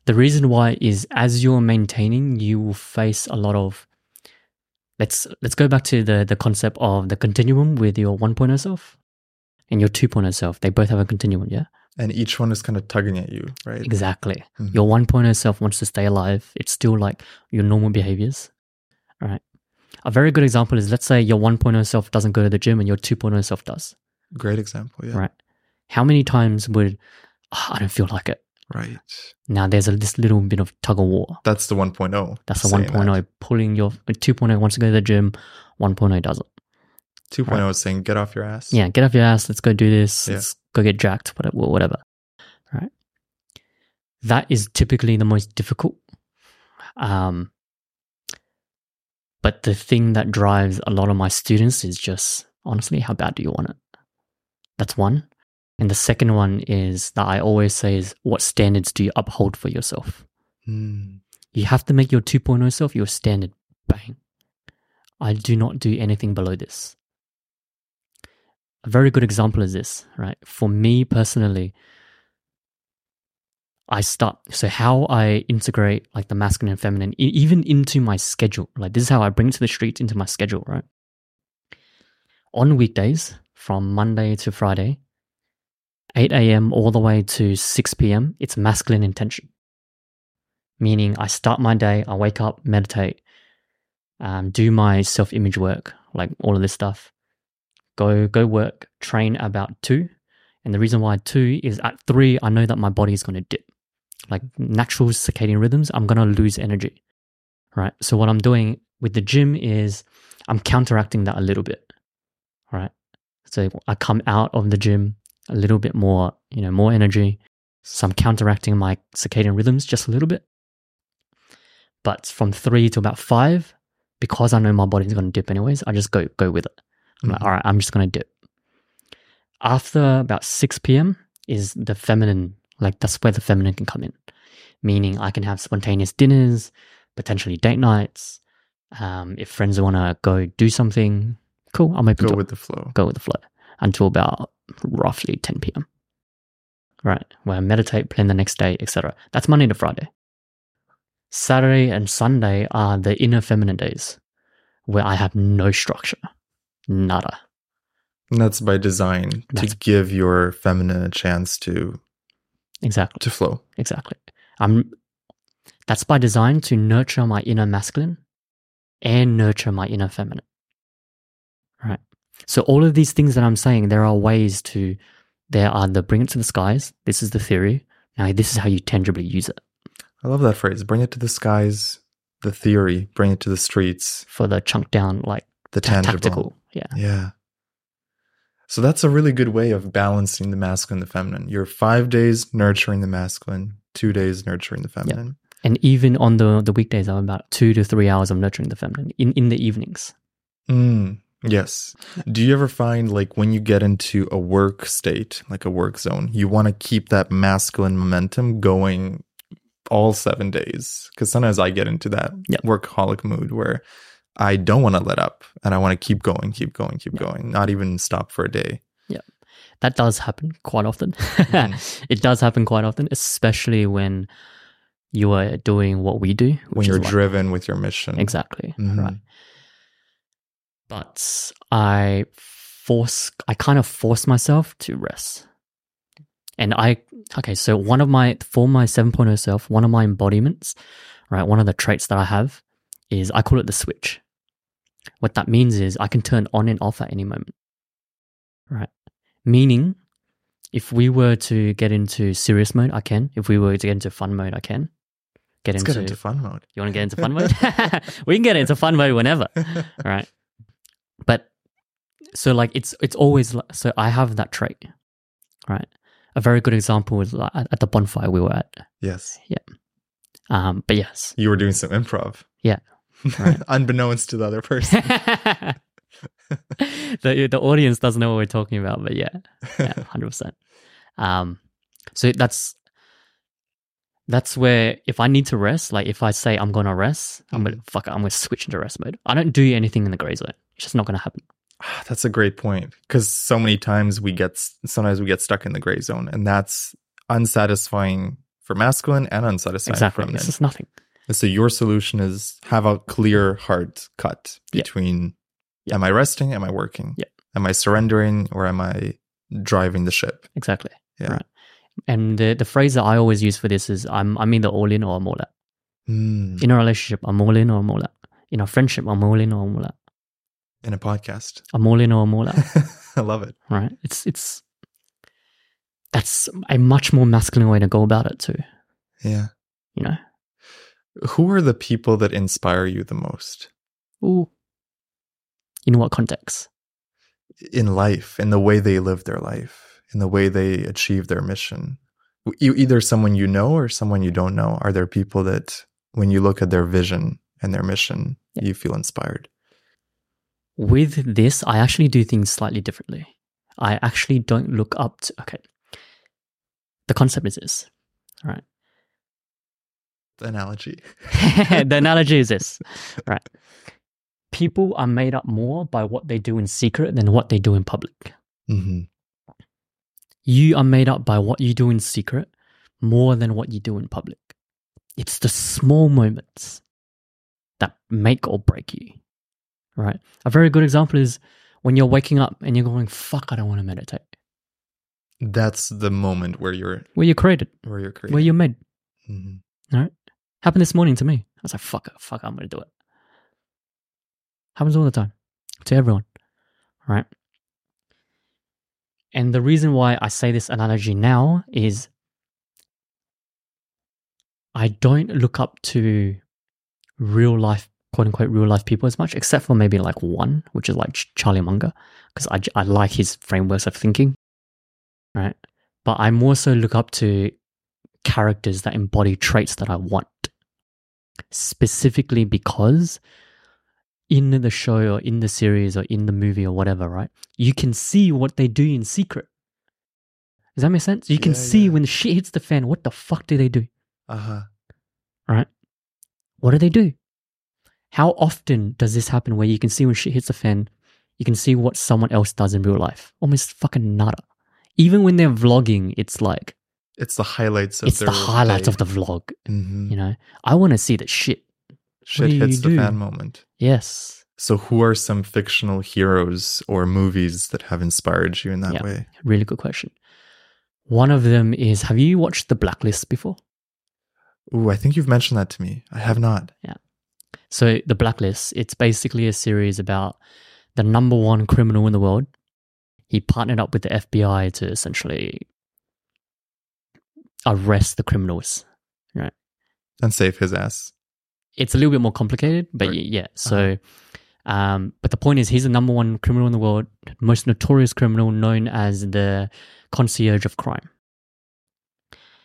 A: The reason why is as you're maintaining, you will face a lot of let's let's go back to the the concept of the continuum with your 1.0 self and your 2.0 self. They both have a continuum, yeah?
B: And each one is kind of tugging at you, right?
A: Exactly.
B: Mhm.
A: Your 1.0 self wants to stay alive. It's still like your normal behaviors. All right. A very good example is let's say your 1.0 self doesn't go to the gym and your 2.0 self does.
B: Great example. Yeah.
A: Right. How many times would "Ah, I don't feel like it?
B: Right.
A: Now there's a, this little bit of tug of war.
B: That's the 1.0.
A: That's the 1.0
B: that.
A: pulling your 2.0 wants to go to the gym, 1.0 doesn't.
B: 2.0 is saying get off your ass.
A: Yeah, get off your ass. Let's go do this.
B: Yeah.
A: Let's go get jacked. Whatever. Whatever. Right. That is typically the most difficult. Um, but the thing that drives a lot of my students is just honestly, how bad do you want it? That's one. And the second one is that I always say is what standards do you uphold for yourself?
B: Mm.
A: You have to make your 2.0 self your standard. Bang. I do not do anything below this. A very good example is this, right? For me personally, I start, so how I integrate like the masculine and feminine, even into my schedule, like this is how I bring it to the streets into my schedule, right? On weekdays, from Monday to Friday, 8 a.m. all the way to 6 p.m., it's masculine intention meaning I start my day, I wake up, meditate, um, do my self image work, like all of this stuff. Go go work, train about two, and the reason why two is at three, I know that my body is going to dip, like natural circadian rhythms. I'm going to lose energy, right? So what I'm doing with the gym is I'm counteracting that a little bit, right? So I come out of the gym a little bit more, you know, more energy. So I'm counteracting my circadian rhythms just a little bit. But from three to about five, because I know my body's going to dip anyways, I just go go with it. I'm like,
B: Mhm.
A: all right, I'm just going to dip. After about 6 p.m. is the feminine, like that's where the feminine can come in. Meaning I can have spontaneous dinners, potentially date nights. Um, if friends want to go do something, cool, I'm open
B: Go
A: to it
B: with the flow.
A: go with the flow until about roughly 10 p.m. Right, where I meditate, plan the next day, etc. That's Monday to Friday. Saturday and Sunday are the inner feminine days where I have no structure, nada.
B: And that's by design
A: That's-
B: to give your feminine a chance to
A: Exactly,
B: to flow.
A: exactly. I'm. That's by design to nurture my inner masculine and nurture my inner feminine. So all of these things that I'm saying, there are ways to. There are the bring it to the skies. This is the theory. Now this is how you tangibly use it
B: I love that phrase. Bring it to the skies. The theory. Bring it to the streets.
A: for the chunk down, like
B: The
A: ta-
B: tangible.
A: tactical. Yeah,
B: Yeah. So that's a really good way of balancing the masculine and the feminine. You're five days nurturing the masculine, two days nurturing the feminine.
A: and even on the the weekdays, I'm about two to three hours of nurturing the feminine in in the evenings.
B: Mm, yes. Do you ever find like when you get into a work state, like a work zone, you want to keep that masculine momentum going all seven days? Because sometimes I get into that workaholic mood where I don't want to let up and I want to keep going, keep going, keep going, not even stop for a day. Yeah.
A: That does happen quite often.
B: Mhm.
A: it does happen quite often, especially when you are doing what we do.
B: When you're
A: is like-
B: driven with your mission.
A: Exactly.
B: Mhm.
A: Right. But I force, I kind of force myself to rest. And I, okay, so one of my, for my 7.0 self, one of my embodiments, right, one of the traits that I have is I call it the switch. What that means is I can turn on and off at any moment. Right. Meaning, if we were to get into serious mode, I can. If we were to get into fun mode, I can. Get
B: Let's
A: into,
B: get into fun mode.
A: you want to get into fun mode? we can get into fun mode whenever. All right. But so like it's it's always like, so I have that trait. Right. A very good example was like at at the bonfire we were at.
B: yes. Yeah.
A: Um, but yes.
B: You were doing some improv.
A: Yeah. Right.
B: Unbeknownst to the other person.
A: the the audience doesn't know what we're talking about, but yeah, yeah, hundred percent. Um, so that's that's where if I need to rest, like if I say I'm gonna rest, I'm gonna mm. fuck it, I'm gonna switch into rest mode. I don't do anything in the gray zone. It's just not gonna happen.
B: That's a great point because so many times we get sometimes we get stuck in the gray zone, and that's unsatisfying for masculine and unsatisfying
A: Exactly.
B: for feminine.
A: This is nothing.
B: And so your solution is have a clear hard cut
A: Yeah.
B: between
A: Yeah.
B: am I resting, am I working?
A: Yeah.
B: Am I surrendering or am I driving the ship?
A: Exactly.
B: Yeah.
A: Right. And the the phrase that I always use for this is I'm I'm either all in or I'm all out.
B: Mm,
A: In a relationship, I'm all in or I'm all out. In a friendship, I'm all in or I'm all out.
B: in a podcast.
A: I'm all in or I'm all out.
B: I love it.
A: right? It's it's that's a much more masculine way to go about it too.
B: Yeah.
A: You know.
B: Who are the people that inspire you the most
A: Ooh. In what context?
B: in life, in the way they live their life, in the way they achieve their mission? You, either someone you know or someone you don't know. Are there people that, when you look at their vision and their mission,
A: Yeah.
B: you feel inspired?
A: With this, I actually do things slightly differently. I actually don't look up to okay. The concept is this. All right.
B: The analogy.
A: the analogy is this. Right. People are made up more by what they do in secret than what they do in public.
B: hmm
A: You are made up by what you do in secret more than what you do in public. It's the small moments that make or break you. Right? A very good example is when you're waking up and you're going, fuck, I don't want to meditate.
B: That's the moment where you're
A: Where you're created,
B: where you're creating.
A: where you're made.
B: Mhm.
A: Happened this morning to me. I was like, fuck it, fuck, I'm going to do it. Happens all the time to everyone. Right? And the reason why I say this analogy now is I don't look up to real life, quote unquote, real life people as much, except for maybe like one, which is like Charlie Munger, because I, I like his frameworks of thinking. Right. But I more so look up to characters that embody traits that I want, specifically because in the show or in the series or in the movie or whatever, right? You can see what they do in secret. Does that make sense? You can
B: Yeah,
A: see
B: yeah.
A: when the shit hits the fan, what the fuck do they do?
B: Uh-huh.
A: right? What do they do? How often does this happen where you can see when shit hits the fan, you can see what someone else does in real life? Almost fucking nada. Even when they're vlogging, it's like,
B: It's the highlights of
A: it's the highlights
B: day.
A: of the vlog.
B: Mhm.
A: You know, I want to see the shit.
B: shit hits the fan moment.
A: Yes.
B: So who are some fictional heroes or movies that have inspired you in that
A: Yeah.
B: way?
A: Really good question. One of them is Have you watched The Blacklist before?
B: Ooh, I think you've mentioned that to me. I have not. Yeah.
A: So, The Blacklist, it's basically a series about the number one criminal in the world. He partnered up with the FBI to essentially arrest the criminals. Right?
B: And save his ass.
A: It's a little bit more complicated, but
B: Right.
A: yeah. So, um, but the point is, he's the number one criminal in the world, most notorious criminal known as the concierge of crime.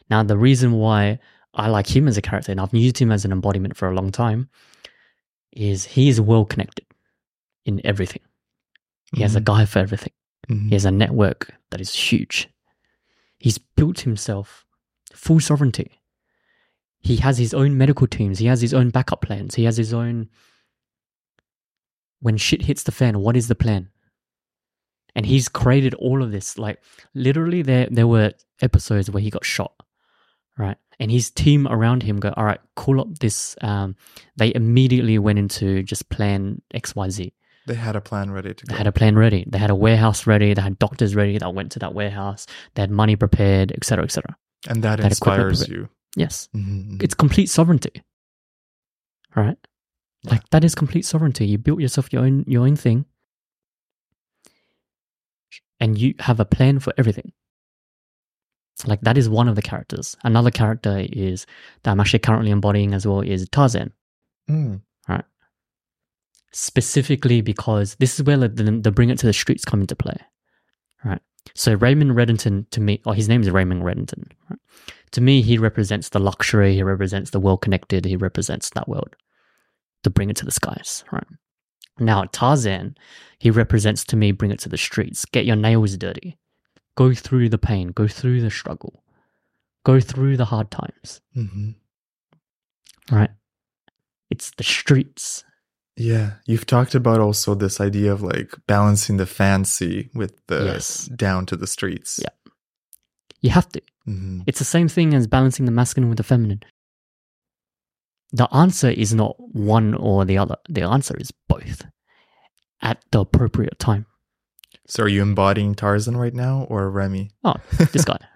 A: Now, the reason why I like him as a character, and I've used him as an embodiment for a long time, is he is well connected in everything. He has a
B: Mhm.
A: guy for everything.
B: Mhm.
A: He has a network that is huge. He's built himself full sovereignty. He has his own medical teams. He has his own backup plans. He has his own. When shit hits the fan, what is the plan? And he's created all of this. Like literally, there there were episodes where he got shot, right? And his team around him go, "All right, call up this." Um, they immediately went into just plan X Y Z.
B: They had a plan ready to
A: They had a plan ready. They had a warehouse ready. They had doctors ready that went to that warehouse. They had money prepared, etc., etc.
B: and that
A: had
B: inspires you.
A: Yes,
B: Mhm.
A: it's complete sovereignty, right?
B: Yeah.
A: Like that is complete sovereignty. You built yourself your own your own thing, and you have a plan for everything. Like that is one of the characters. Another character is that I'm actually currently embodying as well is Tarzan.
B: Mm.
A: specifically because this is where the, the, the bring it to the streets come into play right so raymond reddington to me or his name is raymond reddington right? To me he represents the luxury he represents the well connected he represents that world to bring it to the skies right? Now tarzan he represents to me bring it to the streets. Get your nails dirty. Go through the pain. Go through the struggle. Go through the hard times.
B: Hmm
A: right? It's the streets.
B: Yeah, you've talked about also this idea of like balancing the fancy with the
A: Yes.
B: down to the streets.
A: Yeah. you have to
B: hmm
A: It's the same thing as balancing the masculine with the feminine. The answer is not one or the other. The answer is both at the appropriate time.
B: So are you embodying Tarzan right now or Remy?
A: Oh, this guy.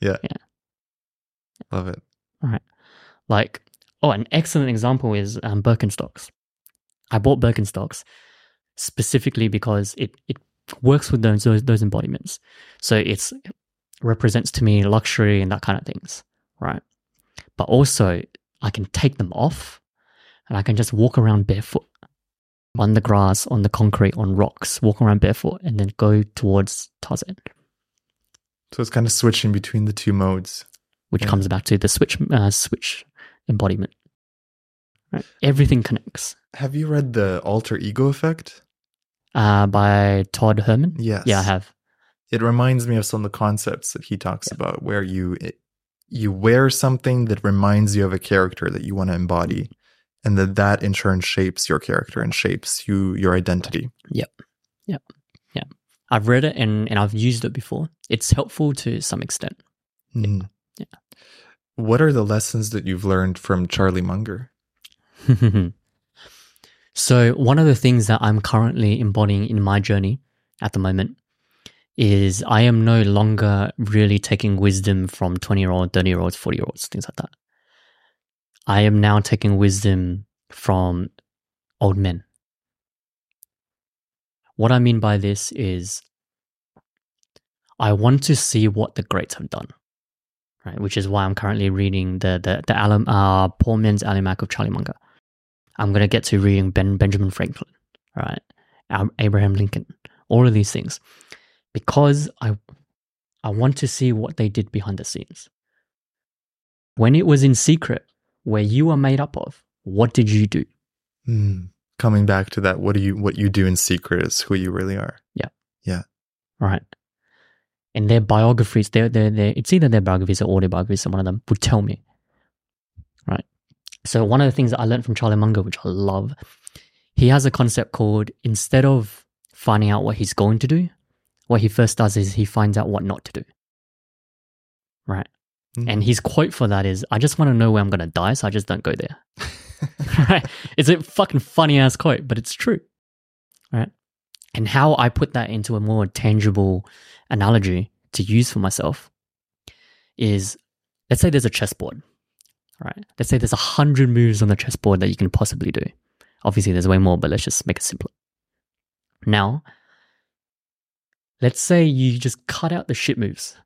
A: Yeah. Yeah.
B: Love it. All right.
A: Like, oh, an excellent example is um, Birkenstocks. I bought Birkenstocks specifically because it, it works with those, those those embodiments. So it's represents to me luxury and that kind of things, right? But also I can take them off and I can just walk around barefoot on the grass, on the concrete, on rocks, walk around barefoot and then go towards Tarzan,
B: So it's kind of switching between the two modes.
A: which
B: Yeah.
A: comes back to the switch uh, switch embodiment. Right? Everything connects.
B: Have you read the Alter Ego Effect?
A: Uh, by Todd Herman.
B: Yes.
A: Yeah, I have.
B: It reminds me of some of the concepts that he talks about, where you it, you wear something that reminds you of a character that you want to embody, and that that in turn shapes your character and shapes you your identity. Yep. Yep. Yeah.
A: I've read it and, and I've used it before. It's helpful to some extent.
B: Mhm.
A: Yeah.
B: What are the lessons that you've learned from Charlie Munger?
A: so, one of the things that I'm currently embodying in my journey at the moment is I am no longer really taking wisdom from 20 year old, 30 year olds, 40 year olds, things like that. I am now taking wisdom from old men. What I mean by this is I want to see what the greats have done. Right, which is why I'm currently reading the the the Alam, uh, Poor Man's Almanac of Charlie Munger. I'm gonna get to reading Ben Benjamin Franklin, right? Abraham Lincoln, all of these things, because I I want to see what they did behind the scenes. When it was in secret, where you are made up of, what did you do?
B: Hmm. Coming back to that, what do you what you do in secret is who you really are. Yeah. Yeah.
A: Right? And their biographies, their their their it's either their biographies or autobiographies, one of them would tell me, right? So one of the things that I learned from Charlie Munger, which I love, he has a concept called instead of finding out what he's going to do, what he first does is he finds out what not to do, right?
B: Mhm.
A: And his quote for that is, "I just want to know where I'm going to die, so I just don't go there." right? It's a fucking funny ass quote, but it's true. Right? And how I put that into a more tangible analogy to use for myself is let's say there's a chessboard. Right? Let's say there's a hundred moves on the chessboard that you can possibly do. Obviously there's way more, but let's just make it simpler. Now, let's say you just cut out the shit moves.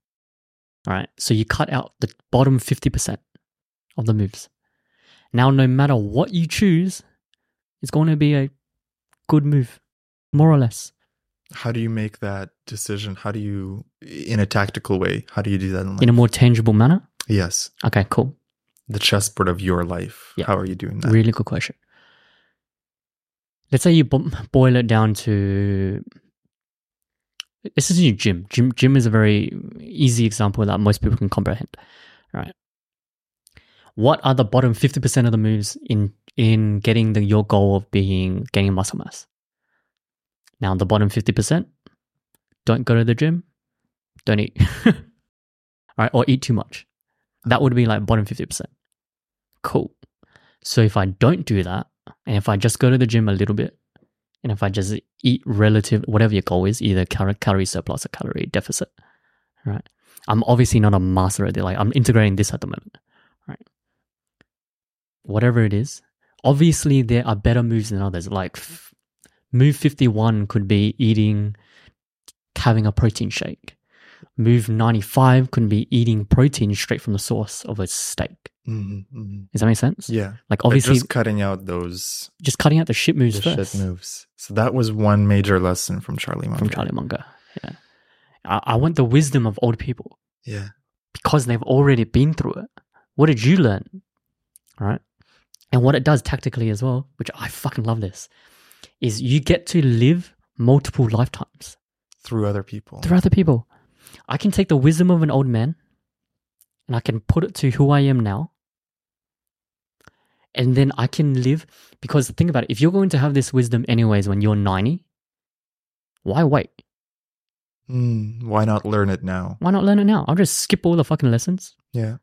A: All right. So you cut out the bottom 50% of the moves. Now, no matter what you choose, it's going to be a good move, more or less.
B: How do you make that decision? How do you, in a tactical way, how do you do that in life?
A: In a more tangible manner.
B: yes,
A: Okay, cool.
B: the chessboard of your life.
A: Yeah.
B: How are you doing that?
A: Really good question. Let's say you bo- boil it down to your gym. Gym gym is a very easy example that most people can comprehend. Right. What are the bottom fifty percent of the moves in in getting the your goal of being gaining muscle mass? Now the bottom fifty percent, don't go to the gym, don't eat. All right, or eat too much. That would be like bottom fifty percent. Cool. So if I don't do that, and if I just go to the gym a little bit, and if I just eat relative, whatever your goal is, either calorie surplus or calorie deficit, right? I'm obviously not a master at it. Like I'm integrating this at the moment, right? Whatever it is, obviously there are better moves than others. Like f- move 51 could be eating, having a protein shake. Move 95 could be eating protein straight from the source of a steak.
B: Mhm, mhm.
A: Does that make sense?
B: Yeah.
A: Like obviously,
B: just cutting out those
A: just cutting out the shit moves
B: the
A: first
B: shit moves. So that was one major lesson from Charlie Munger.
A: from Charlie Munger. Yeah, I, I want the wisdom of old people
B: Yeah.
A: because they've already been through it. What did you learn? Right, and what it does tactically as well, which I fucking love this, is you get to live multiple lifetimes
B: Through other people.
A: through other people. I can take the wisdom of an old man, and I can put it to who I am now. And then I can live because think about it. If you're going to have this wisdom anyways when you're 90, why wait?
B: Mm, why not learn it now?
A: Why not learn it now? I'll just skip all the fucking lessons.
B: Yeah.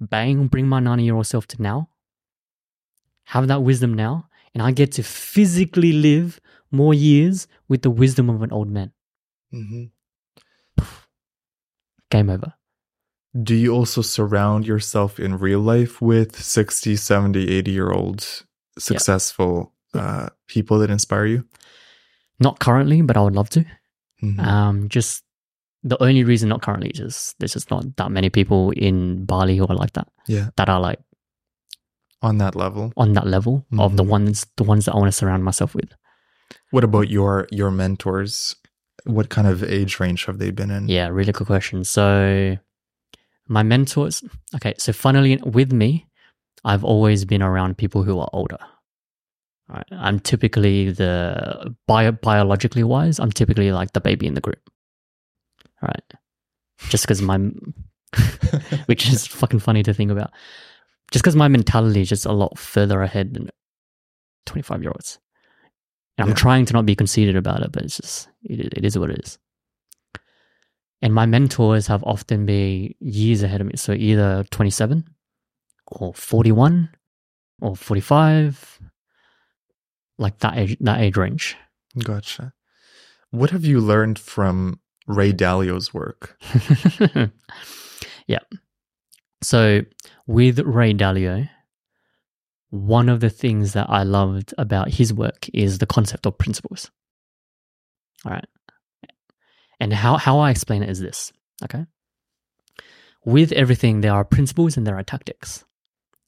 A: Bang, bring my 90 year old self to now. Have that wisdom now. And I get to physically live more years with the wisdom of an old man.
B: hmm
A: Game over.
B: Do you also surround yourself in real life with 60, 70, 80 year old successful uh, people that inspire you?
A: Not currently, but I would love to.
B: Mhm.
A: Um, just the only reason not currently is just there's just not that many people in Bali who are like that.
B: Yeah.
A: That are like
B: On that level.
A: on that level of the
B: Mhm.
A: ones the ones that I want to surround myself with.
B: What about your your mentors? What kind of age range have they been in?
A: Yeah, really good question. So, my mentors. Okay, so funnily with me, I've always been around people who are older. All right, I'm typically the bio, biologically wise. I'm typically like the baby in the group. All right, just because my, which is fucking funny to think about, just because my mentality is just a lot further ahead than twenty five year olds. And I'm trying to not be conceited about it, but it's just it, it is what it is. And my mentors have often been years ahead of me. So either 27 or 41 or 45, like that age, that age range.
B: Gotcha. What have you learned from Ray Dalio's work?
A: yeah. So with Ray Dalio, one of the things that I loved about his work is the concept of principles. All right. And how, how I explain it is this, okay? With everything, there are principles and there are tactics.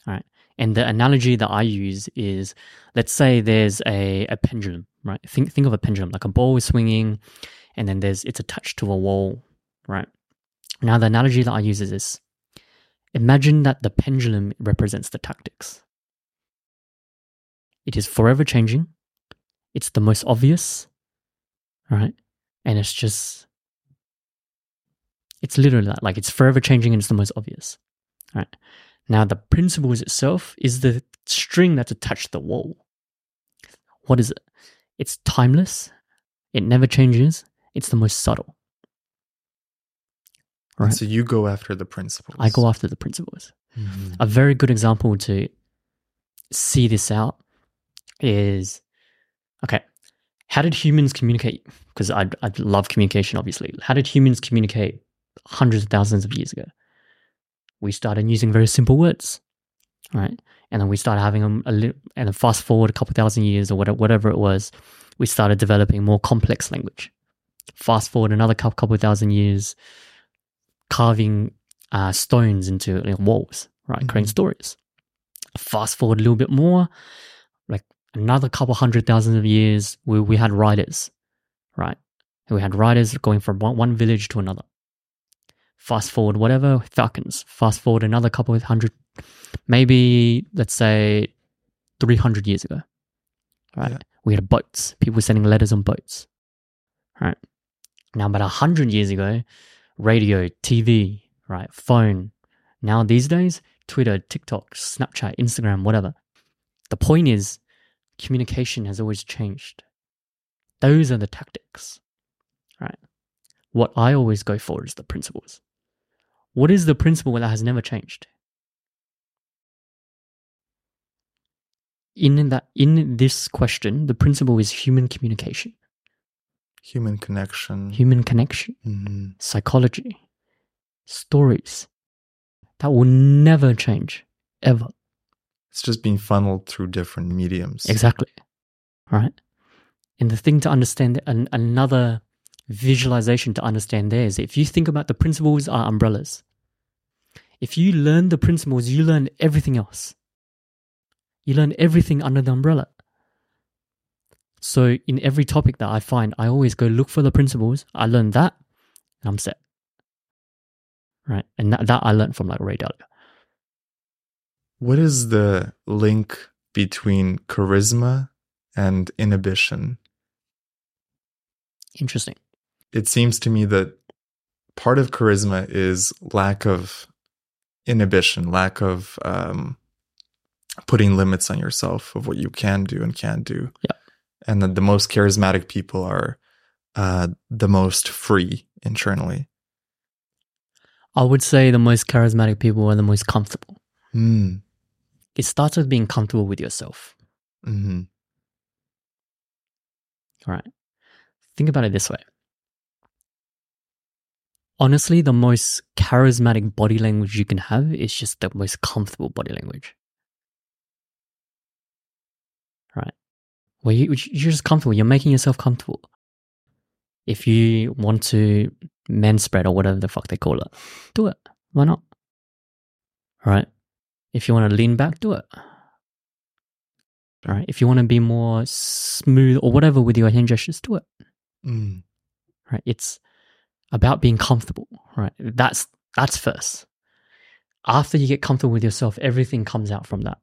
A: All right. And the analogy that I use is let's say there's a, a pendulum, right? Think, think of a pendulum, like a ball is swinging and then there's it's attached to a wall, right? Now, the analogy that I use is this imagine that the pendulum represents the tactics. It is forever changing, it's the most obvious, right? And it's just, it's literally that. Like, it's forever changing and it's the most obvious, right? Now, the principles itself is the string that's attached to the wall. What is it? It's timeless, it never changes, it's the most subtle. Right.
B: So you go after the principles.
A: I go after the principles.
B: Mhm.
A: A very good example to see this out is okay. How did humans communicate? Because I I love communication, obviously. How did humans communicate hundreds of thousands of years ago? We started using very simple words, right? And then we started having them a little, and then fast forward a couple thousand years or whatever, whatever it was, we started developing more complex language. Fast forward another cou- couple thousand years, carving uh, stones into you know, walls, right? Creating stories. Fast forward a little bit more, like another couple hundred thousand of years, we, we had riders, right? We had riders going from one, one village to another. Fast forward, whatever, falcons. Fast forward another couple of hundred, maybe let's say 300 years ago, right?
B: Yeah.
A: We had boats. People were sending letters on boats, right? Now, about 100 years ago, radio, TV, right? Phone. Now, these days, Twitter, TikTok, Snapchat, Instagram, whatever. The point is, communication has always changed. Those are the tactics, right? What I always go for is the principles. What is the principle that has never changed? In that, in this question, the principle is human communication,
B: Human connection.
A: human connection,
B: Mhm.
A: psychology, stories. That will never change, ever.
B: It's just being funneled through different mediums.
A: Exactly. Right. And the thing to understand, an, another visualization to understand there is if you think about the principles are umbrellas. If you learn the principles, you learn everything else. You learn everything under the umbrella. So in every topic that I find, I always go look for the principles. I learn that, and I'm set. Right. And that, that I learned from like Ray Dalio.
B: What is the link between charisma and inhibition?
A: Interesting.
B: It seems to me that part of charisma is lack of inhibition, lack of um, putting limits on yourself of what you can do and can't do.
A: Yeah.
B: And that the most charismatic people are uh, the most free internally.
A: I would say the most charismatic people are the most comfortable.
B: Mm.
A: It starts with being comfortable with yourself.
B: hmm
A: All right. Think about it this way. Honestly, the most charismatic body language you can have is just the most comfortable body language. Right. Where you, you're just comfortable. You're making yourself comfortable. If you want to men spread or whatever the fuck they call it, do it. Why not? Right? If you want to lean back, do it. All right. If you want to be more smooth or whatever with your hand gestures, do it.
B: Mm.
A: Right. It's about being comfortable. Right. That's that's first. After you get comfortable with yourself, everything comes out from that.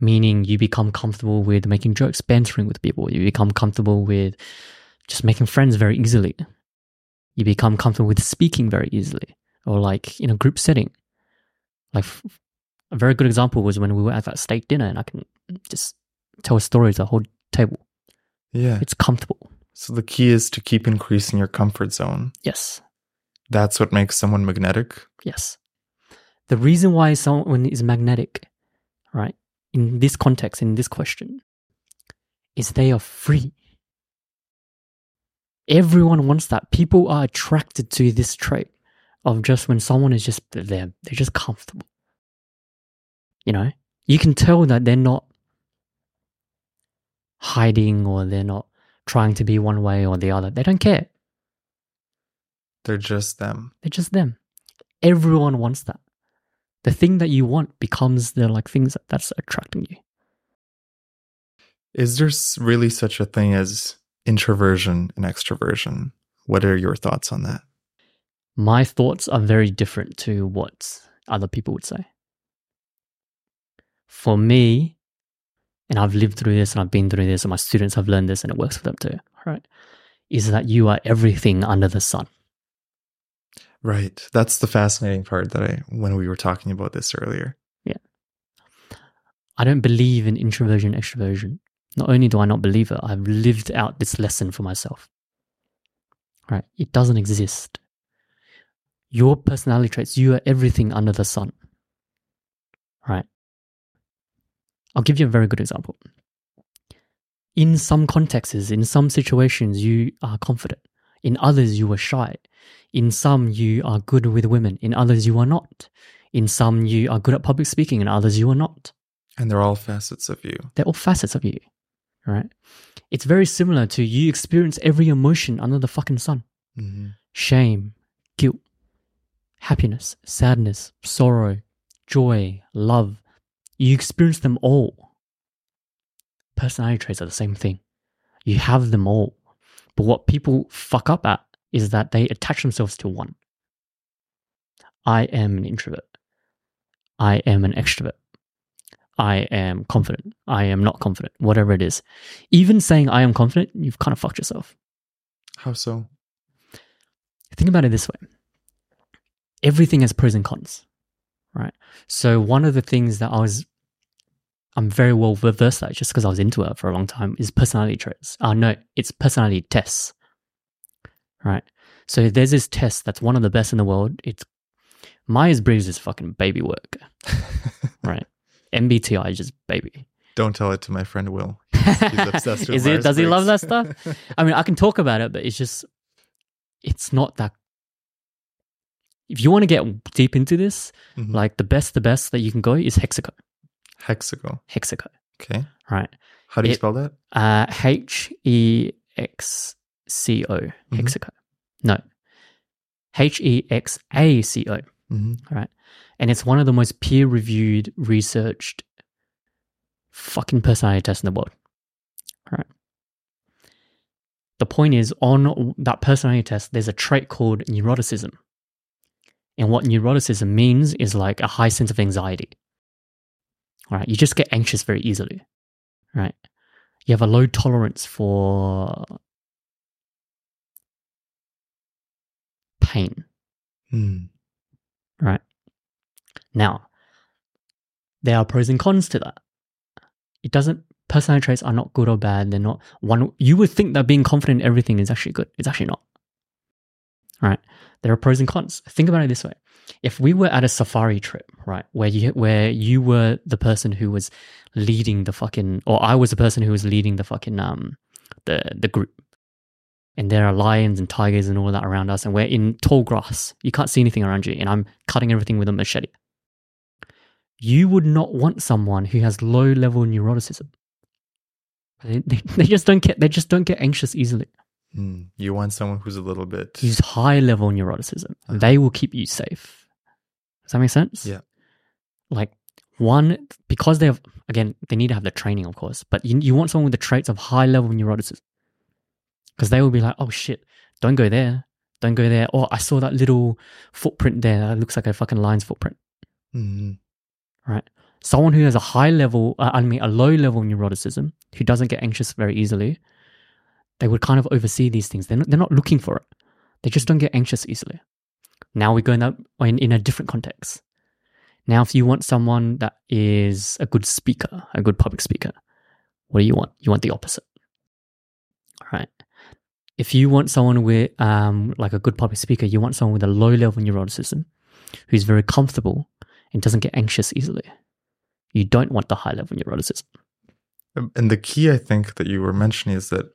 A: Meaning you become comfortable with making jokes, bantering with people. You become comfortable with just making friends very easily. You become comfortable with speaking very easily. Or like in a group setting. Like a very good example was when we were at that steak dinner and I can just tell a stories the whole table.
B: Yeah.
A: It's comfortable.
B: So the key is to keep increasing your comfort zone.
A: Yes.
B: That's what makes someone magnetic.
A: Yes. The reason why someone is magnetic, right, in this context, in this question, is they are free. Everyone wants that. People are attracted to this trait of just when someone is just there, they're just comfortable. You know, you can tell that they're not hiding or they're not trying to be one way or the other. They don't care.
B: They're just them.
A: They're just them. Everyone wants that. The thing that you want becomes the like things that, that's attracting you.
B: Is there really such a thing as introversion and extroversion? What are your thoughts on that?
A: My thoughts are very different to what other people would say. For me, and I've lived through this and I've been through this, and my students have learned this and it works for them too, right? Is that you are everything under the sun.
B: Right. That's the fascinating part that I when we were talking about this earlier. Yeah.
A: I don't believe in introversion, extroversion. Not only do I not believe it, I've lived out this lesson for myself. Right? It doesn't exist. Your personality traits, you are everything under the sun. Right? I'll give you a very good example. In some contexts, in some situations, you are confident. In others, you are shy. In some, you are good with women. In others, you are not. In some, you are good at public speaking. In others, you are not.
B: And they're all facets of you.
A: They're all facets of you. right? It's very similar to you experience every emotion under the fucking sun
B: hmm
A: shame, guilt, happiness, sadness, sorrow, joy, love. You experience them all. Personality traits are the same thing. You have them all. But what people fuck up at is that they attach themselves to one. I am an introvert. I am an extrovert. I am confident. I am not confident. Whatever it is. Even saying I am confident, you've kind of fucked yourself.
B: How so?
A: think about it this way everything has pros and cons right so one of the things that i was i'm very well versed at just because i was into it for a long time is personality traits uh no it's personality tests right so there's this test that's one of the best in the world it's myers-briggs is fucking baby work right mbti is just baby
B: Don't tell it to my friend Will. He's obsessed with
A: is it does he love that stuff I mean, I can talk about it, but it's just, it's not that. If you want to get deep into this,
B: Mhm.
A: like the best, the best that you can go is Hexaco.
B: Hexago.
A: Hexaco,
B: Okay.
A: right?
B: How do you
A: It-
B: spell that?
A: Uh, H E X C O. Hexaco. No. H E X A C O.
B: hmm
A: Right. And it's one of the most peer reviewed, researched fucking personality tests in the world. Right. The point is, on that personality test, there's a trait called neuroticism. And what neuroticism means is like a high sense of anxiety. Right. You just get anxious very easily. Right. You have a low tolerance for pain.
B: Mm.
A: right? Now, there are pros and cons to that. It doesn't personality traits are not good or bad. They're not one you would think that being confident in everything is actually good. It's actually not. Right? There are pros and cons. Think about it this way. If we were at a safari trip, right, where you where you were the person who was leading the fucking or I was the person who was leading the fucking um the the group. And there are lions and tigers and all that around us, and we're in tall grass. You can't see anything around you, and I'm cutting everything with a machete. You would not want someone who has low level neuroticism. They, they, they just don't get they just don't get anxious easily.
B: Mm. You want someone who's a little bit.
A: who's high level neuroticism.
B: Uh-huh.
A: They will keep you safe. Does that make sense?
B: Yeah.
A: Like one because they have again they need to have the training of course, but you you want someone with the traits of high level neuroticism because they will be like, oh shit, don't go there, don't go there. Oh, I saw that little footprint there. That looks like a fucking lion's footprint.
B: Mhm.
A: right? Someone who has a high level, uh, I mean, a low level neuroticism, who doesn't get anxious very easily, they would kind of oversee these things. They're not, they're not looking for it. They just don't get anxious easily. Now we go in, that, in, in a different context. Now, if you want someone that is a good speaker, a good public speaker, what do you want? You want the opposite, right? If you want someone with, um, like a good public speaker, you want someone with a low level neuroticism, who's very comfortable and doesn't get anxious easily. You don't want the high level neuroticism.
B: And the key, I think, that you were mentioning is that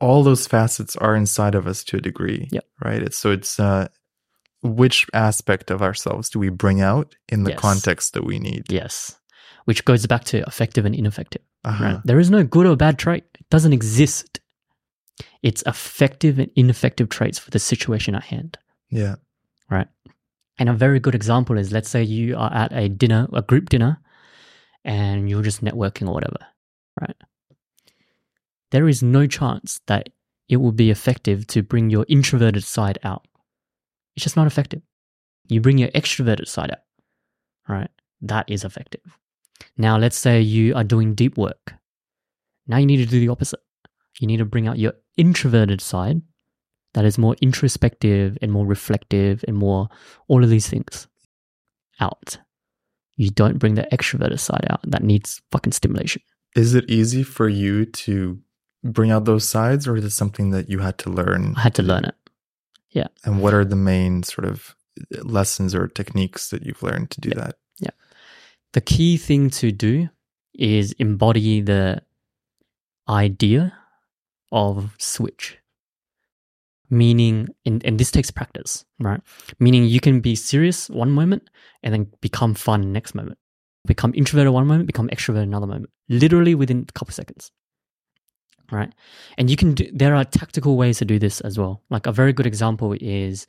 B: all those facets are inside of us to a degree.
A: Yep.
B: Right. It's, so it's uh, which aspect of ourselves do we bring out in the
A: Yes.
B: context that we need?
A: Yes. Which goes back to effective and ineffective.
B: Uh-huh.
A: Right? There is no good or bad trait. It doesn't exist. It's effective and ineffective traits for the situation at hand.
B: Yeah.
A: right? And a very good example is let's say you are at a dinner, a group dinner, and you're just networking or whatever, right? There is no chance that it will be effective to bring your introverted side out. It's just not effective. You bring your extroverted side out, right? That is effective. Now, let's say you are doing deep work. Now you need to do the opposite. You need to bring out your introverted side that is more introspective and more reflective and more all of these things out. You don't bring the extroverted side out that needs fucking stimulation.
B: Is it easy for you to bring out those sides, or is it something that you had to learn?
A: I had to learn it.
B: And what are the main sort of uh, lessons or techniques that you've learned to do
A: Yeah.
B: that? Yeah.
A: The key thing to do is embody the idea of switch. Meaning, and, and this takes practice, right? Meaning you can be serious one moment and then become fun next moment. Become introverted one moment, become extroverted another moment. Literally within a couple seconds. Right? And you can do, there are tactical ways to do this as well. Like a very good example is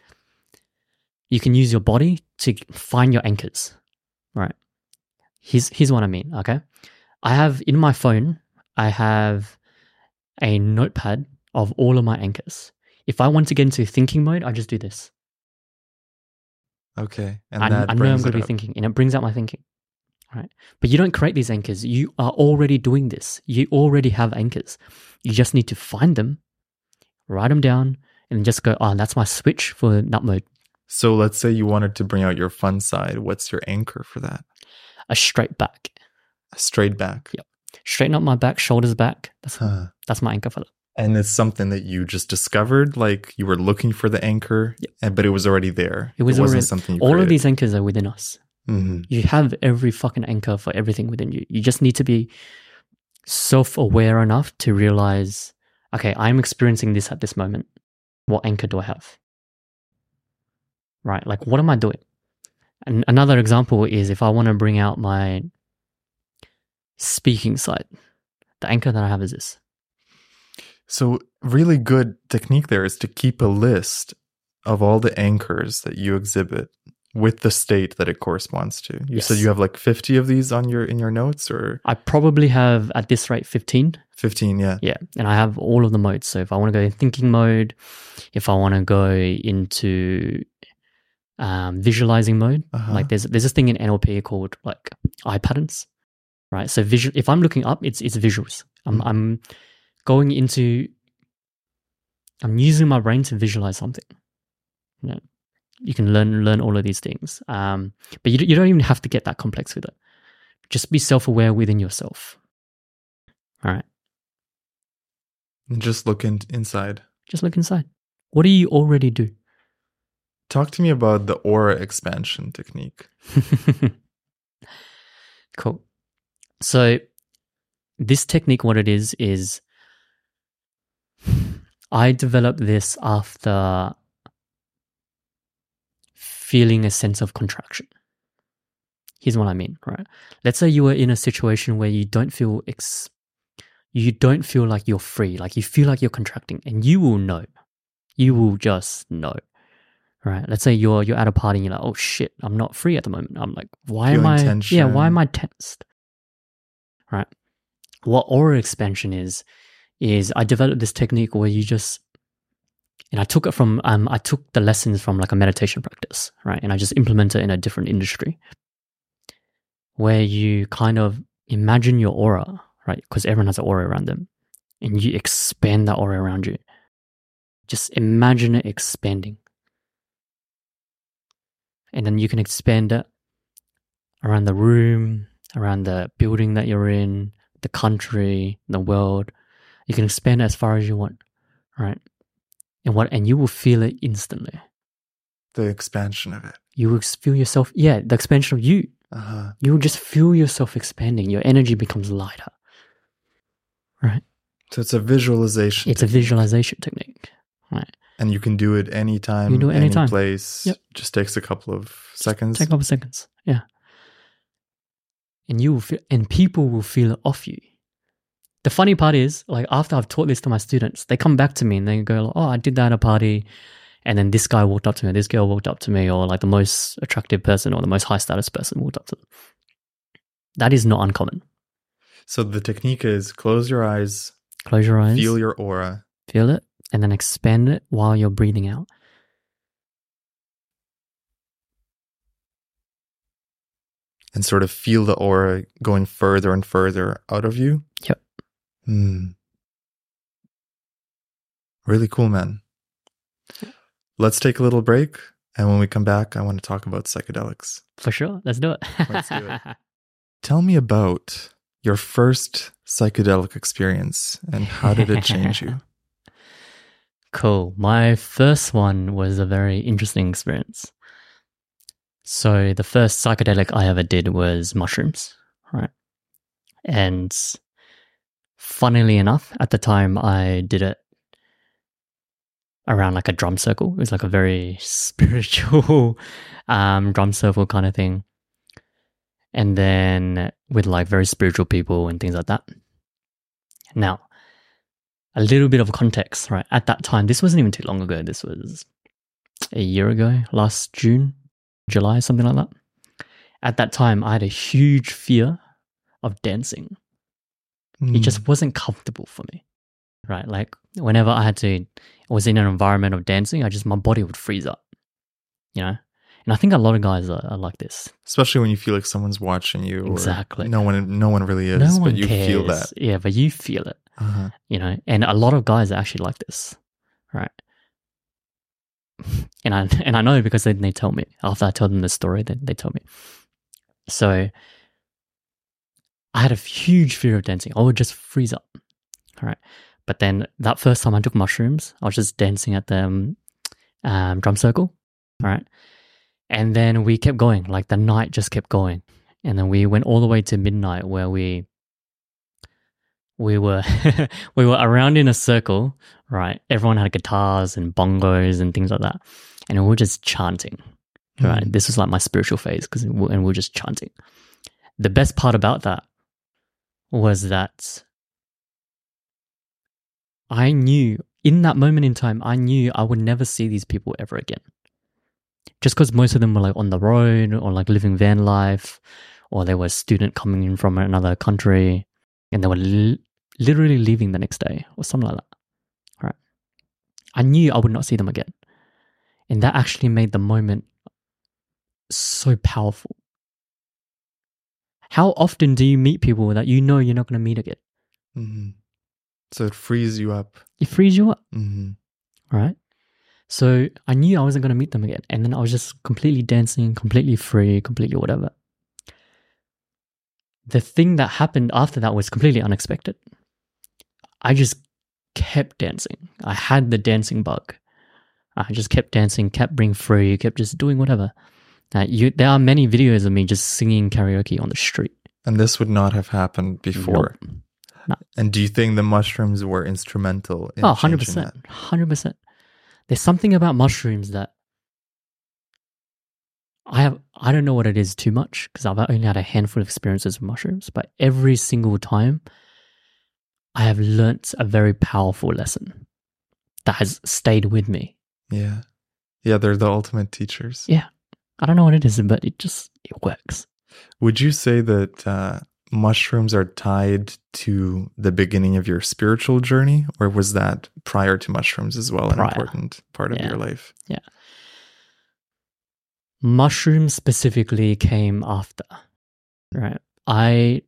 A: you can use your body to find your anchors, right? Here's, here's what I mean, okay? I have in my phone, I have a notepad of all of my anchors. If I want to get into thinking mode, I just do this.
B: Okay. And
A: I,
B: that
A: I know I'm
B: brings
A: going to be
B: up.
A: thinking, and it brings out my thinking. Right. But you don't create these anchors. You are already doing this. You already have anchors. You just need to find them, write them down, and just go, oh, that's my switch for nut mode.
B: So let's say you wanted to bring out your fun side. What's your anchor for that?
A: A straight back.
B: A straight back.
A: Yep. Straighten up my back, shoulders back. That's
B: Huh.
A: that's my anchor for that.
B: And it's something that you just discovered, like you were looking for the anchor,
A: Yep.
B: and, but it was already there.
A: It was
B: wasn't
A: already-
B: something you
A: All of these anchors are within us.
B: Mhm.
A: You have every fucking anchor for everything within you. You just need to be self aware enough to realize, okay, I'm experiencing this at this moment. What anchor do I have? Right? Like, what am I doing? And another example is if I want to bring out my speaking side, the anchor that I have is this.
B: So, really good technique there is to keep a list of all the anchors that you exhibit with the state that it corresponds to. You said you have like 50 of these on your in your notes or
A: I probably have at this rate 15
B: 15, yeah.
A: Yeah, and I have all of the modes. So if I want to go in thinking mode, if I want to go into um, visualizing mode,
B: Uh-huh.
A: like there's there's this thing in NLP called like eye patterns, right? So visual. If I'm looking up, it's it's visuals. I'm
B: Mm.
A: I'm going into. I'm using my brain to visualize something. You, know, you can learn learn all of these things, um, but you you don't even have to get that complex with it. Just be self aware within yourself. All right.
B: And just look in, inside.
A: Just look inside. What do you already do?
B: Talk to me about the aura expansion technique.
A: cool. So, this technique, what it is, is I developed this after feeling a sense of contraction. Here's what I mean, right? Let's say you were in a situation where you don't feel ex- you don't feel like you're free, like you feel like you're contracting, and you will know. You will just know. Right. Let's say you're you're at a party and you're like, oh shit, I'm not free at the moment. I'm like, why am
B: Feeling
A: I. Yeah, why am I tensed? Right. What aura expansion is, is I developed this technique where you just and I took it from um I took the lessons from like a meditation practice, right? And I just implement it in a different industry. Where you kind of imagine your aura, right? Because everyone has an aura around them. And you expand that aura around you. Just imagine it expanding. And then you can expand it around the room, around the building that you're in, the country, the world. You can expand it as far as you want, right? And what and you will feel it instantly.
B: The expansion of it.
A: You will feel yourself, yeah, the expansion of you.
B: Uh-huh.
A: You will just feel yourself expanding. Your energy becomes lighter. Right?
B: So it's a visualization.
A: It's a visualization technique. Right.
B: and you can do it anytime,
A: You do it
B: any place.
A: Yep.
B: Just takes a couple of seconds.
A: Take a couple of seconds. Yeah. And you will feel and people will feel it off you. The funny part is, like after I've taught this to my students, they come back to me and they go, Oh, I did that at a party. And then this guy walked up to me, this girl walked up to me, or like the most attractive person or the most high status person walked up to them. That is not uncommon.
B: So the technique is close your eyes,
A: Close your eyes,
B: feel your aura,
A: feel it, and then expand it while you're breathing out.
B: and sort of feel the aura going further and further out of you.
A: Yep.
B: Hmm. Really cool, man. Let's take a little break. And when we come back, I want to talk about psychedelics.
A: For sure. Let's do it.
B: Let's do it. Tell me about your first psychedelic experience and how did it change you?
A: Cool. My first one was a very interesting experience. So, the first psychedelic I ever did was mushrooms, right? And funnily enough, at the time I did it around like a drum circle. It was like a very spiritual um, drum circle kind of thing. And then with like very spiritual people and things like that. Now, a little bit of context, right? At that time, this wasn't even too long ago. This was a year ago, last June, July, something like that. At that time, I had a huge fear of dancing. It
B: Mm.
A: just wasn't comfortable for me, right? Like whenever I had to, was in an environment of dancing, I just my body would freeze up, you know. And I think a lot of guys are, are like this.
B: especially when you feel like someone's watching you. or
A: Exactly.
B: No one, no one really is,
A: no
B: but
A: one
B: you
A: cares.
B: feel that.
A: yeah, but you feel it.
B: Uh-huh.
A: you know and a lot of guys are actually like this right and i and i know because they, they tell me after i tell them the story they, they tell me so i had a huge fear of dancing i would just freeze up all right but then that first time i took mushrooms i was just dancing at the um, um, drum circle all right and then we kept going like the night just kept going and then we went all the way to midnight where we we were we were around in a circle, right? Everyone had guitars and bongos and things like that, and we were just chanting. Right,
B: Mm.
A: this was like my spiritual phase because and we were just chanting. The best part about that was that I knew in that moment in time, I knew I would never see these people ever again. Just because most of them were like on the road or like living van life, or they were a student coming in from another country, and they were li- literally leaving the next day or something like that. Right. I knew I would not see them again. And that actually made the moment so powerful. How often do you meet people that you know you're not going to meet again?
B: Mhm. So it frees you up.
A: It frees you up,
B: hmm
A: right? So I knew I wasn't going to meet them again. And then I was just completely dancing, completely free, completely whatever. The thing that happened after that was completely unexpected. I just kept dancing. I had the dancing bug. I just kept dancing, kept being free, kept just doing whatever. Uh, you, there are many videos of me just singing karaoke on the street.
B: And this would not have happened before.
A: Nope. No.
B: And do you think the mushrooms were instrumental in
A: Oh, 100%.
B: that?
A: 100%. There's something about mushrooms that I have, I don't know what it is too much because I've only had a handful of experiences with mushrooms, but every single time I have learnt a very powerful lesson that has stayed with me.
B: Yeah. Yeah, they're the ultimate teachers.
A: Yeah. I don't know what it is, but it just, it works.
B: Would you say that uh, mushrooms are tied to the beginning of your spiritual journey, or was that prior to mushrooms as well, an important part of
A: Yeah.
B: your life? Yeah.
A: Mushrooms specifically came after, right? I,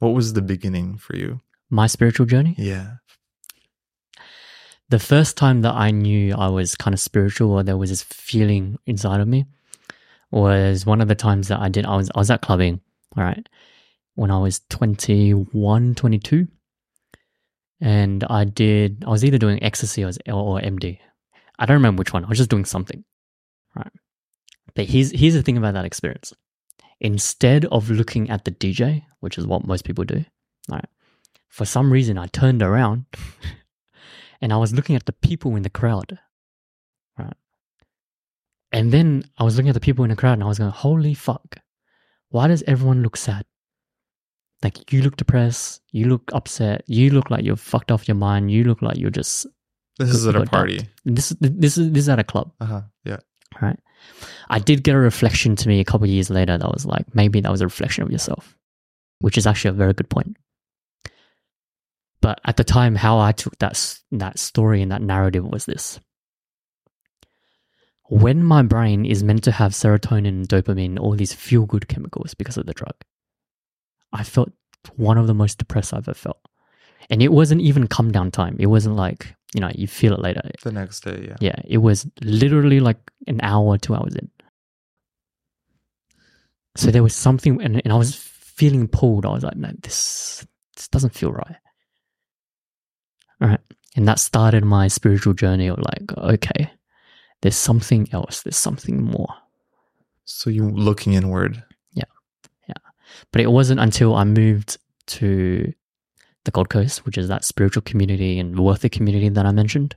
B: What was the beginning for you?
A: my spiritual journey,
B: Yeah.
A: The first time that I knew I was kind of spiritual or there was this feeling inside of me was one of the times that I did I was I was at clubbing, all right, when I was 21, 22. And I did I was either doing ecstasy or, or MD. I don't remember which one. I was just doing something. Right. But here's here's the thing about that experience. Instead of looking at the DJ, which is what most people do, right? For some reason I turned around and I was looking at the people in the crowd. Right. And then I was looking at the people in the crowd and I was going, holy fuck. Why does everyone look sad? Like you look depressed, you look upset, you look like you're fucked off your mind, you look like you're just
B: This is at a party.
A: dumped. This this is this is at a club,
B: Uh huh. Yeah.
A: right? I did get a reflection to me a couple of years later that was like maybe that was a reflection of yourself, which is actually a very good point. But at the time, how I took that that story and that narrative was this: when my brain is meant to have serotonin dopamine, all these feel good chemicals because of the drug, I felt one of the most depressed I've ever felt. And it wasn't even come down time. It wasn't like, you know, you feel it later.
B: The next day. Yeah.
A: Yeah, it was literally like an hour, two hours in. So there was something, and, and I was feeling pulled. I was like, no, this, this doesn't feel right. All right. And that started my spiritual journey of like, okay, there's something else, there's something more.
B: So you're looking inward. Yeah. Yeah.
A: But it wasn't until I moved to the Gold Coast, which is that spiritual community and worthy community that I mentioned,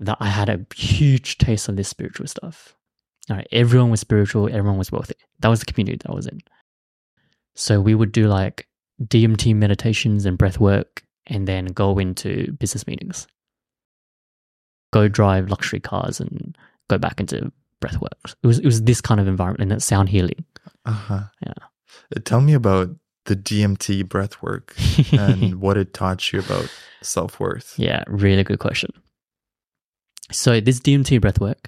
A: that I had a huge taste of this spiritual stuff. All right, everyone was spiritual, everyone was wealthy. That was the community that I was in. So we would do like DMT meditations and breath work, and then go into business meetings. Go drive luxury cars and go back into breath work. It was it was this kind of environment and it's sound healing.
B: Uh-huh.
A: Yeah.
B: Uh, Tell me about the DMT breath work and what it taught you about self worth.
A: Yeah, really good question. So this DMT breathwork,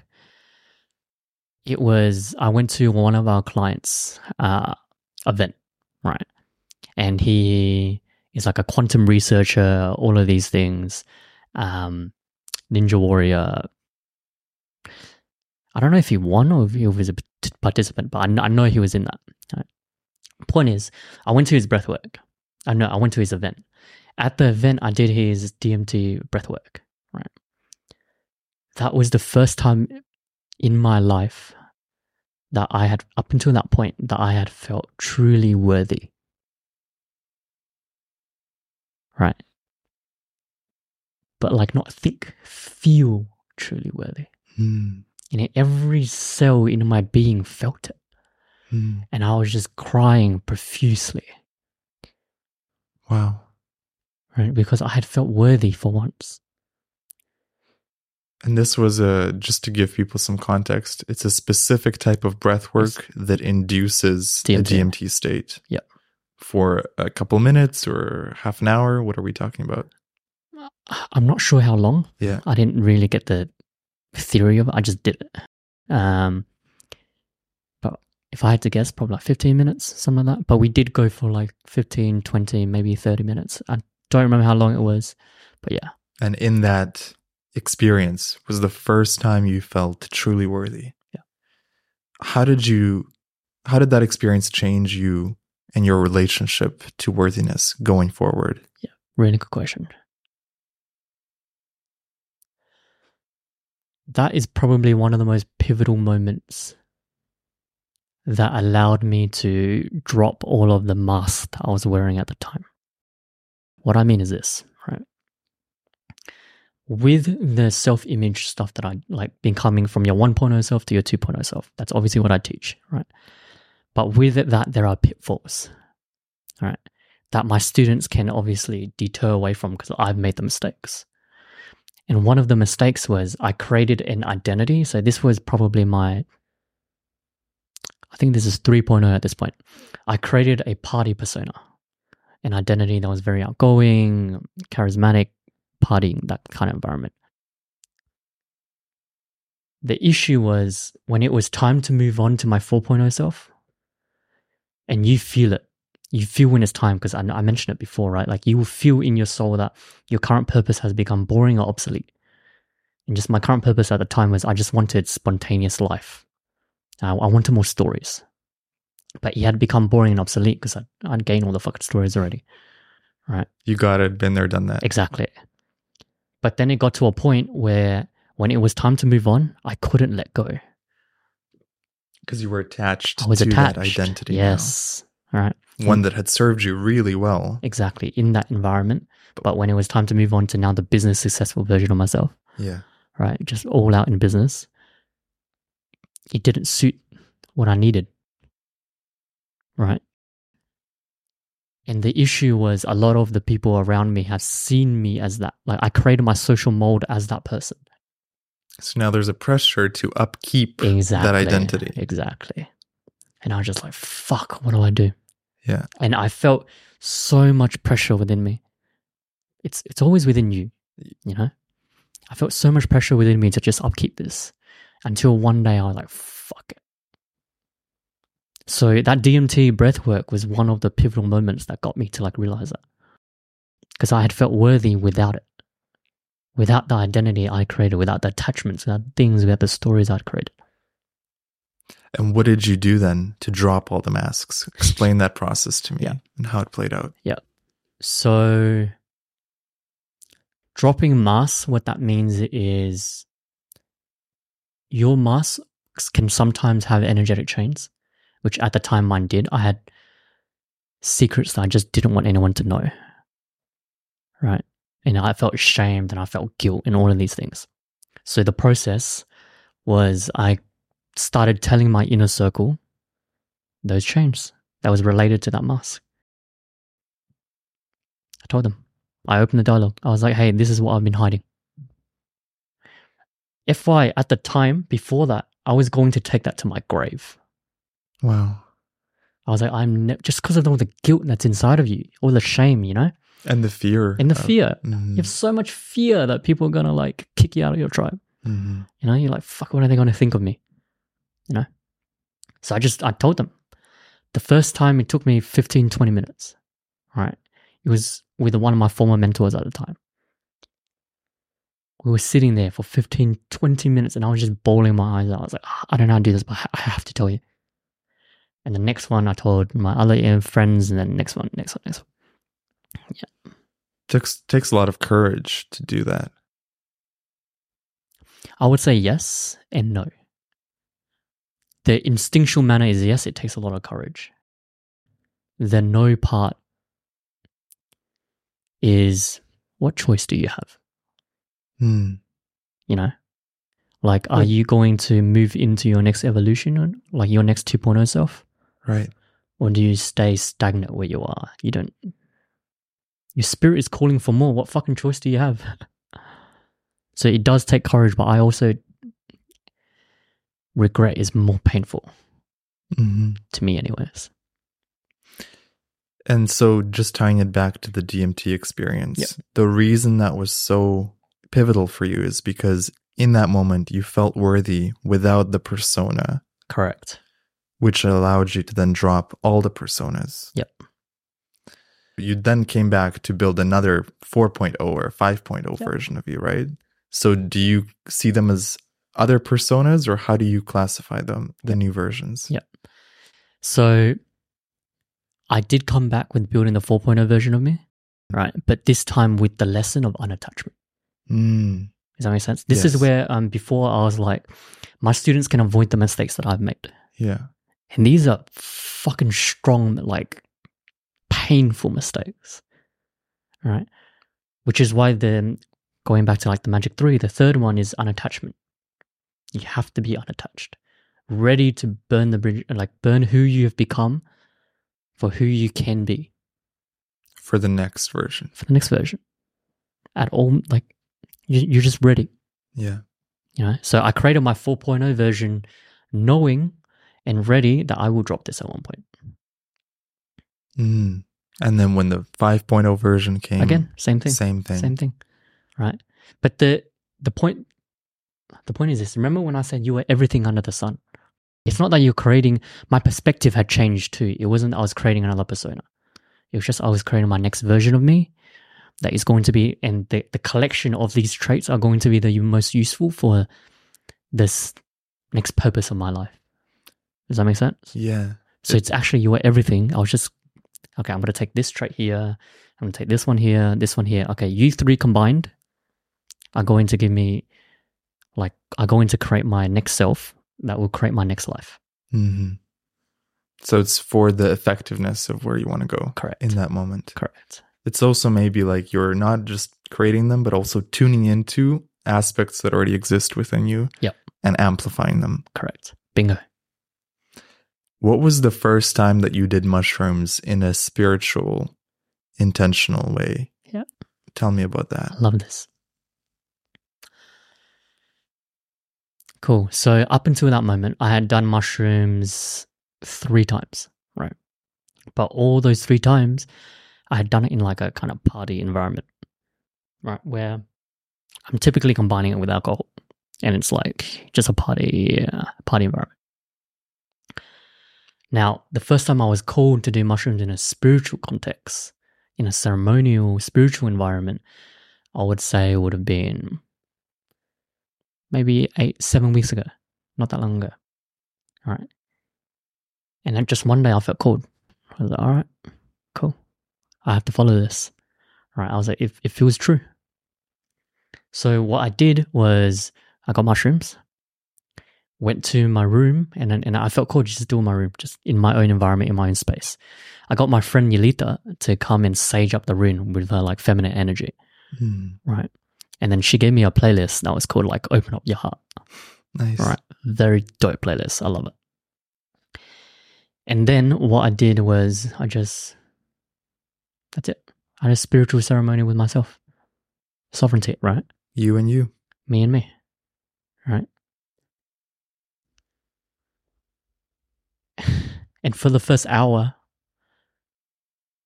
A: it was I went to one of our clients' uh, event, right? And he is like a quantum researcher, all of these things, um, Ninja Warrior. I don't know if he won or if he was a participant, but I know, he was in that. Right? Point is, I went to his breathwork. I know I went to his event. At the event, I did his DMT breathwork. Right. That was the first time in my life that I had, up until that point, that I had felt truly worthy. Right. But like not think, feel truly worthy.
B: Hmm.
A: And every cell in my being felt it.
B: Hmm.
A: And I was just crying profusely.
B: Wow.
A: Right. Because I had felt worthy for once.
B: And this was a just to give people some context. It's a specific type of breath work that induces a
A: DMT.
B: DMT state.
A: Yep.
B: For a couple minutes or half an hour. What are we talking about?
A: I'm not sure how long.
B: Yeah.
A: I didn't really get the theory of it. I just did it. Um, but if I had to guess, probably like 15 minutes, something like that. But we did go for like 15, 20, maybe 30 minutes. I don't remember how long it was. But yeah,
B: And in that experience was the first time you felt truly worthy.
A: Yeah.
B: How did you how did that experience change you and your relationship to worthiness going forward?
A: Yeah, really good question. That is probably one of the most pivotal moments that allowed me to drop all of the masks I was wearing at the time. What I mean is this, right? With the self image stuff that I like, been coming from your 1.0 self to your 2.0 self, that's obviously what I teach, right? But with that, there are pitfalls, right? That my students can obviously deter away from because I've made the mistakes. And one of the mistakes was I created an identity. So this was probably my, I think this is 3.0 at this point. I created a party persona, an identity that was very outgoing, charismatic, partying, that kind of environment. The issue was when it was time to move on to my 4.0 self, and you feel it. You feel when it's time because I, I mentioned it before, right? Like you will feel in your soul that your current purpose has become boring or obsolete. And just my current purpose at the time was I just wanted spontaneous life. Uh, I wanted more stories. But it had become boring and obsolete because I'd, I'd gained all the fucking stories already. Right?
B: You got it, been there, done that.
A: Exactly. But then it got to a point where when it was time to move on, I couldn't let go.
B: Because you were attached to
A: attached.
B: that identity. now.
A: Yes. All right.
B: One mm. that had served you really well.
A: Exactly. In that environment. But when it was time to move on to now the business successful version of myself,
B: Yeah.
A: right? Just all out in business. It didn't suit what I needed. Right. And the issue was a lot of the people around me have seen me as that. Like I created my social mold as that person.
B: So now there's a pressure to upkeep
A: Exactly.
B: that identity.
A: Exactly. And I was just like, fuck, what do I do?
B: Yeah.
A: And I felt so much pressure within me. It's it's always within you, you know? I felt so much pressure within me to just upkeep this until one day I was like, fuck it. So that DMT breath work was one of the pivotal moments that got me to like realize that. Because I had felt worthy without it. Without the identity I created, without the attachments, without things, without the stories I'd created.
B: And what did you do then to drop all the masks? Explain that process to me
A: Yeah.
B: and how it played out. Yeah.
A: So, dropping masks, what that means is your masks can sometimes have energetic chains, which at the time mine did. I had secrets that I just didn't want anyone to know. Right. And I felt ashamed and I felt guilt and all of these things. So, the process was I started telling my inner circle those chains that was related to that mask. I told them. I opened the dialogue. I was like, hey, this is what I've been hiding. FY, at the time, before that, I was going to take that to my grave.
B: Wow.
A: I was like, I'm ne- just because of all the guilt that's inside of you, all the shame, you know,
B: And the fear.
A: and the
B: of-
A: fear.
B: Mhm,
A: You have so much fear that people are gonna like kick you out of your tribe.
B: mhm.
A: You know, you're like, fuck, what are they gonna think of me? You know? So I just, I told them. The first time it took me 15, 20 minutes. Right. It was with one of my former mentors at the time. We were sitting there for 15, 20 minutes and I was just bawling my eyes out. I was like, "Ah, I don't know how to do this, but I- I have to tell you. And the next one I told my other uh, friends, and then next one, next one, next one.
B: Takes takes a lot of courage to do that.
A: I would say yes and no. The instinctual manner is yes, it takes a lot of courage. The no part is what choice do you have?
B: Hmm.
A: You know? Like, are you going to move into your next evolution, like your next 2.0 self?
B: Right.
A: Or do you stay stagnant where you are? You don't. Your spirit is calling for more. What fucking choice do you have? so it does take courage, but I also. Regret is more painful
B: hmm
A: to me, anyways.
B: And so, just tying it back to the DMT experience,
A: Yep.
B: the reason that was so pivotal for you is because in that moment you felt worthy without the persona,
A: Correct.
B: which allowed you to then drop all the personas.
A: Yep.
B: You then came back to build another 4.0 or 5.0
A: Yep.
B: version of you, right? So, do you see them as other personas or how do you classify them, the new versions?
A: Yep. So I did come back with building the 4.0 version of me, right? But this time with the lesson of unattachment.
B: Mm.
A: Does that make sense? This is where um before I was like, my students can avoid the mistakes that I've made.
B: Yeah.
A: And these are fucking strong, like painful mistakes. Right? Which is why the going back to like the magic three, the third one is unattachment. You have to be unattached. Ready to burn the bridge like burn who you have become for who you can be
B: For the next version.
A: for the next version. At all like you, you're just ready.
B: Yeah.
A: You know? So I created my 4.0 version knowing and ready that I will drop this at one point.
B: Mm. And then when the 5.0 version came,
A: Again, same thing.
B: same thing.
A: Same thing. Right. But the the point the point is this. Remember when I said you were everything under the sun? It's not that you're creating my perspective had changed too. It wasn't I was creating another persona. It was just I was creating my next version of me that is going to be and the, the collection of these traits are going to be the most useful for this next purpose of my life. Does that make sense?
B: Yeah.
A: So it's actually you were everything. I was just okay. I'm going to take this trait here. I'm going to take this one here, this one here. Okay, you three combined are going to give me like are going to create my next self that will create my next life.
B: hmm So it's for the effectiveness of where you want to go
A: Correct.
B: in that moment.
A: Correct.
B: It's also maybe like you're not just creating them, but also tuning into aspects that already exist within you
A: Yep.
B: and amplifying them.
A: Correct. Bingo.
B: What was the first time that you did mushrooms in a spiritual, intentional way?
A: Yeah.
B: Tell me about that.
A: I love this. Cool. So up until that moment, I had done mushrooms three times, right? But all those three times, I had done it in like a kind of party environment, right? Where I'm typically combining it with alcohol, and it's like just a party, uh, party environment. Now, the first time I was called to do mushrooms in a spiritual context, in a ceremonial, spiritual environment, I would say would have been maybe eight, seven weeks ago, not that long ago. All right. And then just one day I felt called. I was like, all right, cool. I have to follow this. All right. I was like, it, it feels true. So what I did was I got mushrooms, went to my room, and and I felt called just to do in my room, just in my own environment, in my own space. I got my friend Yelita to come and sage up the room with her like feminine energy.
B: Hmm.
A: Right. And then she gave me a playlist that was called like Open Up Your Heart.
B: Nice.
A: Right. Very dope playlist. I love it. And then what I did was I just that's it. I had a spiritual ceremony with myself. Sovereignty, right?
B: You and you.
A: Me and me. Right? And for the first hour,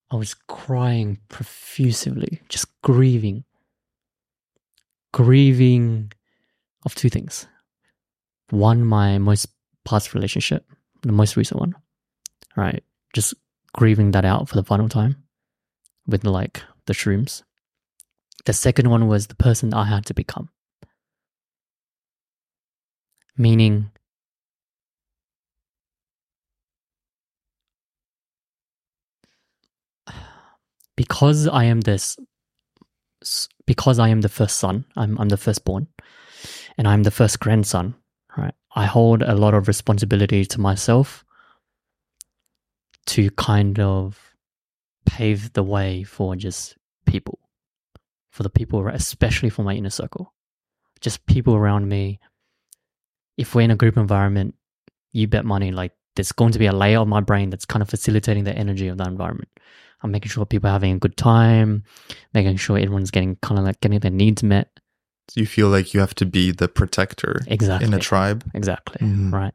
A: I was crying profusely, just grieving. Grieving of two things. One, my most past relationship, the most recent one. Right? Just grieving that out for the final time with like the shrooms. The second one was the person I had to become. Meaning, because I am this, because I am the first son, I'm, I'm the firstborn, and I'm the first grandson, right? I hold a lot of responsibility to myself to kind of pave the way for just people, for the people, especially for my inner circle, just people around me. If we're in a group environment, you bet money, like there's going to be a layer of my brain that's kind of facilitating the energy of that environment. I'm making sure people are having a good time, making sure everyone's getting kind of like getting their needs met.
B: Do you feel like you have to be the protector
A: Exactly.
B: in a tribe?
A: Exactly.
B: Mhm.
A: Right.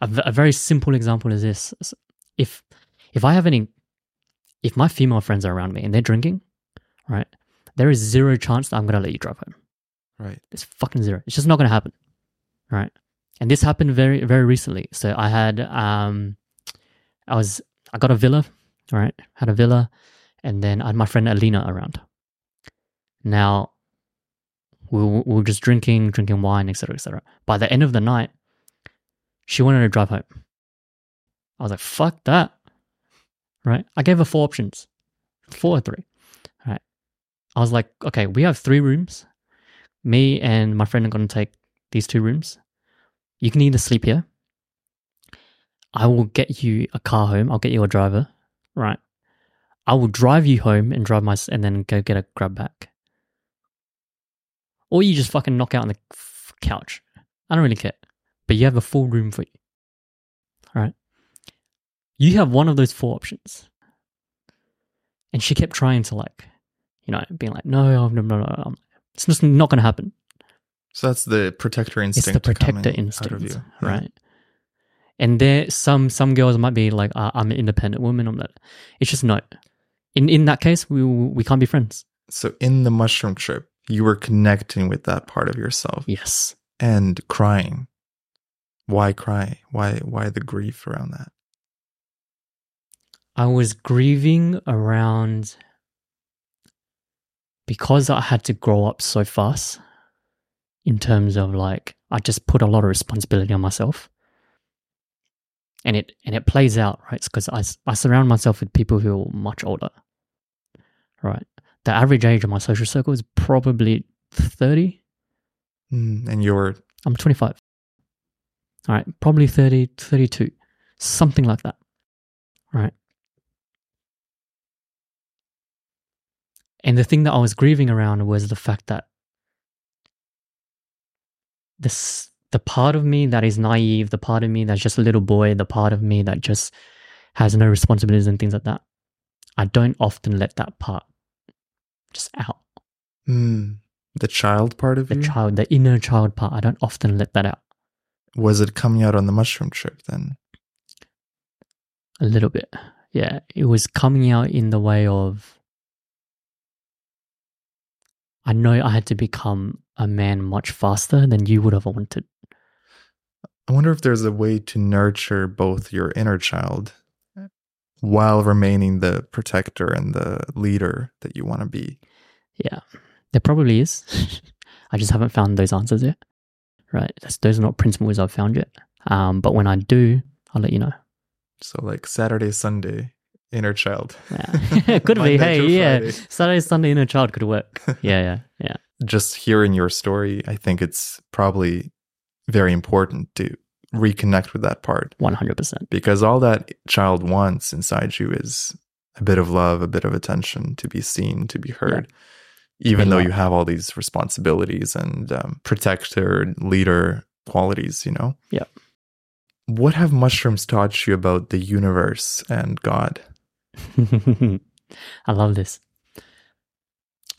A: A, v- a very simple example is this: if if I have any, if my female friends are around me and they're drinking, right, there is zero chance that I'm gonna let you drive home.
B: Right.
A: It's fucking zero. It's just not gonna happen. Right. And this happened very very recently. So I had um, I was I got a villa, right? Had a villa, and then I had my friend Alina around. Now we were, we were just drinking, drinking wine, etc., etc. By the end of the night, she wanted to drive home. I was like, "Fuck that!" Right? I gave her four options, four or three. Right? I was like, "Okay, we have three rooms. Me and my friend are going to take these two rooms. You can either sleep here. I will get you a car home. I'll get you a driver. Right? I will drive you home and drive my and then go get a grab back." or you just fucking knock out on the f- couch. I don't really care. But you have a full room for you. All right. You have one of those four options. And she kept trying to like, you know, being like, no, no, no, no, no. It's just not going to happen.
B: So that's the protector instinct.
A: It's the protector instinct,
B: you. Yeah.
A: And there, some some girls might be like, uh, I'm an independent woman. I'm not. It's just no. In in that case, we we can't be friends.
B: So in the mushroom trip, you were connecting with that part of yourself
A: Yes.
B: and crying. Why cry? Why why the grief around that?
A: I was grieving around because I had to grow up so fast in terms of like I just put a lot of responsibility on myself. And it and it plays out, right? Because I, I surround myself with people who are much older. Right. The average age of my social circle is probably 30.
B: Mm, and you're
A: I'm 25. All right, probably 30, 32, something like that. Right. And the thing that I was grieving around was the fact that this the part of me that is naive, the part of me that's just a little boy, the part of me that just has no responsibilities and things like that. I don't often let that part just out.
B: mm, the child part of
A: The
B: you.
A: child, the inner child part, I don't often let that out.
B: Was it coming out on the mushroom trip then?
A: A little bit. Yeah. It was coming out in the way of I know I had to become a man much faster than you would have wanted.
B: I wonder if there's a way to nurture both your inner child while remaining the protector and the leader that you want to be.
A: Yeah. There probably is. I just haven't found those answers yet. Right. That's, those are not principles I've found yet. Um, but when I do, I'll let you know.
B: So like Saturday, Sunday, inner child.
A: Yeah. could be. Hey, yeah.
B: Friday.
A: Saturday, Sunday inner child could work. Yeah, yeah, yeah.
B: Just hearing your story, I think it's probably very important to reconnect with that part
A: 100%.
B: because all that child wants inside you is a bit of love, a bit of attention, to be seen, to be heard. Even
A: Be
B: though you have all these responsibilities and um, protector, leader qualities, you know?
A: Yeah.
B: What have mushrooms taught you about the universe and God?
A: I love this.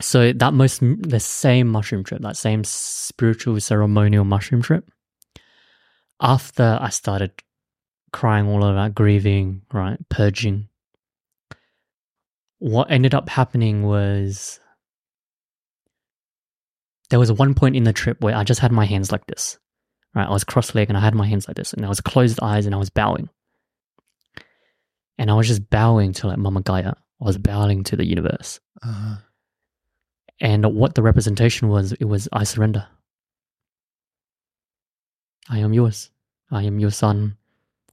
A: So that most the same mushroom trip, that same spiritual ceremonial mushroom trip. After I started crying all that, grieving, right, purging. What ended up happening was there was one point in the trip where I just had my hands like this. Right, I was cross-legged and I had my hands like this, and I was closed eyes and I was bowing, and I was just bowing to like Mama Gaia. I was bowing to the universe,
B: Uh-huh.
A: and what the representation was, it was I surrender. I am yours. I am your son.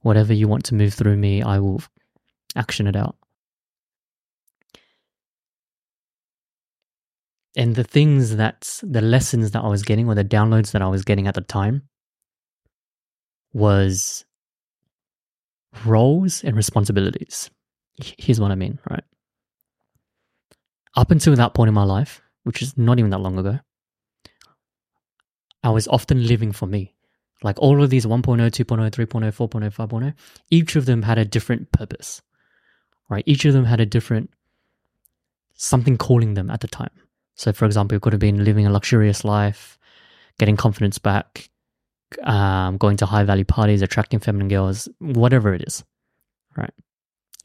A: Whatever you want to move through me, I will action it out. And the things that, the lessons that I was getting or the downloads that I was getting at the time was roles and responsibilities. Here's what I mean, right? Up until that point in my life, which is not even that long ago, I was often living for me. Like all of these 1.0, 2.0, 3.0, 4.0, 5.0, each of them had a different purpose, right? Each of them had a different something calling them at the time. So, for example, it could have been living a luxurious life, getting confidence back, um, going to high value parties, attracting feminine girls, whatever it is, right?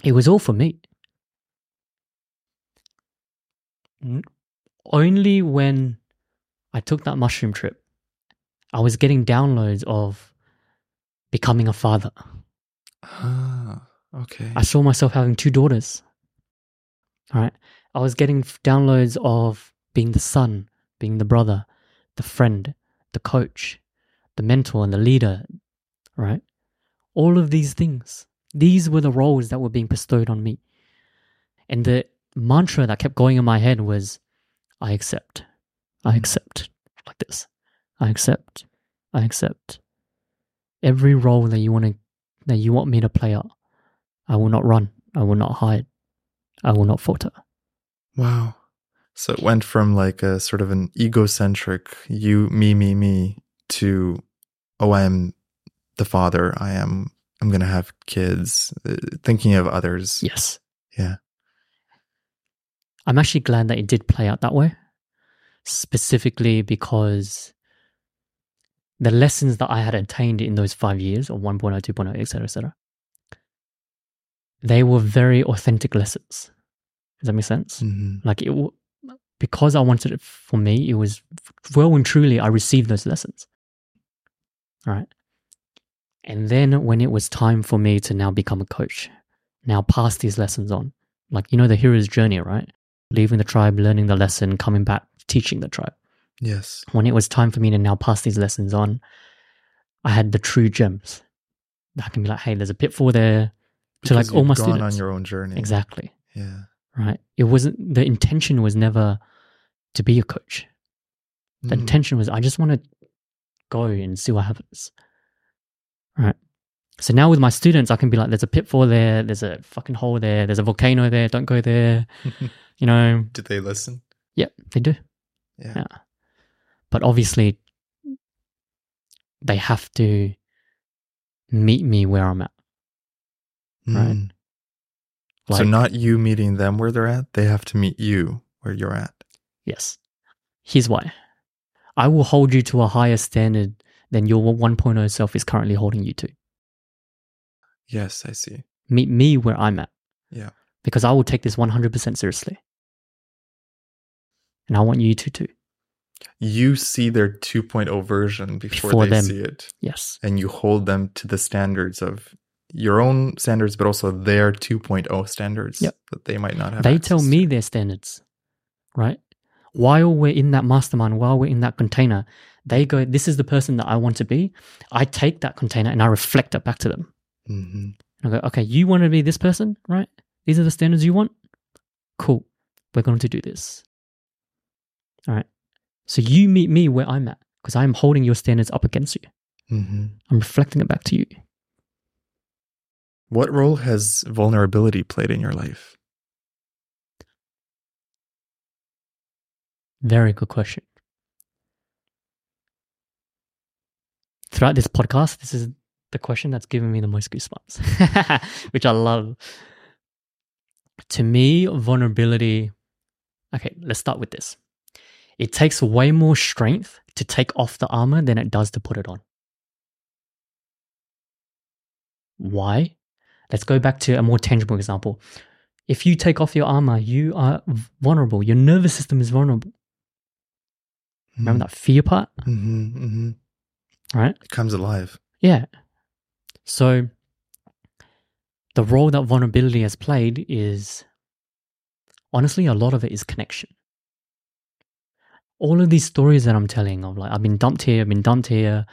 A: It was all for me. Only when I took that mushroom trip, I was getting downloads of becoming a father.
B: Ah, okay.
A: I saw myself having two daughters. All right. I was getting downloads of being the son, being the brother, the friend, the coach, the mentor, and the leader. Right. All of these things. These were the roles that were being bestowed on me. And the mantra that kept going in my head was I accept. I accept. Like this. I accept. I accept. Every role that you want to that you want me to play out. I will not run. I will not hide. I will not falter.
B: Wow. So it went from like a sort of an egocentric you, me, me, me to, oh, I am the father. I am, I'm going to have kids, uh, thinking of others.
A: Yes.
B: Yeah.
A: I'm actually glad that it did play out that way, specifically because the lessons that I had attained in those five years, or 1.0, 2.0, etc., etc., they were very authentic lessons. Does that make sense?
B: hmm
A: Like it, because I wanted it for me, it was well and truly I received those lessons. All right. And then when it was time for me to now become a coach, now pass these lessons on, like, you know, the hero's journey, right? Leaving the tribe, learning the lesson, coming back, teaching the tribe.
B: Yes.
A: When it was time for me to now pass these lessons on, I had the true gems that I can be like, hey, there's a pitfall there to
B: Because
A: like
B: almost gone
A: students.
B: on your own journey.
A: Exactly.
B: Yeah.
A: Right. It wasn't, the intention was never to be a coach. The
B: Mm.
A: intention was I just want to go and see what happens. Right. So now with my students, I can be like, there's a pitfall there, there's a fucking hole there, there's a volcano there, don't go there. You know,
B: Did they listen?
A: yeah, they do.
B: Yeah.
A: Yeah. But obviously, they have to meet me where I'm at. Right.
B: Mm.
A: Like,
B: so not you meeting them where they're at. They have to meet you where you're at.
A: yes. Here's why I will hold you to a higher standard than your 1.0 self is currently holding you to.
B: Yes, I see.
A: Meet me where I'm at.
B: Yeah.
A: because I will take this 100% seriously. And I want you to too.
B: You see their 2.0 version before,
A: Before
B: they
A: them.
B: see it.
A: Yes.
B: and you hold them to the standards of your own standards, but also their 2.0 standards
A: Yep.
B: that they might not have.
A: They tell me
B: to.
A: their standards, right? While we're in that mastermind, while we're in that container, they go, This is the person that I want to be. I take that container and I reflect it back to them.
B: Mhm.
A: And I go, Okay, you want to be this person, right? These are the standards you want? Cool. We're going to do this. All right. So you meet me where I'm at because I'm holding your standards up against you.
B: Mhm.
A: I'm reflecting it back to you.
B: What role has vulnerability played in your life?
A: Very good question. Throughout this podcast, this is the question that's given me the most goosebumps, which I love. To me, vulnerability Okay, let's start with this. It takes way more strength to take off the armor than it does to put it on. Why? Let's go back to a more tangible example. If you take off your armor, you are vulnerable. Your nervous system is vulnerable. Remember that fear part?
B: Mm-hmm, mm-hmm.
A: Right?
B: It comes alive.
A: Yeah. So the role that vulnerability has played is honestly a lot of it is connection. All of these stories that I'm telling of like I've been dumped here, I've been dumped here,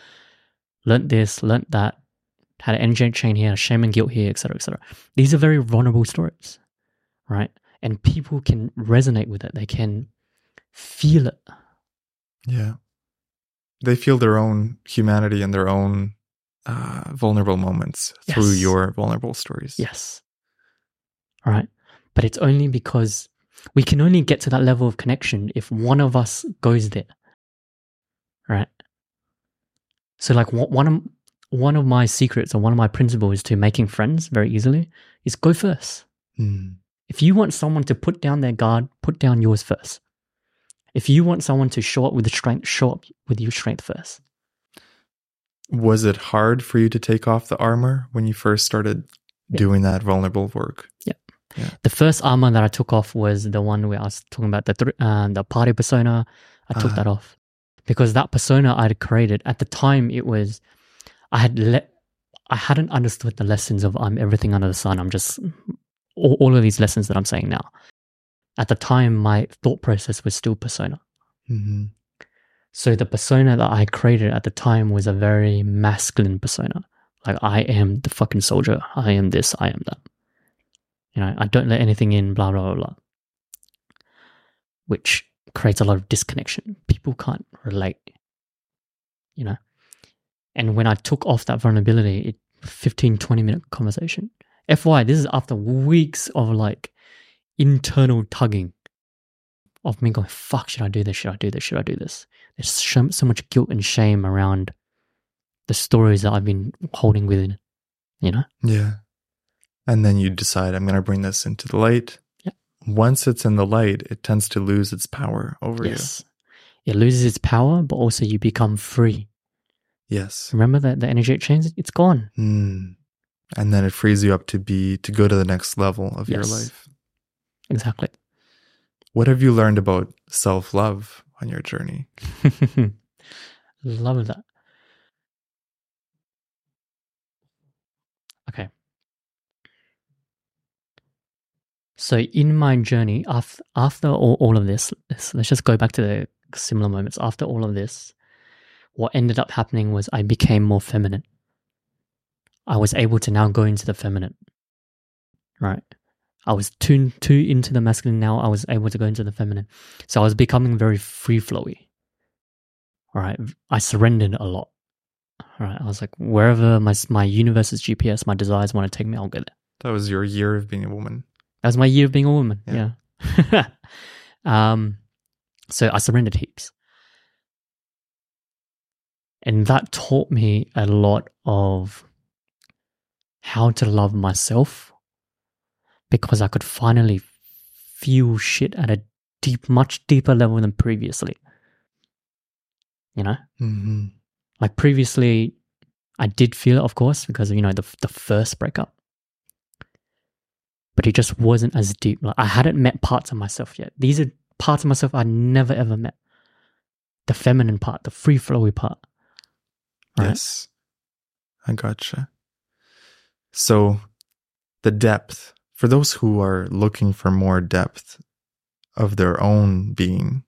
A: learnt this, learnt that, had an energy chain here, shame and guilt here, etc. etc. These are very vulnerable stories. Right? And people can resonate with it. They can feel it.
B: Yeah. They feel their own humanity and their own uh, vulnerable moments through your vulnerable stories.
A: Yes. All right. But it's only because we can only get to that level of connection if one of us goes there. Right. So, like, one one of, one of my secrets or one of my principles to making friends very easily is go first.
B: Mm.
A: If you want someone to put down their guard, put down yours first. If you want someone to show up with the strength, show up with your strength first.
B: Was it hard for you to take off the armor when you first started
A: Yeah.
B: doing that vulnerable work?
A: The first armor that I took off was the one where I was talking about the thr uh, the party persona. I took
B: Ah.
A: that off because that persona I had created at the time it was I had let I hadn't understood the lessons of I'm everything under the sun. I'm just all, all of these lessons that I'm saying now. At the time, my thought process was still persona.
B: Mm-hmm.
A: So the persona that I created at the time was a very masculine persona. Like I am the fucking soldier. I am this. I am that. You know, I don't let anything in. Blah blah blah blah. Which creates a lot of disconnection. People can't relate. You know, and when I took off that vulnerability, it 15, 20 minute conversation. FY, this is after weeks of like internal tugging of me going, fuck, should I do this? Should I do this? Should I do this? There's so, so much guilt and shame around the stories that I've been holding within, you know?
B: Yeah. And then you decide, I'm going to bring this into the light.
A: Yeah.
B: Once it's in the light, it tends to lose its power over you.
A: yes. It loses its power, but also you become free.
B: Yes.
A: Remember that the energetic chains? It's gone.
B: Mm. And then it frees you up to be, to go to the next level of your life.
A: Exactly.
B: What have you learned about self love on your journey?
A: Love that. Okay. So in my journey, after after all, all of this, let's, let's just go back to the similar moments. After all of this, what ended up happening was I became more feminine. I was able to now go into the feminine. Right. I was too too into the masculine. Now I was able to go into the feminine. So I was becoming very free flowy. All right. I surrendered a lot. All right. I was like, wherever my my universe's GPS, my desires want to take me, I'll go there.
B: That was your year of being a woman.
A: That was my year of being a woman.
B: Yeah.
A: Yeah. um, so I surrendered heaps. And that taught me a lot of how to love myself because I could finally feel shit at a deep, much deeper level than previously. You know?
B: Mm-hmm.
A: Like previously, I did feel it, of course, because you know the the first breakup. But it just wasn't as deep. Like I hadn't met parts of myself yet. These are parts of myself I never ever met. The feminine part, the free flowy part. Right?
B: Yes. I gotcha. So, the depth, for those who are looking for more depth of their own being,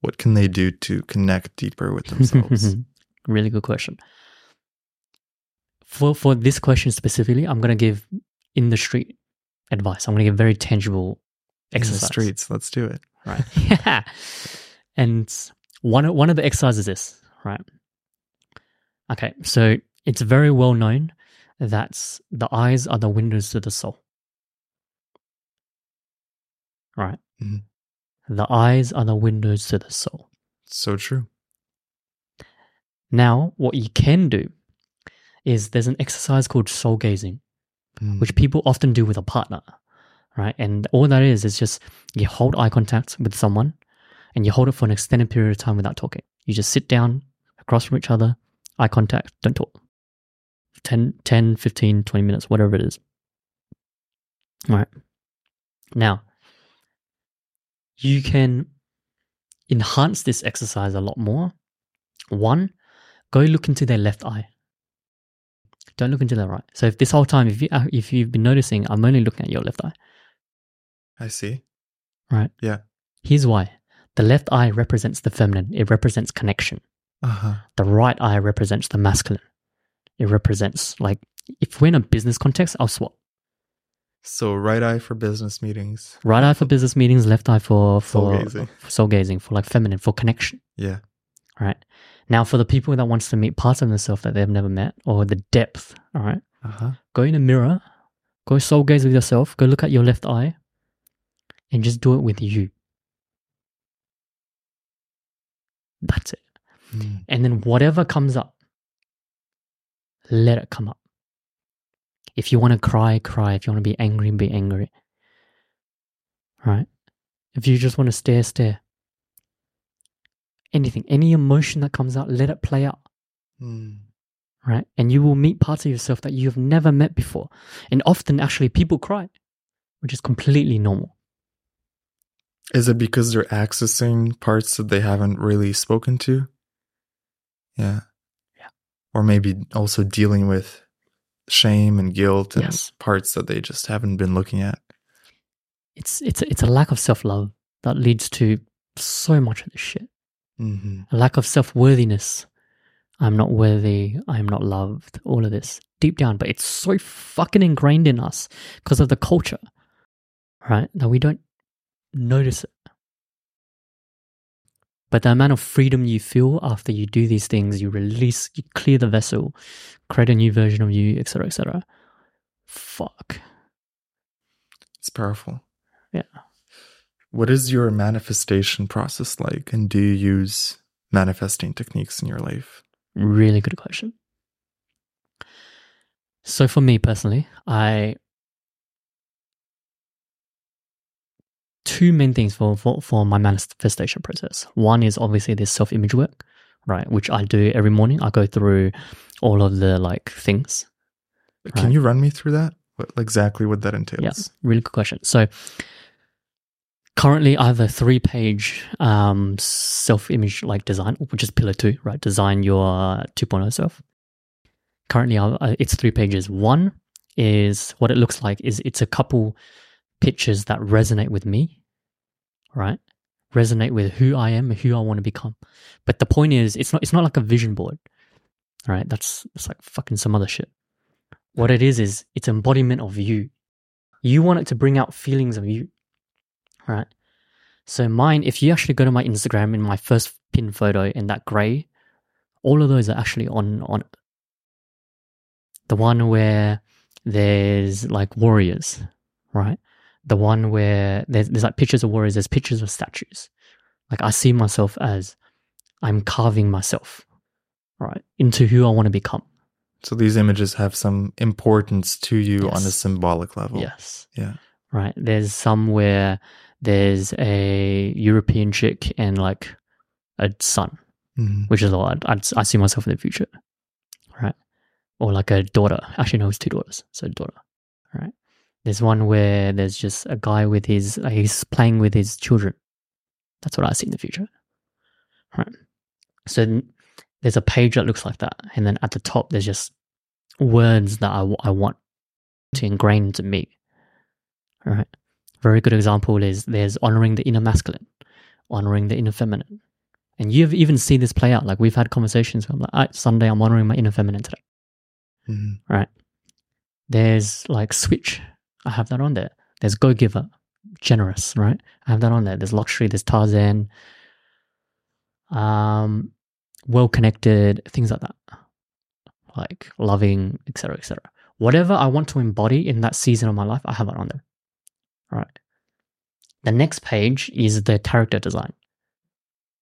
B: what can they do to connect deeper with themselves?
A: really good question. For for this question specifically, I'm gonna give in the street advice. I'm gonna give very tangible
B: In the
A: exercise.
B: streets, let's do it.
A: right? yeah. And one of- one of the exercises is this, right? Okay, so it's very well known that the eyes are the windows to the soul. Right?
B: Mhm.
A: The eyes are the windows to the soul.
B: So true.
A: Now, what you can do is there's an exercise called soul gazing,
B: Mm.
A: which people often do with a partner. right? And all that is is just you hold eye contact with someone and you hold it for an extended period of time without talking. You just sit down across from each other, eye contact, don't talk. 10, 10 15, 20 minutes, whatever it is. All right. Now, you can enhance this exercise a lot more. One, go look into their left eye. Don't look into their right. So if this whole time, if you uh, if you've been noticing, I'm only looking at your left eye.
B: I see.
A: Right.
B: Yeah.
A: Here's why. The left eye represents the feminine. It represents connection.
B: Uh huh.
A: The right eye represents the masculine. It represents like if we're in a business context, I'll swap.
B: So right eye for business meetings.
A: Right eye for business meetings, left eye for
B: Soul
A: for
B: gazing.
A: for soul gazing, for like feminine, for connection.
B: Yeah.
A: Right. Now, for the people that wants to meet parts of themselves that they've never met, or the depth, all right,
B: Uh huh.
A: go in a mirror, go soul gaze with yourself, go look at your left eye, and just do it with you. That's it. And then whatever comes up, let it come up. If you want to cry, cry. If you want to be angry, be angry. Right? If you just want to stare, stare. Anything, any emotion that comes out, let it play out.
B: Mm.
A: Right? And you will meet parts of yourself that you have never met before. And often, actually, people cry, which is completely normal.
B: Is it because they're accessing parts that they haven't really spoken to? Yeah.
A: Yeah.
B: Or maybe also dealing with shame and guilt and
A: Yes.
B: parts that they just haven't been looking at.
A: It's it's it's a lack of self love that leads to so much of this shit.
B: Mm-hmm.
A: a lack of self worthiness. I'm not worthy. I'm not loved. All of this deep down, but it's so fucking ingrained in us because of the culture, right? That we don't notice it. But the amount of freedom you feel after you do these things, you release, you clear the vessel, create a new version of you, etc., etc. Fuck.
B: It's powerful.
A: Yeah.
B: What is your manifestation process like? And do you use manifesting techniques in your life?
A: Really good question. So for me personally, I two main things for, for, for my manifestation process. One is obviously this self image work, right? Which I do every morning. I go through all of the like things.
B: Can
A: Right.
B: you run me through that? What, exactly what that entails?
A: Yeah, really good question. So currently I have a three page um, self image like design, which is pillar two, right? Design your 2.0 self. Currently it's three pages. One is what it looks like is it's a couple pictures that resonate with me, right? Resonate with who I am who I want to become. But the point is it's not it's not like a vision board. Right? That's it's like fucking some other shit. What it is is it's embodiment of you. You want it to bring out feelings of you. Right? So mine, if you actually go to my Instagram in my first pin photo in that grey, all of those are actually on on. The one where there's like warriors, right? The one where there's, there's like pictures of warriors, there's pictures of statues. Like I see myself as I'm carving myself, right, into who I want to become.
B: So these images have some importance to you on a symbolic level.
A: Yes.
B: Yeah.
A: right? There's some where there's a European chick and like a son,
B: Mhm.
A: which is a lot. I'd, I see myself in the future, right? Or like a daughter. Actually, no, it's two daughters. So daughter, right? There's one where there's just a guy with his, like, he's playing with his children. That's what I see in the future, right? So there's a page that looks like that, and then at the top there's just words that I, I want to ingrain into me, right? Very good example is there's honoring the inner masculine, honoring the inner feminine. And you've even seen this play out. Like we've had conversations where I'm like, "All right, Sunday, I'm honoring my inner feminine today.
B: Mhm.
A: There's like switch. I have that on there. There's go giver, generous, right? I have that on there. There's luxury, there's Tarzan, um, well connected, things like that. Like loving, etc. etc. Whatever I want to embody in that season of my life, I have it on there. Right. The next page is the character design.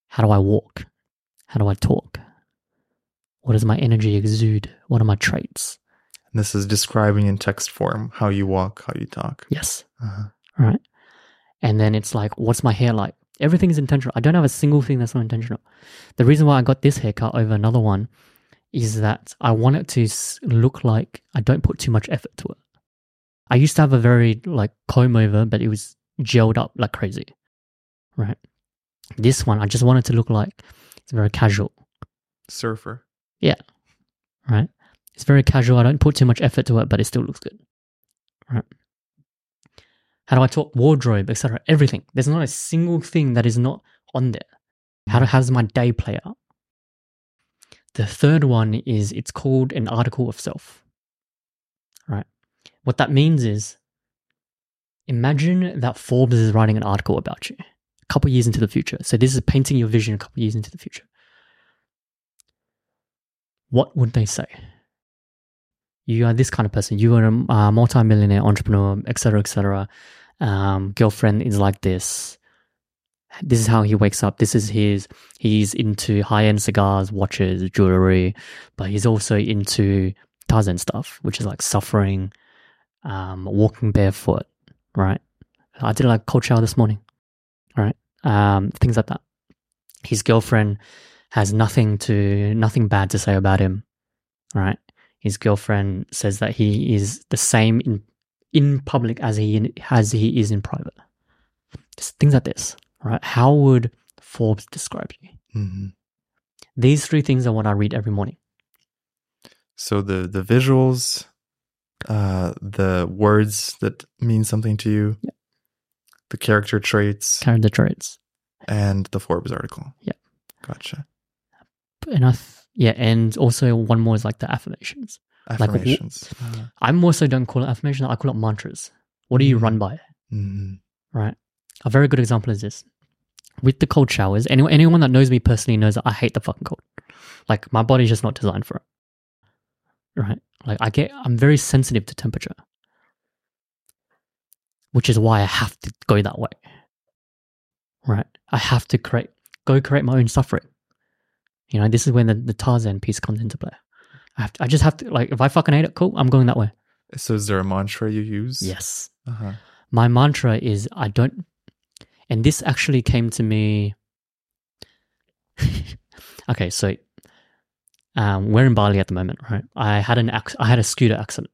A: How do I walk? How do I talk? What does my energy exude? What are my traits?
B: And this is describing in text form how you walk, how you talk.
A: Yes.
B: Uh-huh.
A: right? And then it's like, what's my hair like? Everything is intentional. I don't have a single thing that's not intentional. The reason why I got this haircut over another one is that I want it to look like I don't put too much effort to it. I used to have a very like comb over, but it was gelled up like crazy, right? This one, I just wanted to look like it's very casual,
B: Surfer. Yeah.
A: Right? It's very casual. I don't put too much effort to it, but it still looks good, right? How do I talk wardrobe, etc. Everything. There's not a single thing that is not on there. How, do, how does my day play out? The third one is it's called an article of self. Right? What that means is imagine that Forbes is writing an article about you a couple years into the future. So this is painting your vision a couple years into the future. What would they say? You are this kind of person. You are a multi-millionaire entrepreneur, etc., etc. Um, girlfriend is like this this is how he wakes up. This is his. He's into high end cigars, watches, jewelry, but he's also into Tarzan stuff, which is like suffering, um, walking barefoot, right? I did like cold shower this morning, right? Um, things like that. His girlfriend has nothing to nothing bad to say about him, right? His girlfriend says that he is the same in in public as he in, as he is in private. Just things like this right? How would Forbes describe you?
B: hmm
A: These three things are what I read every morning.
B: So the the visuals, uh, the words that mean something to you,
A: Yep.
B: the character traits,
A: Character traits.
B: and the Forbes article.
A: Yeah,
B: Gotcha.
A: And I, th- yeah, and also one more is like the affirmations. Like,
B: Affirmations. Uh,
A: I more so don't call it affirmations. I call it mantras. What do you
B: Mhm.
A: run by?
B: mhm.
A: Right. A very good example is this. With the cold showers, anyone, anyone that knows me personally knows that I hate the fucking cold. Like my body's just not designed for it. Right. Like I get, I'm very sensitive to temperature, which is why I have to go that way. Right. I have to create, go create my own suffering. You know, this is when the, the Tarzan piece comes into play. I have to, I just have to, like, if I fucking hate it, cool, I'm going that way.
B: So is there a mantra you use?
A: Yes.
B: Uh-huh.
A: my mantra is I don't, and this actually came to me. okay, so um, we're in Bali at the moment, right? I had an ac- I had a scooter accident.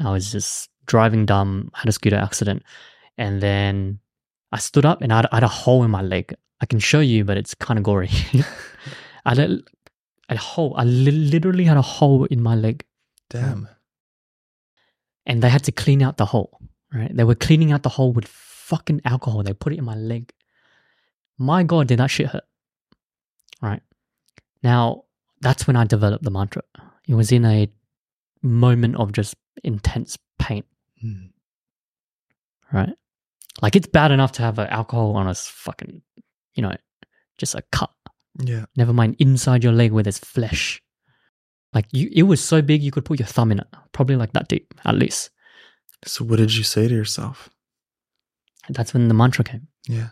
A: I was just driving dumb, had a scooter accident, and then I stood up and I had, I had a hole in my leg. I can show you, but it's kind of gory. I had a, a hole. I li- literally had a hole in my leg
B: Damn.
A: and they had to clean out the hole, right? They were cleaning out the hole with fucking alcohol. They put it in my leg. My God, did that shit hurt, right? Now, that's when I developed the mantra. It was in a moment of just intense pain,
B: Mm.
A: right? Like it's bad enough to have an alcohol on a fucking, you know, just a cut.
B: Yeah.
A: Never mind inside your leg where there's flesh. Like you, it was so big you could put your thumb in it, probably like that deep, at least.
B: So what did you say to yourself?
A: That's when the mantra came.
B: Yeah.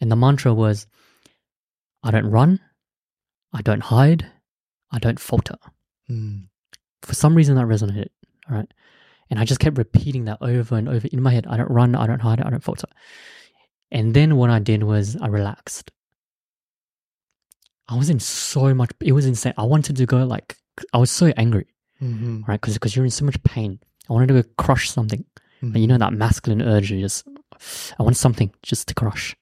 A: And the mantra was I don't run, I don't hide, I don't falter.
B: Mm.
A: For some reason, that resonated. All right. And I just kept repeating that over and over in my head I don't run, I don't hide, I don't falter. And then what I did was I relaxed. I was in so much, it was insane. I wanted to go like, I was so angry,
B: hmm
A: right? Because you're in so much pain. I wanted to go crush something. And you know that masculine urge, you just, I want something just to crush.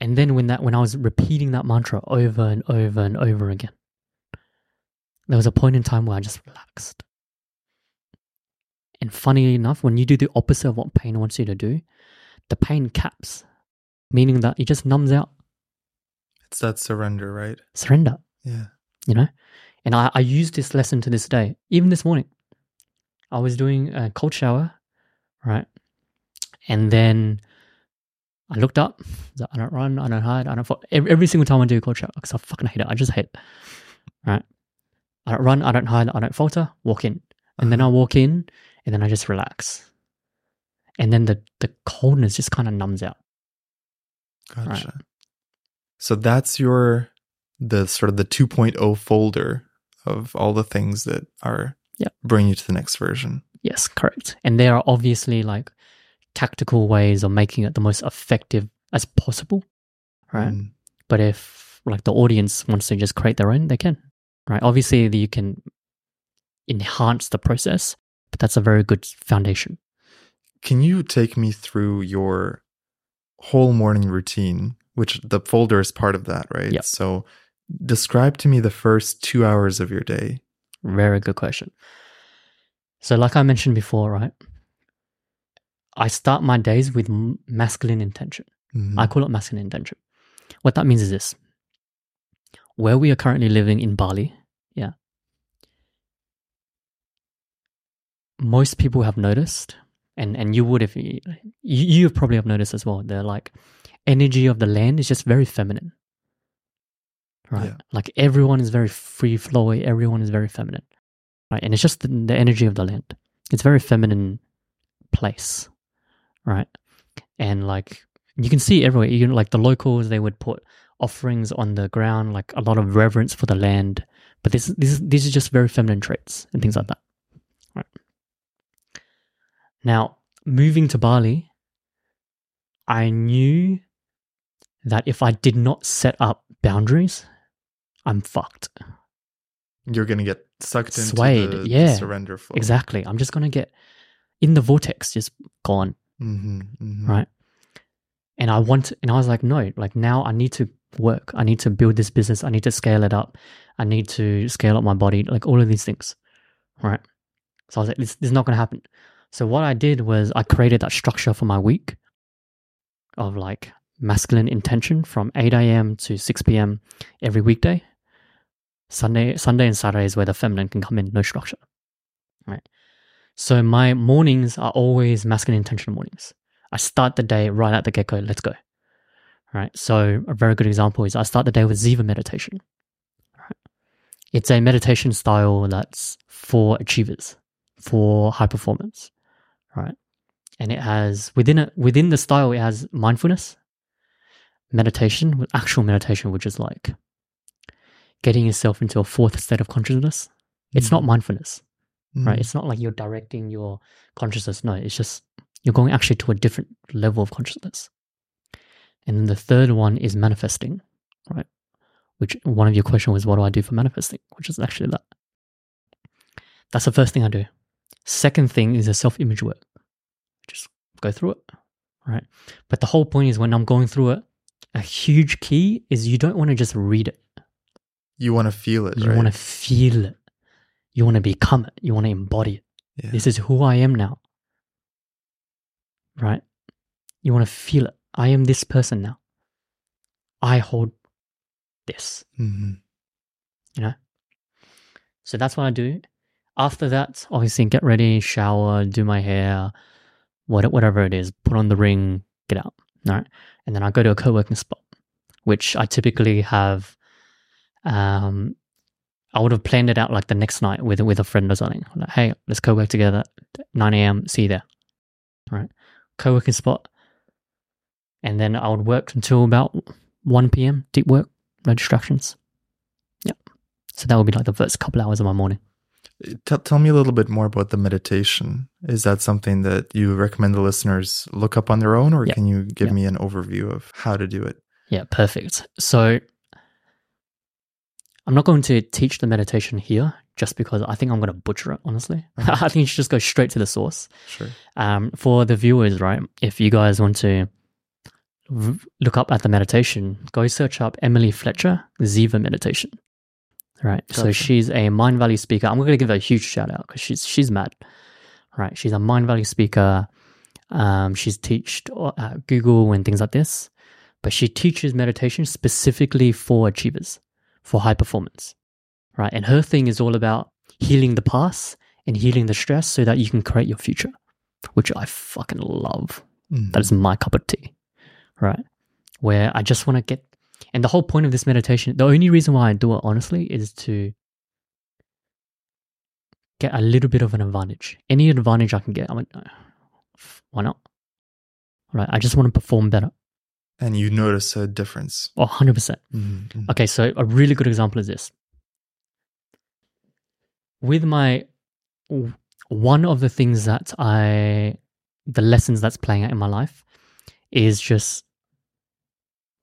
A: And then when that, when I was repeating that mantra over and over and over again, there was a point in time where I just relaxed. And funny enough, when you do the opposite of what pain wants you to do, the pain caps, meaning that it just numbs out,
B: It's that surrender, right?
A: surrender,
B: Yeah.
A: you know? And I, I use this lesson to this day, even this morning. I was doing a cold shower, right? And then I looked up. I don't run, I don't hide, I don't fall. Every, single time I do a cold shower, because I fucking hate it. I just hate it, right? I don't run, I don't hide, I don't falter. Walk in, and then I
B: Uh-huh.
A: walk in, and then I just relax, and then the the coldness just kind of numbs out.
B: Gotcha. So that's your the sort of the 2.0 folder of all the things that are
A: Yep.
B: bring you to the next version.
A: Yes, correct. And there are obviously like tactical ways of making it the most effective as possible, right?
B: Mm.
A: But if like the audience wants to just create their own, they can, right? Obviously, you can enhance the process, but that's a very good foundation.
B: Can you take me through your whole morning routine, which the folder is part of that, right?
A: Yep.
B: So describe to me the first two hours of your day.
A: Very good question. So, like I mentioned before, right? I start my days with masculine intention.
B: Mhm.
A: I call it masculine intention. What that means is this where we are currently living in Bali, yeah, most people have noticed, and, and you would if you, you you probably have noticed as well, the like energy of the land is just very feminine. Right?
B: Yeah.
A: Like everyone is very free flowing, everyone is very feminine. Right? And it's just the, the energy of the land. It's very feminine place. Right? And like you can see everywhere. You know, like the locals, they would put offerings on the ground, like a lot of reverence for the land. But this, this, these are just very feminine traits and things like mm-hmm. that. Right. Now, moving to Bali, I knew that if I did not set up boundaries, I'm fucked.
B: You're going to get sucked into
A: Swayed,
B: the, the
A: yeah.
B: surrender flow.
A: Exactly. I'm just gonna get in the vortex, just gone.
B: Hmm hmm
A: Right. And I want, and I was like, no, like now I need to work. I need to build this business. I need to scale it up. I need to scale up my body, like all of these things. Right. So I was like, this, this is not going to happen. So what I did was I created that structure for my week of like masculine intention from 8 a.m. to 6 p.m. every weekday. Sunday, Sunday and Saturday is where the feminine can come in, no structure. Right. So my mornings are always masculine intention mornings. I start the day right at the get go. Let's go. Right. So a very good example is I start the day with Ziva meditation. Right. It's a meditation style that's for achievers, for high performance. Right. And it has within it within the style it has mindfulness, meditation, with actual meditation, which is like getting yourself into a fourth state of consciousness. It's mm. not mindfulness right?
B: Mhm.
A: It's not like you're directing your consciousness. No, it's just you're going actually to a different level of consciousness. And then the third one is manifesting, right? Which one of your question was, what do I do for manifesting? Which is actually that. That's the first thing I do. Second thing is a self image work. Just go through it, right? But the whole point is when I'm going through it, a huge key is you don't want to just read it.
B: You want to feel it,
A: You
B: right?
A: want to feel it. You want to become it. You want to embody it.
B: yeah.
A: This is who I am now. Right? You want to feel it. I am this person now. I hold this.
B: hmm You know?
A: So that's what I do. After that, obviously, get ready, shower, do my hair, whatever it is, put on the ring, get out. All right. And then I go to a co working spot, which I typically have. Um, I would have planned it out like the next night with with a friend or something. Like, hey, let's co work together. 9 a.m. See you there. All right. Co working spot. And then I would work until about 1 p.m. Deep work, no distractions. Yep. So that would be like the first couple hours of my morning.
B: Tell tell me a little bit more about the meditation. Is that something that you recommend the listeners look up on their own, or
A: Yeah.
B: can you give
A: Yeah.
B: me an overview of how to do it?
A: Yeah, perfect. So I'm not going to teach the meditation here just because I think I'm going to butcher it, honestly. I think you should just go straight to the source.
B: Sure.
A: Um, for the viewers, right? If you guys want to v- look up at the meditation, go search up Emily Fletcher Ziva meditation. Right. So she's a Mindvalley speaker. I'm going to give her a huge shout out because she's she's mad. Right. She's a Mindvalley speaker. Um, she's teached at Google and things like this, but she teaches meditation specifically for achievers, for high performance. Right. And her thing is all about healing the past and healing the stress so that you can create your future, which I fucking love.
B: Mhm.
A: That is my cup of tea, right? Where I just want to get, and the whole point of this meditation, the only reason why I do it, honestly, is to get a little bit of an advantage. Any advantage I can get, I'm like, "Uh, why not? Right? I just want to perform better.
B: And you notice a difference.
A: Oh, 100%.
B: Mhm.
A: Okay, so a really good example is this. With my one of the things that I, the lessons that's playing out in my life is just,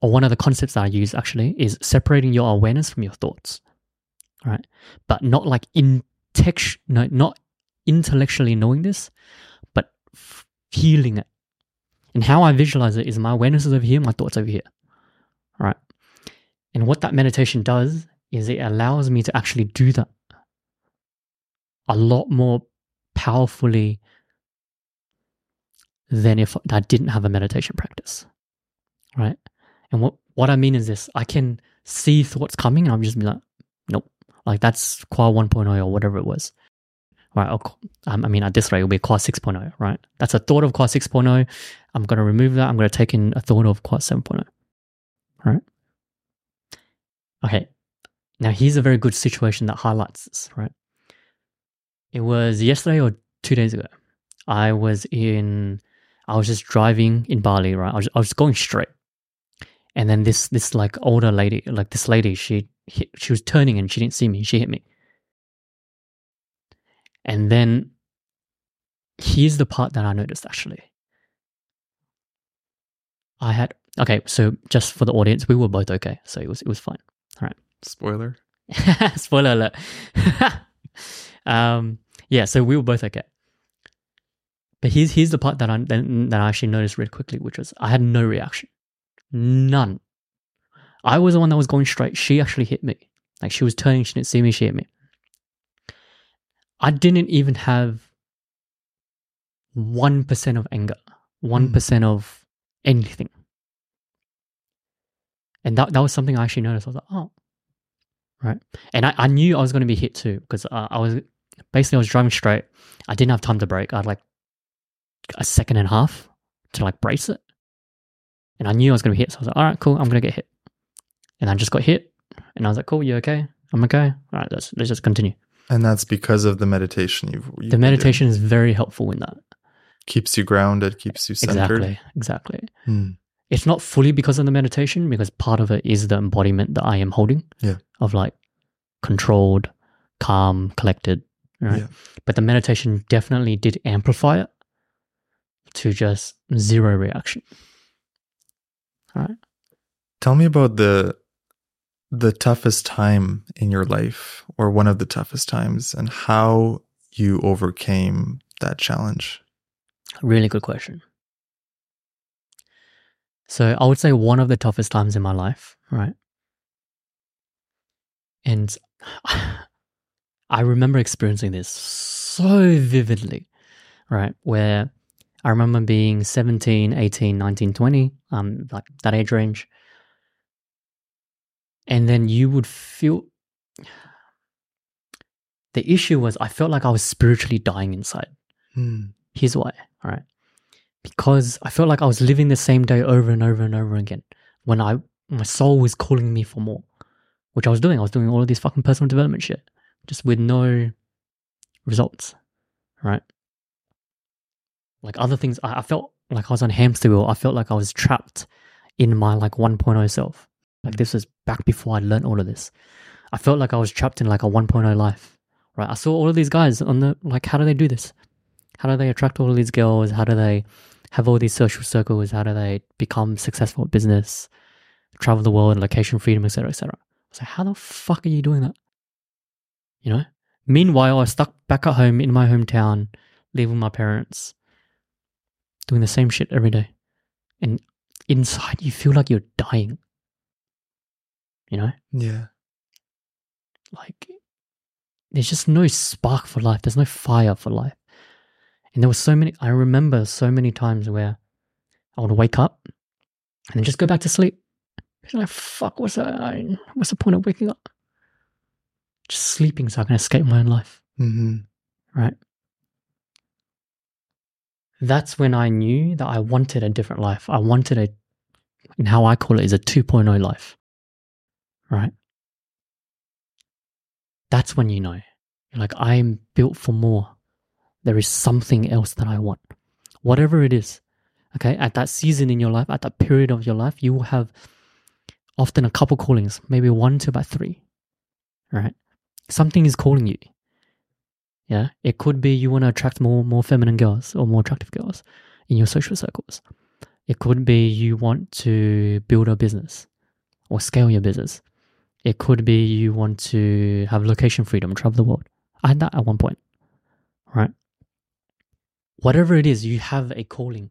A: or one of the concepts that I use actually is separating your awareness from your thoughts, right? But not like in text, no, not intellectually knowing this, but f- feeling it. And how I visualize it is my awareness is over here, my thoughts over here, right? And what that meditation does is it allows me to actually do that a lot more powerfully than if I didn't have a meditation practice. Right? And what, what I mean is this I can see thoughts coming and I'm just be like, nope. Like that's Khoa 1.0 or whatever it was. Right. Um, I mean, at this rate, it'll be Khoa 6.0, right? That's a thought of Khoa 6.0. I'm going to remove that. I'm going to take in a thought of Khoa 7.0. Right? Okay. Now, here's a very good situation that highlights this, right? It was yesterday or two days ago. I was in, I was just driving in Bali, right? I was, I was going straight. And then this, this like older lady, like this lady, she, she was turning and she didn't see me. She hit me. And then here's the part that I noticed actually. I had, okay, so just for the audience, we were both okay. So it was, it was fine. All right.
B: Spoiler.
A: Spoiler alert. um, yeah, so we were both okay. But here's here's the part that I that I actually noticed really quickly, which was I had no reaction, none. I was the one that was going straight. She actually hit me. Like she was turning, she didn't see me, she hit me. I didn't even have one percent of anger, one mm. of anything. And that that was something I actually noticed. I was like, oh, right. And I, I knew I was going to be hit too because uh, I was basically I was driving straight. I didn't have time to brake. I had like a second and a half to like brace it. And I knew I was going to be hit. So I was like, all right, cool. I'm going to get hit. And I just got hit. And I was like, cool, you okay? I'm okay. All right, let's, let's just continue.
B: And that's because of the meditation you've, you've
A: The meditation is very helpful in that.
B: Keeps you grounded, keeps you centered.
A: Exactly, exactly. Hmm. It's not fully because of the meditation, because part of it is the embodiment that I am holding.
B: Yeah.
A: Of like controlled, calm, collected, Right. Yeah. But the meditation definitely did amplify it to just zero reaction. All right.
B: Tell me about the the toughest time in your life or one of the toughest times and how you overcame that challenge.
A: Really good question. So I would say one of the toughest times in my life, right? And I remember experiencing this so vividly, right? Where I remember being 17, 18, 19, 20, um, like that age range. And then you would feel the issue was I felt like I was spiritually dying inside.
B: Hmm.
A: Here's why, all right? Because I felt like I was living the same day over and over and over again when I my soul was calling me for more, which I was doing. I was doing all of this fucking personal development shit just with no results, right? Like other things, I, I felt like I was on hamster wheel. I felt like I was trapped in my like 1.0 self. Like this was back before I learned all of this. I felt like I was trapped in like a 1.0 life, right? I saw all of these guys on the like, how do they do this? How do they attract all of these girls? How do they have all these social circles? How do they become successful at business, travel the world, location freedom, etc., etc.? I was like, how the fuck are you doing that? you know? Meanwhile, I was stuck back at home in my hometown, living with my parents, doing the same shit every day. And inside, you feel like you're dying. You know?
B: Yeah.
A: Like, there's just no spark for life. There's no fire for life. And there were so many, I remember so many times where I would wake up and then just go back to sleep. like, fuck, what's the, what's the point of waking up? just sleeping so I can escape my own life.
B: Mm-hmm.
A: Right. That's when I knew that I wanted a different life. I wanted a, and how I call it is a 2.0 life. Right. That's when you know. You're like, I'm built for more. There is something else that I want. Whatever it is. Okay. At that season in your life, at that period of your life, you will have often a couple callings, maybe one to about three. Right. Something is calling you. Yeah. It could be you want to attract more more feminine girls or more attractive girls in your social circles. It could be you want to build a business or scale your business. It could be you want to have location freedom, travel the world. I had that at one point. Right? Whatever it is, you have a calling.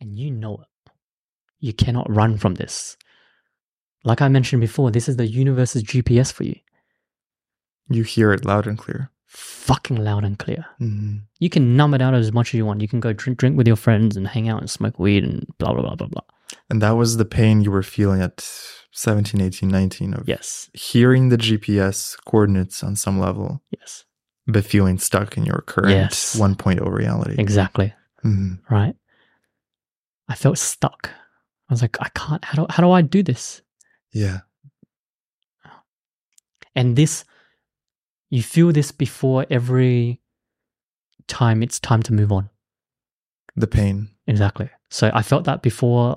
A: And you know it. You cannot run from this. Like I mentioned before, this is the universe's GPS for you.
B: You hear it loud and clear.
A: Fucking loud and clear.
B: hmm
A: You can numb it out as much as you want. You can go drink, drink with your friends and hang out and smoke weed and blah, blah, blah, blah, blah.
B: And that was the pain you were feeling at 17, 18, 19 of
A: Yes.
B: hearing the GPS coordinates on some level,
A: Yes.
B: but feeling stuck in your current
A: Yes.
B: 1.0 reality.
A: Exactly.
B: Mhm.
A: Right. I felt stuck. I was like, I can't, how do, how do I do this?
B: Yeah.
A: And this, you feel this before every time it's time to move on.
B: The pain.
A: Exactly. So I felt that before,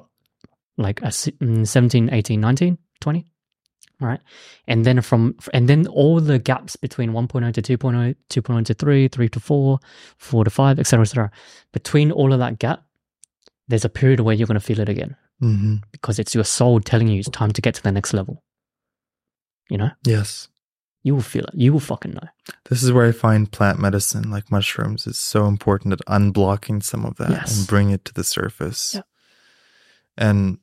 A: like se- mm, 17, 18, 19, 20. Right. And then from, and then all the gaps between 1.0 to 2.0, 2.0 to 3, 3 to 4, 4 to 5, etc., etc. Between all of that gap, there's a period where you're going to feel it again
B: hmm
A: because it's your soul telling you it's time to get to the next level. You know,
B: Yes.
A: you will feel it. You will fucking know.
B: This is where I find plant medicine, like mushrooms, is so important at unblocking some of that
A: Yes.
B: and bring it to the surface.
A: Yeah.
B: And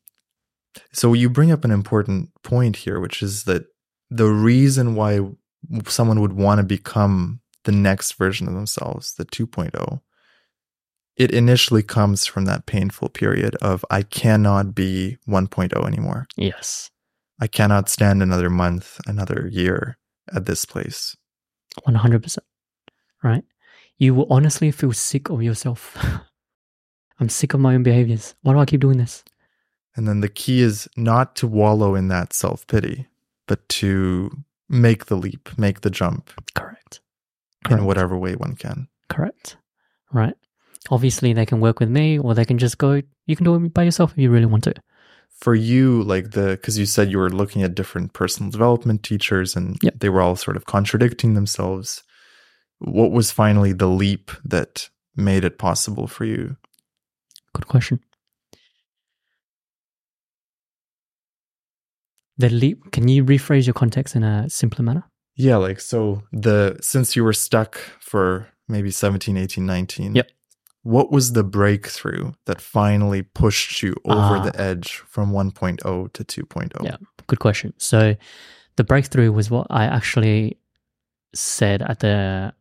B: so you bring up an important point here, which is that the reason why someone would want to become the next version of themselves, the 2.0, it initially comes from that painful period of I cannot be 1.0 anymore.
A: Yes.
B: I cannot stand another month, another year at this place.
A: 100%. Right? You will honestly feel sick of yourself. I'm sick of my own behaviors. Why do I keep doing this?
B: And then the key is not to wallow in that self pity, but to make the leap, make the jump
A: Correct.
B: in whatever way one can.
A: Correct. Right? Obviously, they can work with me or they can just go, you can do it by yourself if you really want to.
B: For you, like the, because you said you were looking at different personal development teachers and
A: Yep.
B: they were all sort of contradicting themselves. What was finally the leap that made it possible for you?
A: Good question. The leap, can you rephrase your context in a simpler manner?
B: Yeah, like so the since you were stuck for maybe 17, 18, 19.
A: Yep.
B: What was the breakthrough that finally pushed you over
A: Ah.
B: the edge from 1.0 to 2.0?
A: Yeah. Good question. So the breakthrough was what I actually said at the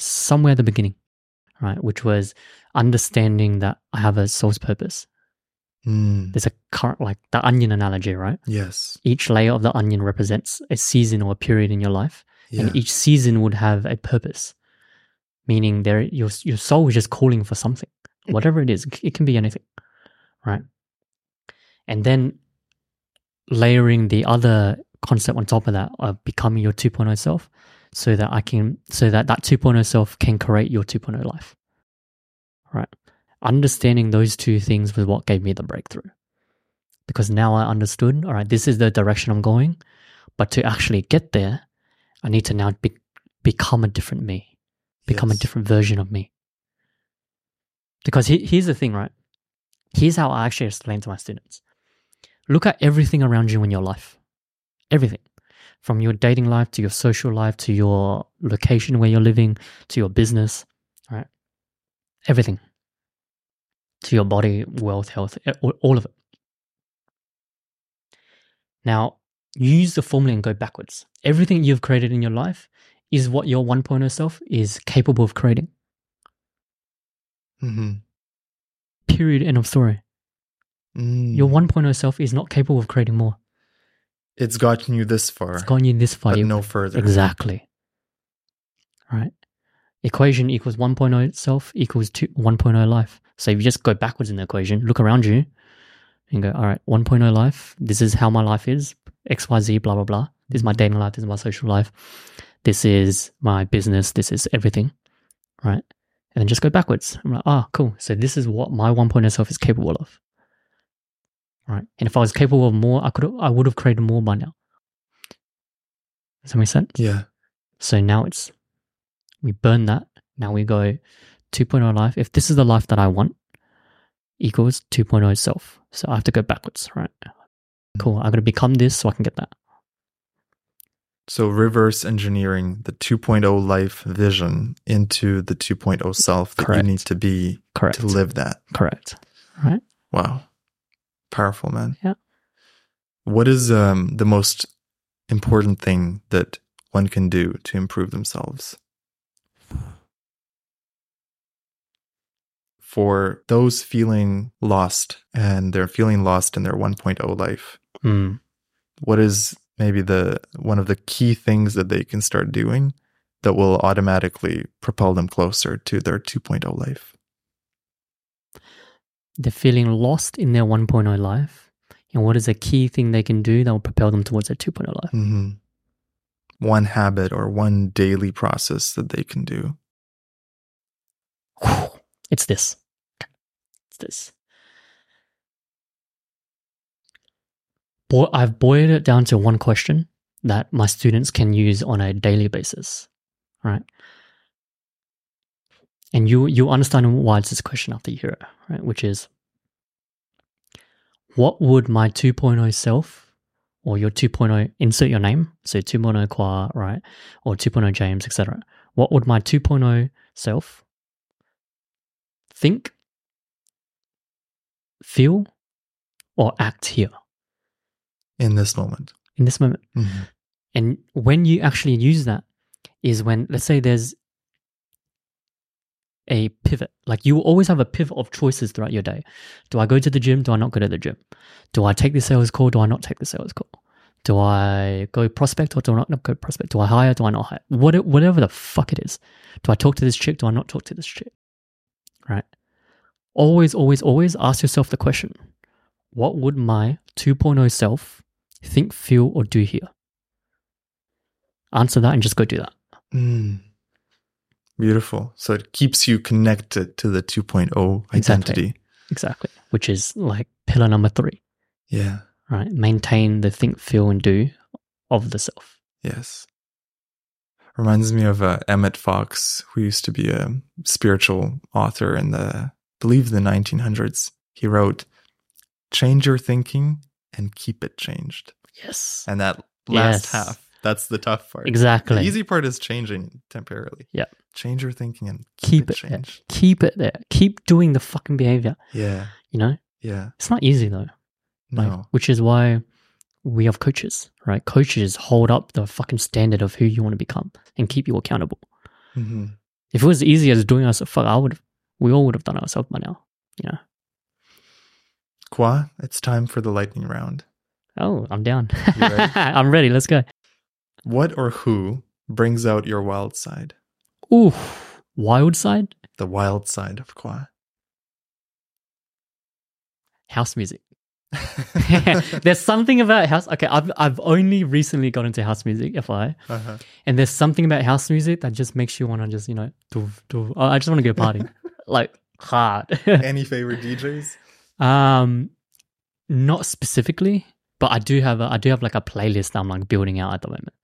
A: somewhere at the beginning, right? Which was understanding that I have a soul's purpose.
B: Mm,
A: There's a current like the onion analogy, right?
B: yes.
A: Each layer of the onion represents a season or a period in your life,
B: Yeah.
A: and each season would have a purpose. Meaning there your your soul is just calling for something. Whatever it is, it can be anything. Right? And then layering the other concept on top of that of becoming your 2.0 self so that I can so that that 2.0 self can create your 2.0 life. Right? Understanding those two things was what gave me the breakthrough. Because now I understood, all right, this is the direction I'm going, but to actually get there, I need to now be, become a different me, become a different version of me. Because he, here's the thing, right? Here's how I actually explain to my students. Look at everything around you in your life. Everything. From your dating life to your social life to your location where you're living to your business, right? Everything. To your body, wealth, health, e- all of it. Now, use the formula and go backwards. Everything you've created in your life is what your 1.0 self is capable of creating.
B: hmm
A: Period. End of story.
B: Mm.
A: Your 1.0 self is not capable of creating more.
B: It's gotten you this far,
A: It's gotten you this far.
B: but no further.
A: Exactly. Right? Equation equals 1.0 self equals two, 1.0 life. So if you just go backwards in the equation, look around you and go, all right, 1.0 life, this is how my life is, XYZ, blah, blah, blah. This is my dating life, this is my social life, this is my business, this is everything. Right? And then just go backwards. I'm like, ah, cool. So this is what my 1.0 self is capable of. Right? And if I was capable of more, I could I would have created more by now. Does that make sense?
B: Yeah.
A: So now it's we burn that. Now we go 2.0 life. If this is the life that I want, equals 2.0 self. So I have to go backwards, right? Cool. I'm going to become this so I can get that.
B: So reverse engineering the 2.0 life vision into the 2.0 self that
A: Correct.
B: you need to be
A: Correct.
B: to live that.
A: Correct. Right?
B: Wow. Powerful, man.
A: Yeah.
B: What is um, the most important thing that one can do to improve themselves? For those feeling lost and they're feeling lost in their 1.0 life,
A: Mm.
B: what is maybe the one of the key things that they can start doing that will automatically propel them closer to their 2.0 life?
A: They're feeling lost in their 1.0 life. And what is a key thing they can do that will propel them towards their 2.0 life?
B: hmm One habit or one daily process that they can do.
A: It's this. It's this. Boy, I've boiled it down to one question that my students can use on a daily basis, right? And you you understand why it's this question after you hear it, right? Which is, what would my 2.0 self or your 2.0 insert your name, so 2.0 Khoa, right, or 2.0 James, etc. What would my 2.0 self think, feel, or act here
B: in this moment.
A: in this moment?
B: Mhm.
A: And when you actually use that, is when, let's say, there's a pivot. Like you will always have a pivot of choices throughout your day. Do I go to the gym? Do I not go to the gym? Do I take the sales call? Do I not take the sales call? Do I go prospect or do I not not go prospect? Do I hire? Do I not hire? What, whatever the fuck it is. Do I talk to this chick? Do I not talk to this chick? Right? Always, always, always ask yourself the question what would my 2.0 self think, feel, or do here? Answer that and just go do that.
B: Mm. Beautiful. So it keeps you connected to the 2.0
A: Exactly.
B: identity.
A: Exactly. Which is like pillar number three,
B: Yeah.
A: right? Maintain the think, feel, and do of the self.
B: Yes. Reminds me of uh, Emmett Fox, who used to be a spiritual author in the, I believe, the 1900s. He wrote, "Change your thinking and keep it changed."
A: Yes.
B: And that last
A: Yes.
B: half, that's the tough part.
A: Exactly.
B: The easy part is changing temporarily.
A: Yeah.
B: Change your thinking and keep,
A: Keep
B: it
A: it there. Keep it there. Keep doing the fucking behavior.
B: Yeah.
A: You know,
B: Yeah.
A: it's not easy though. Like,
B: No.
A: which is why we have coaches, right? Coaches hold up the fucking standard of who you want to become and keep you accountable.
B: hmm
A: If it was easy as doing us, fuck, I would. We all would have done it ourselves by now. You know.
B: Khoa, it's time for the lightning round.
A: Oh, I'm down.
B: Ready?
A: I'm ready. Let's go.
B: What or who brings out your wild side?
A: Ooh, wild side
B: The wild side of Khoa.
A: house music. there's something about house. Okay, I've I've only recently got into house music, FYI,
B: uh-huh.
A: and there's something about house music that just makes you want to just you know, doof, doof. I just want to go party, like hard.
B: Any favorite DJs?
A: um, not specifically, but I do have a I do have like a playlist that I'm like building out at the moment.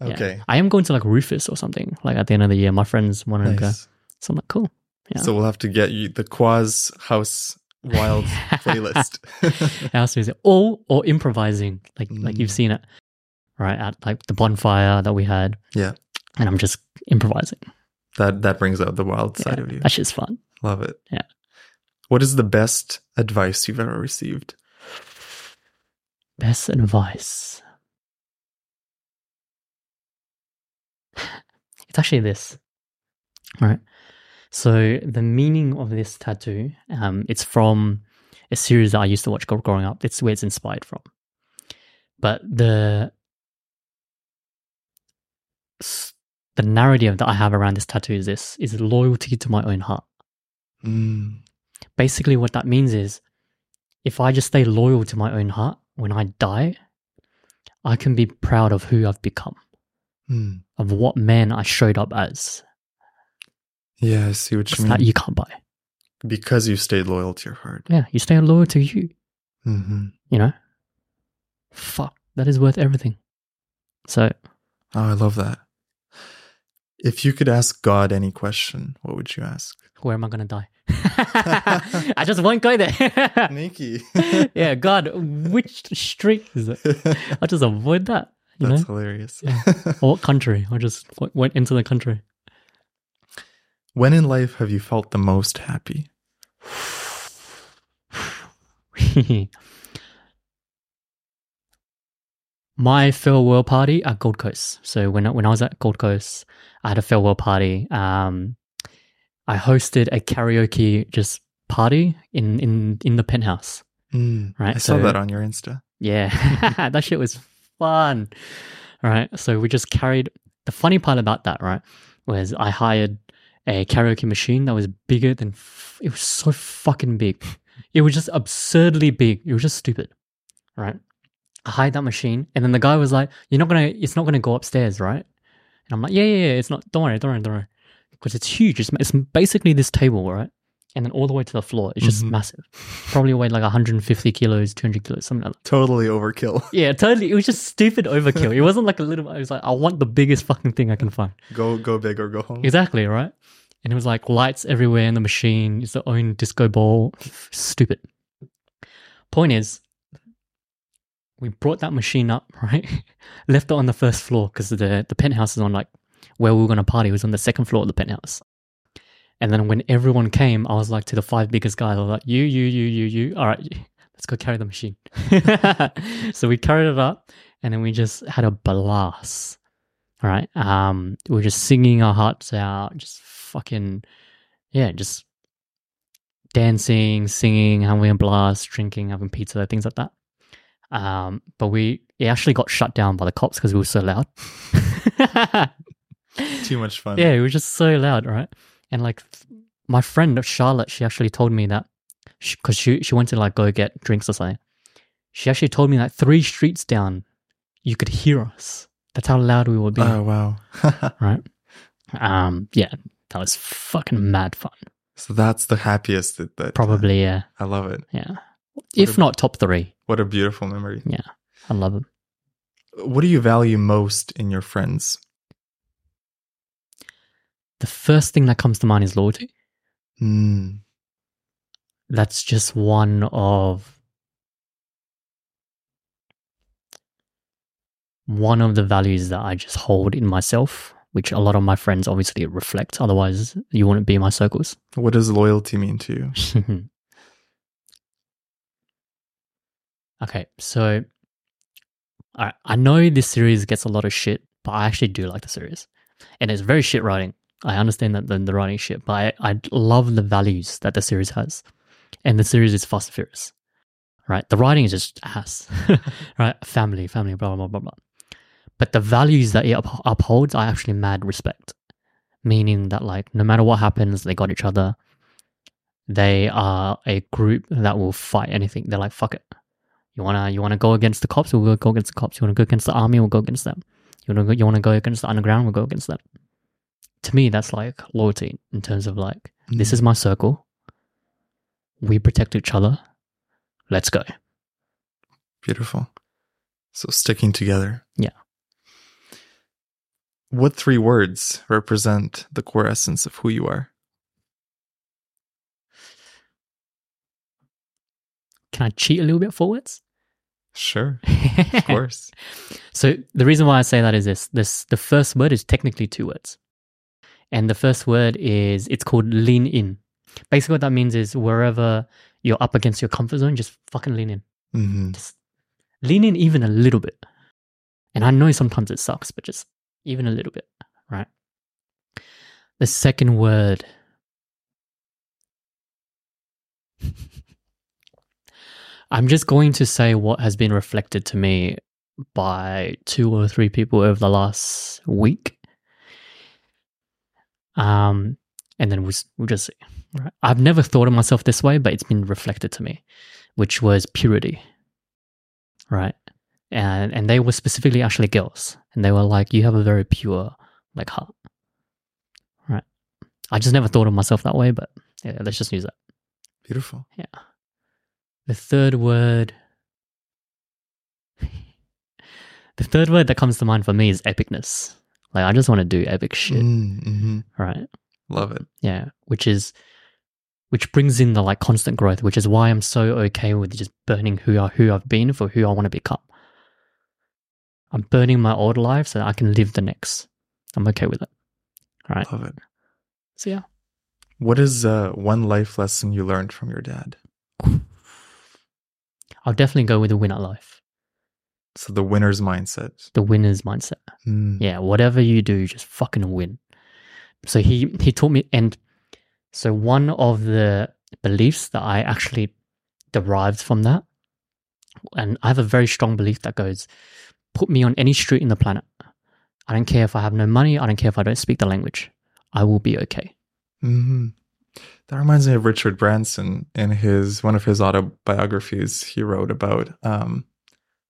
A: Yeah.
B: Okay.
A: I am going to like Rufus or something like at the end of the year. My friends want to go,
B: Nice.
A: so I'm like, cool. Yeah.
B: So we'll have to get you the Khoa's house wild playlist.
A: house it? All or improvising like like you've
B: Mm.
A: seen it right at like the bonfire that we had
B: Yeah.
A: and i'm just improvising
B: that that brings out the wild side of you.
A: That's just fun
B: Love it.
A: Yeah.
B: What is the best advice you've ever received?
A: best advice it's actually this all right so the meaning of this tattoo um it's from a series that i used to watch growing up it's where it's inspired from but the the narrative that i have around this tattoo is this is loyalty to my own heart
B: Mm.
A: basically what that means is if I just stay loyal to my own heart when I die, I can be proud of who I've become,
B: Mm.
A: of what man I showed up as.
B: Yeah, I see what you mean.
A: that you can't buy.
B: because you stayed loyal to your heart.
A: Yeah, you stay loyal to you,
B: hmm
A: you know? Fuck, that is worth everything. So,
B: Oh, I love that. If you could ask God any question, what would you ask?
A: Where am I gonna die? I just won't go there.
B: Nikki.
A: yeah, God, which street is it? I just avoid that. You
B: That's
A: know,
B: hilarious.
A: or what country? I just went into the country.
B: When in life have you felt the most happy?
A: My farewell party at Gold Coast. So when I, when I was at Gold Coast, I had a farewell party. Um, I hosted a karaoke just party in in in the penthouse.
B: Mm,
A: Right,
B: I saw
A: so-
B: that on your Insta.
A: Yeah, that shit was fun. Right. So we just carried the funny part about that, right, was I hired a karaoke machine that was bigger than f- it was so fucking big. It was just absurdly big. It was just stupid. Right. I hide that machine and then the guy was like, You're not gonna it's not gonna go upstairs, right? And I'm like, Yeah, yeah, yeah, it's not don't worry, don't worry, don't worry. Because it's huge. It's, it's basically this table, right? And then all the way to the floor. It's just
B: Mhm.
A: massive. Probably weighed like 150 kilos, 200 kilos, something like that.
B: Totally overkill.
A: Yeah, totally. It was just stupid overkill. It wasn't like a little. I was like, I want the biggest fucking thing I can find.
B: Go go big or go home.
A: Exactly right. And it was like lights everywhere in the machine. It's the own disco ball. Stupid. Point is, we brought that machine up right, left it on the first floor because the the penthouse is on like where we were gonna party was on the second floor of the penthouse. And then when everyone came, I was like to the five biggest guys, I was like, you, you, you, you, you. All right, let's go carry the machine. so we carried it up and then we just had a blast. All right. Um, we were just singing our hearts out, just fucking, yeah, just dancing, singing, having a blast, drinking, having pizza, things like that. Um, but we it actually got shut down by the cops because we were so loud.
B: Too much fun.
A: Yeah, it was just so loud, right? And like my friend Charlotte, she actually told me that because she, she went to like go get drinks or something. She actually told me that three streets down, you could hear us. That's how loud we were being,
B: Oh wow.
A: right? Um, yeah, that was fucking mad fun.
B: so that's the happiest that, that uh,
A: Probably, yeah,
B: I love it.
A: yeah. If
B: a-
A: not top three,
B: What a beautiful memory.
A: Yeah, I love it.
B: What do you value most in your friends?
A: The first thing that comes to mind is loyalty.
B: Mm,
A: that's just one of one of the values that I just hold in myself, which a lot of my friends obviously reflect. Otherwise, you wouldn't be in my circles.
B: what does loyalty mean to you?
A: okay, so I I know this series gets a lot of shit, but I actually do like the series, and it's very shit writing. I understand that the, the writing shit, but I, I love the values that the series has, and the series is Fast and Furious, right? The writing is just ass, right? Family, family, blah blah blah blah. But the values that it up- upholds, I actually mad respect. Meaning that like no matter what happens, they got each other. They are a group that will fight anything. They're like, fuck it. You wanna you wanna go against the cops? We'll go against the cops. You wanna go against the army? We'll go against them. You wanna you wanna go against the underground? We'll go against them. To me, that's like loyalty in terms of like this
B: Mm.
A: is my circle. We protect each other. Let's go.
B: beautiful. So sticking together.
A: Yeah.
B: What three words represent the core essence of who you are?
A: Can I cheat a little bit forwards?
B: Sure, of course.
A: So the reason why I say that is this: this the first word is technically two words, and the first word is it's called lean in. Basically, what that means is wherever you're up against your comfort zone, just fucking lean in.
B: hmm
A: Just lean in even a little bit. And I know sometimes it sucks, but just even a little bit, right? The second word. I'm just going to say what has been reflected to me by two or three people over the last week. Um, and then we'll, we'll just see. Right? I've never thought of myself this way, but it's been reflected to me, which was purity. Right. And and they were specifically actually girls. And they were like, You have a very pure like heart. Right. I just never thought of myself that way, but yeah, let's just use that.
B: Beautiful. Yeah.
A: The third word. The third word that comes to mind for me is epicness. Like I just want to do epic shit,
B: Mm, mhm.
A: right?
B: Love it.
A: Yeah, which is which brings in the like constant growth, which is why I'm so okay with just burning who I who I've been for who I want to become. I'm burning my old life so that I can live the next. I'm okay with it. Right.
B: Love it.
A: So yeah.
B: What is uh, one life lesson you learned from your dad?
A: I'll definitely go with the win at life.
B: So the winner's mindset.
A: The winner's mindset.
B: Mm.
A: Yeah, whatever you do, just fucking win. So he he taught me, and so one of the beliefs that I actually derived from that, and I have a very strong belief that goes, put me on any street in the planet. I don't care if I have no money. I don't care if I don't speak the language. I will be okay.
B: hmm That reminds me of Richard Branson in his one of his autobiographies. He wrote about um,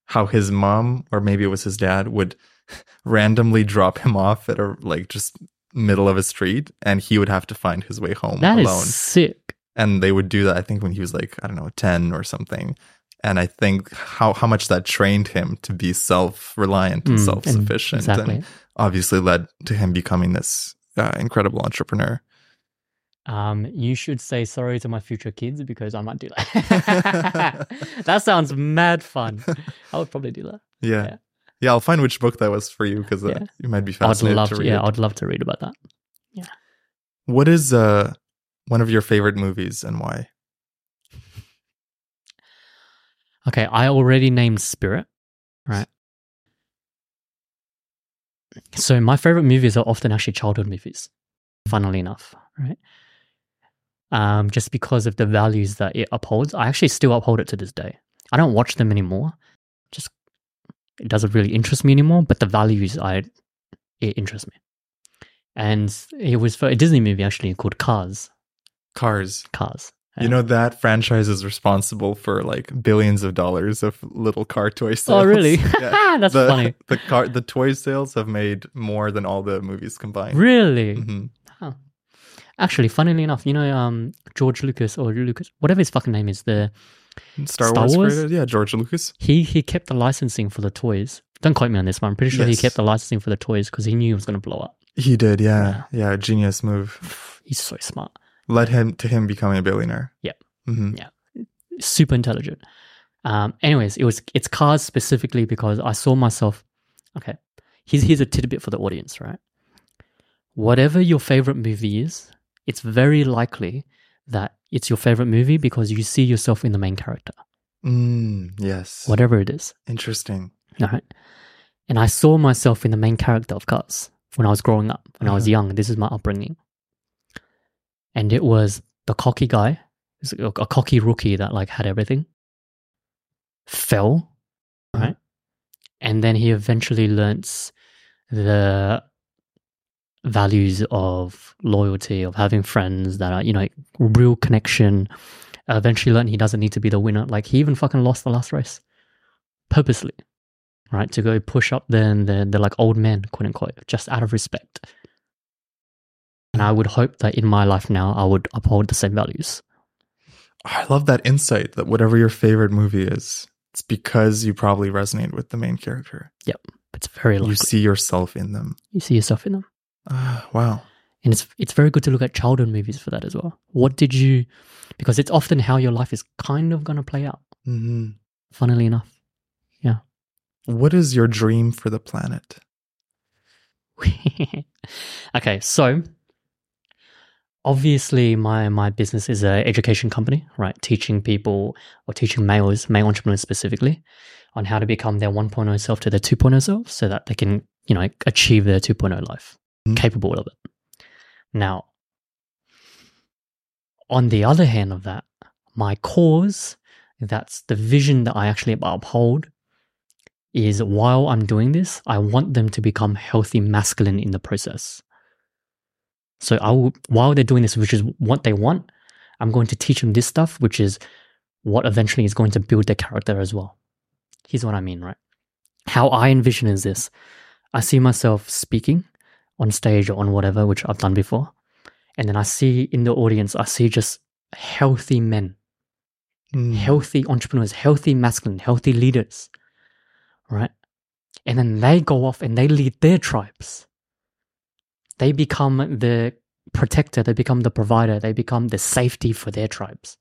B: how his mom, or maybe it was his dad, would randomly drop him off at a like just middle of a street, and he would have to find his way home
A: That is
B: alone.
A: sick.
B: and they would do that. I think when he was like I don't know ten or something. And I think how how much that trained him to be self reliant and
A: Mm,
B: self sufficient,
A: Exactly.
B: and obviously led to him becoming this uh, incredible entrepreneur.
A: Um, you should say sorry to my future kids because I might do that. that sounds mad fun. I would probably do that.
B: Yeah.
A: Yeah.
B: yeah. I'll find which book that was for you because uh,
A: Yeah.
B: you might be
A: I'd
B: fascinated
A: love
B: to
A: to.
B: read
A: Yeah. I'd love to read about that. Yeah.
B: What is uh, one of your favorite movies and why?
A: Okay, I already named Spirit, right? So my favorite movies are often actually childhood movies, funnily enough, right? Um, just because of the values that it upholds. I actually still uphold it to this day. I don't watch them anymore. Just it doesn't really interest me anymore, but the values I it interests me. And it was for a Disney movie actually called Cars.
B: Cars.
A: Cars.
B: You know that franchise is responsible for like billions of dollars of little car toy sales.
A: Oh really?
B: Yeah.
A: That's
B: the,
A: funny.
B: The car, the toy sales have made more than all the movies combined.
A: Really?
B: Mhm.
A: Actually, funnily enough, you know, um, George Lucas or Lucas, whatever his fucking name is, the
B: Star,
A: Star
B: Wars,
A: Wars?
B: creator? yeah, George Lucas.
A: he he kept the licensing for the toys. Don't quote me on this, but I'm pretty sure he kept the licensing for the toys because he knew it was going to blow up.
B: He did, yeah, yeah, genius move.
A: He's so smart,
B: Led him to him becoming a billionaire.
A: Yep.
B: hmm yeah,
A: super intelligent. Um, anyways, it was it's cars specifically because I saw myself. Okay, here's here's a tidbit for the audience, right? Whatever your favorite movie is, it's very likely that it's your favorite movie because you see yourself in the main character,
B: Mm, yes.
A: whatever it is.
B: Interesting.
A: Right. And I saw myself in the main character of Cars when I was growing up, when I was
B: Uh-huh.
A: young. This is my upbringing. And it was the cocky guy, a, a cocky rookie that like had everything, fell,
B: Uh-huh.
A: right? And then he eventually learns the values of loyalty, of having friends that are, you know, real connection. eventually learned he doesn't need to be the winner. Like he even fucking lost the last race purposely, right? To go push up the the, the like old men, quote unquote, just out of respect. And I would hope that in my life now, I would uphold the same values.
B: I love that insight that whatever your favorite movie is, it's because you probably resonate with the main character. Yep.
A: It's very likely
B: You
A: see
B: yourself in them.
A: You see yourself in them,
B: Ah, wow.
A: and it's it's very good to look at childhood movies for that as well. What did you? Because it's often how your life is kind of going to play out.
B: hmm
A: Funnily enough. Yeah.
B: What is your dream for the planet?
A: okay, so obviously my my business is an education company, right? Teaching people or teaching males, male entrepreneurs specifically, on how to become their 1.0 self to their 2.0 self so that they can, you know, achieve their 2.0 life,
B: Mhm.
A: capable of it. Now, on the other hand of that, my cause, that's the vision that I actually uphold is while I'm doing this, I want them to become healthy masculine in the process. So I will, while they're doing this, which is what they want, I'm going to teach them this stuff, which is what eventually is going to build their character as well. Here's what I mean, right? How I envision is this. I see myself speaking on stage or on whatever, which I've done before. And then I see in the audience, I see just healthy men
B: Mm.
A: healthy entrepreneurs, healthy masculine, healthy leaders, right? And then they go off and they lead their tribes. They become the protector, they become the provider, they become the safety for their tribes.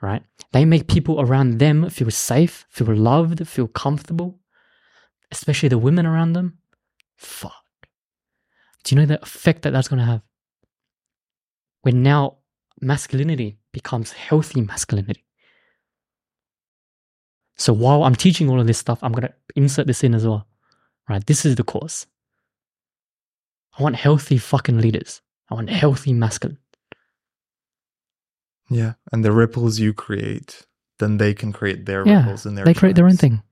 A: Right? They make people around them feel safe, feel loved, feel comfortable, especially the women around them. Fuck. Do you know the effect that that's going to have? When now masculinity becomes healthy masculinity. So while I'm teaching all of this stuff, I'm going to insert this in as well. Right? This is the course. I want healthy fucking leaders. I want healthy masculine.
B: Yeah. And the ripples you create, then they can create their
A: Yeah,
B: ripples in their
A: They create their own thing,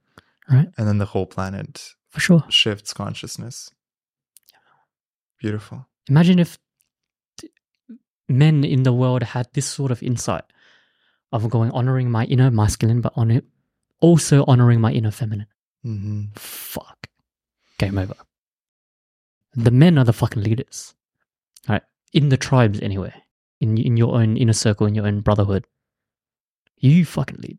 A: right?
B: And then the whole planet
A: For sure.
B: shifts consciousness. Beautiful.
A: Imagine if men in the world had this sort of insight of going honoring my inner masculine, but on it also honoring my inner feminine.
B: hmm
A: Fuck. Game over. The men are the fucking leaders. Right? In the tribes anyway. In in your own inner circle, in your own brotherhood. You fucking lead.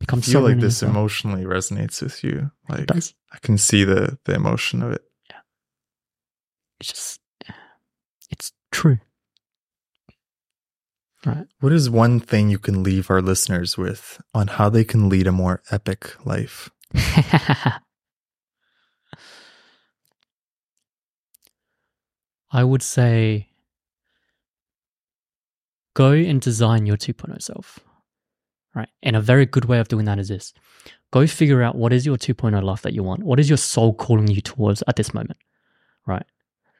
A: Become
B: I feel like this emotionally resonates with you. Like. I can see the the emotion of it.
A: It's just it's true. Right.
B: What is one thing you can leave our listeners with on how they can lead a more epic life?
A: I would say go and design your 2.0 self. Right. And a very good way of doing that is this go figure out what is your 2.0 life that you want. What is your soul calling you towards at this moment? Right.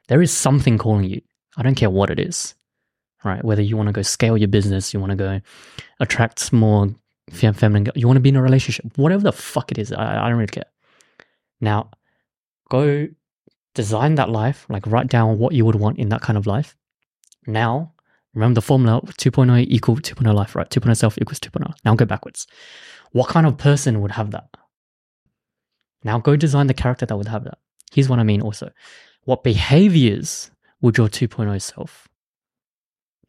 A: There is something calling you. I don't care what it is. Right. Whether you want to go scale your business, you want to go attract more fem- feminine, you want to be in a relationship, whatever the fuck it is. I, I don't really care. Now, go design that life, like write down what you would want in that kind of life. Now, remember the formula 2.0 equal 2.0 life, right? 2.0 self equals 2.0. Now go backwards. What kind of person would have that? Now go design the character that would have that. Here's what I mean also. What behaviors would your 2.0 self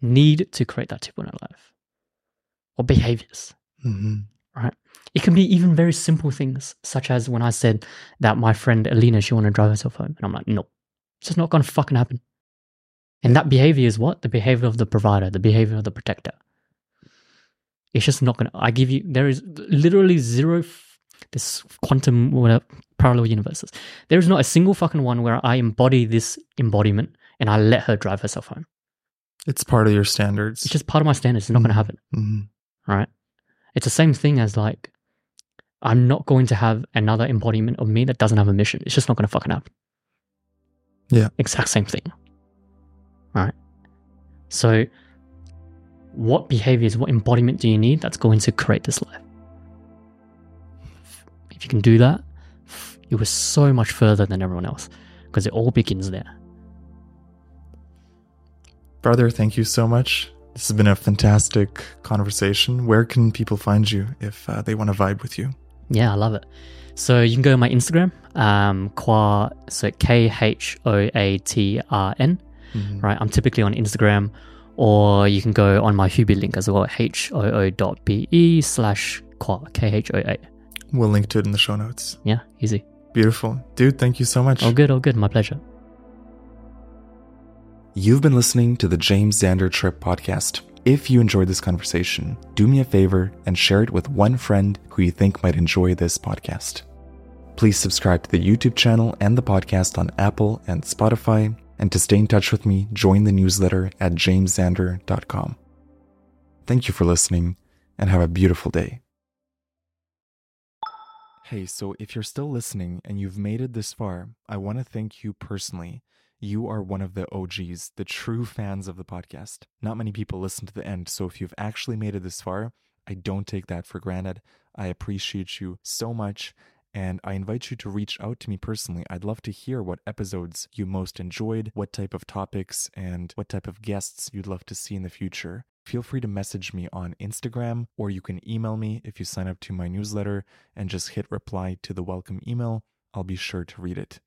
A: need to create that 2.0 life? What behaviors?
B: hmm
A: It can be even very simple things, such as when I said that my friend Alina, she wanted to drive herself home. And I'm like, no, it's just not going to fucking happen. And that behavior is what? The behavior of the provider, the behavior of the protector. It's just not going to, I give you, there is literally zero, this quantum, whatever, parallel universes. There is not a single fucking one where I embody this embodiment and I let her drive herself home.
B: It's part of your standards.
A: It's just part of my standards. It's not going to happen.
B: hmm
A: right? It's the same thing as like, I'm not going to have another embodiment of me that doesn't have a mission. It's just not going to fucking happen.
B: Yeah.
A: Exact same thing. Right. So, what behaviors, what embodiment do you need that's going to create this life? If you can do that, you are so much further than everyone else because it all begins there.
B: Brother, thank you so much. This has been a fantastic conversation. Where can people find you if uh, they want to vibe with you?
A: Yeah, I love it. So you can go to my Instagram, um, Khoa, so K H O A T R N,
B: Mhm.
A: right? I'm typically on Instagram, or you can go on my Hoobe link as well, H O O dot B E slash Khoa, K H O A.
B: We'll link to it in the show notes.
A: Yeah, easy.
B: Beautiful. Dude, thank you so much.
A: All good, all good. My pleasure.
B: You've been listening to the James Xander Trip podcast. If you enjoyed this conversation, do me a favor and share it with one friend who you think might enjoy this podcast. Please subscribe to the YouTube channel and the podcast on Apple and Spotify. And to stay in touch with me, join the newsletter at jamesxander.com. Thank you for listening and have a beautiful day. Hey, so if you're still listening and you've made it this far, I want to thank you personally. You are one of the OGs, the true fans of the podcast. Not many people listen to the end, so if you've actually made it this far, I don't take that for granted. I appreciate you so much, and I invite you to reach out to me personally. I'd love to hear what episodes you most enjoyed, what type of topics, and what type of guests you'd love to see in the future. Feel free to message me on Instagram, or you can email me if you sign up to my newsletter and just hit reply to the welcome email. I'll be sure to read it.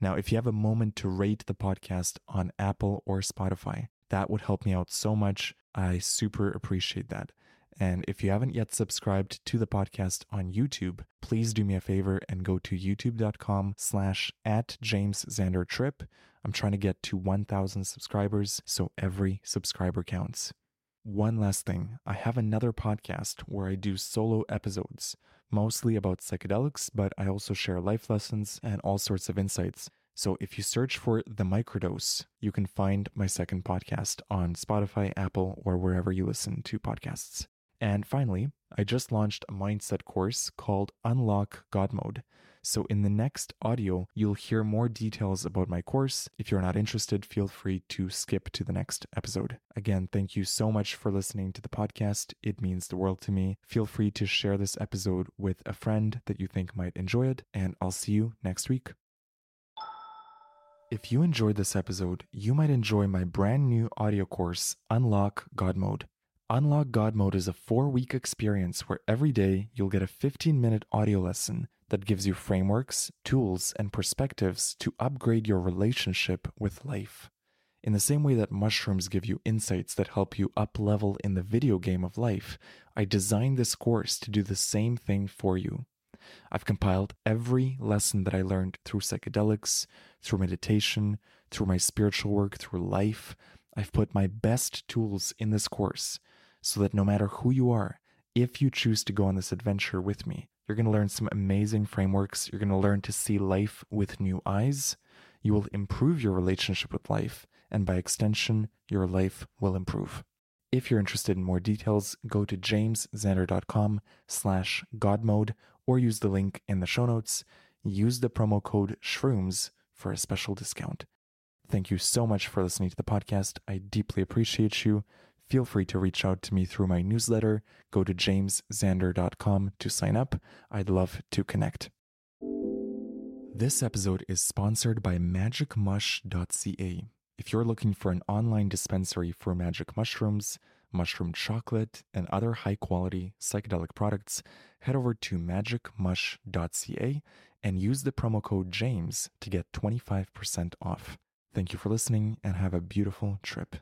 B: Now, if you have a moment to rate the podcast on Apple or Spotify, that would help me out so much. I super appreciate that. And if you haven't yet subscribed to the podcast on YouTube, please do me a favor and go to youtube.com slash at James Xander Trip. I'm trying to get to 1,000 subscribers, so every subscriber counts. One last thing I have another podcast where I do solo episodes, mostly about psychedelics, but I also share life lessons and all sorts of insights. So if you search for The Microdose, you can find my second podcast on Spotify, Apple, or wherever you listen to podcasts. And finally, I just launched a mindset course called Unlock God Mode. So in the next audio, you'll hear more details about my course. If you're not interested, feel free to skip to the next episode. Again, thank you so much for listening to the podcast. It means the world to me. Feel free to share this episode with a friend that you think might enjoy it, and I'll see you next week. If you enjoyed this episode, you might enjoy my brand new audio course, Unlock God Mode. Unlock God Mode is a four week experience where every day you'll get a 15 minute audio lesson that gives you frameworks, tools, and perspectives to upgrade your relationship with life. In the same way that mushrooms give you insights that help you up level in the video game of life, I designed this course to do the same thing for you. I've compiled every lesson that I learned through psychedelics, through meditation, through my spiritual work, through life. I've put my best tools in this course so that no matter who you are, if you choose to go on this adventure with me, you're going to learn some amazing frameworks. You're going to learn to see life with new eyes. You will improve your relationship with life. And by extension, your life will improve. If you're interested in more details, go to jamesxander.com slash godmode or use the link in the show notes. Use the promo code SHROOMS for a special discount. Thank you so much for listening to the podcast. I deeply appreciate you. Feel free to reach out to me through my newsletter. Go to jamesxander.com to sign up. I'd love to connect. This episode is sponsored by magicmush.ca. If you're looking for an online dispensary for magic mushrooms, mushroom chocolate, and other high quality psychedelic products, head over to magicmush.ca and use the promo code JAMES to get 25% off. Thank you for listening and have a beautiful trip.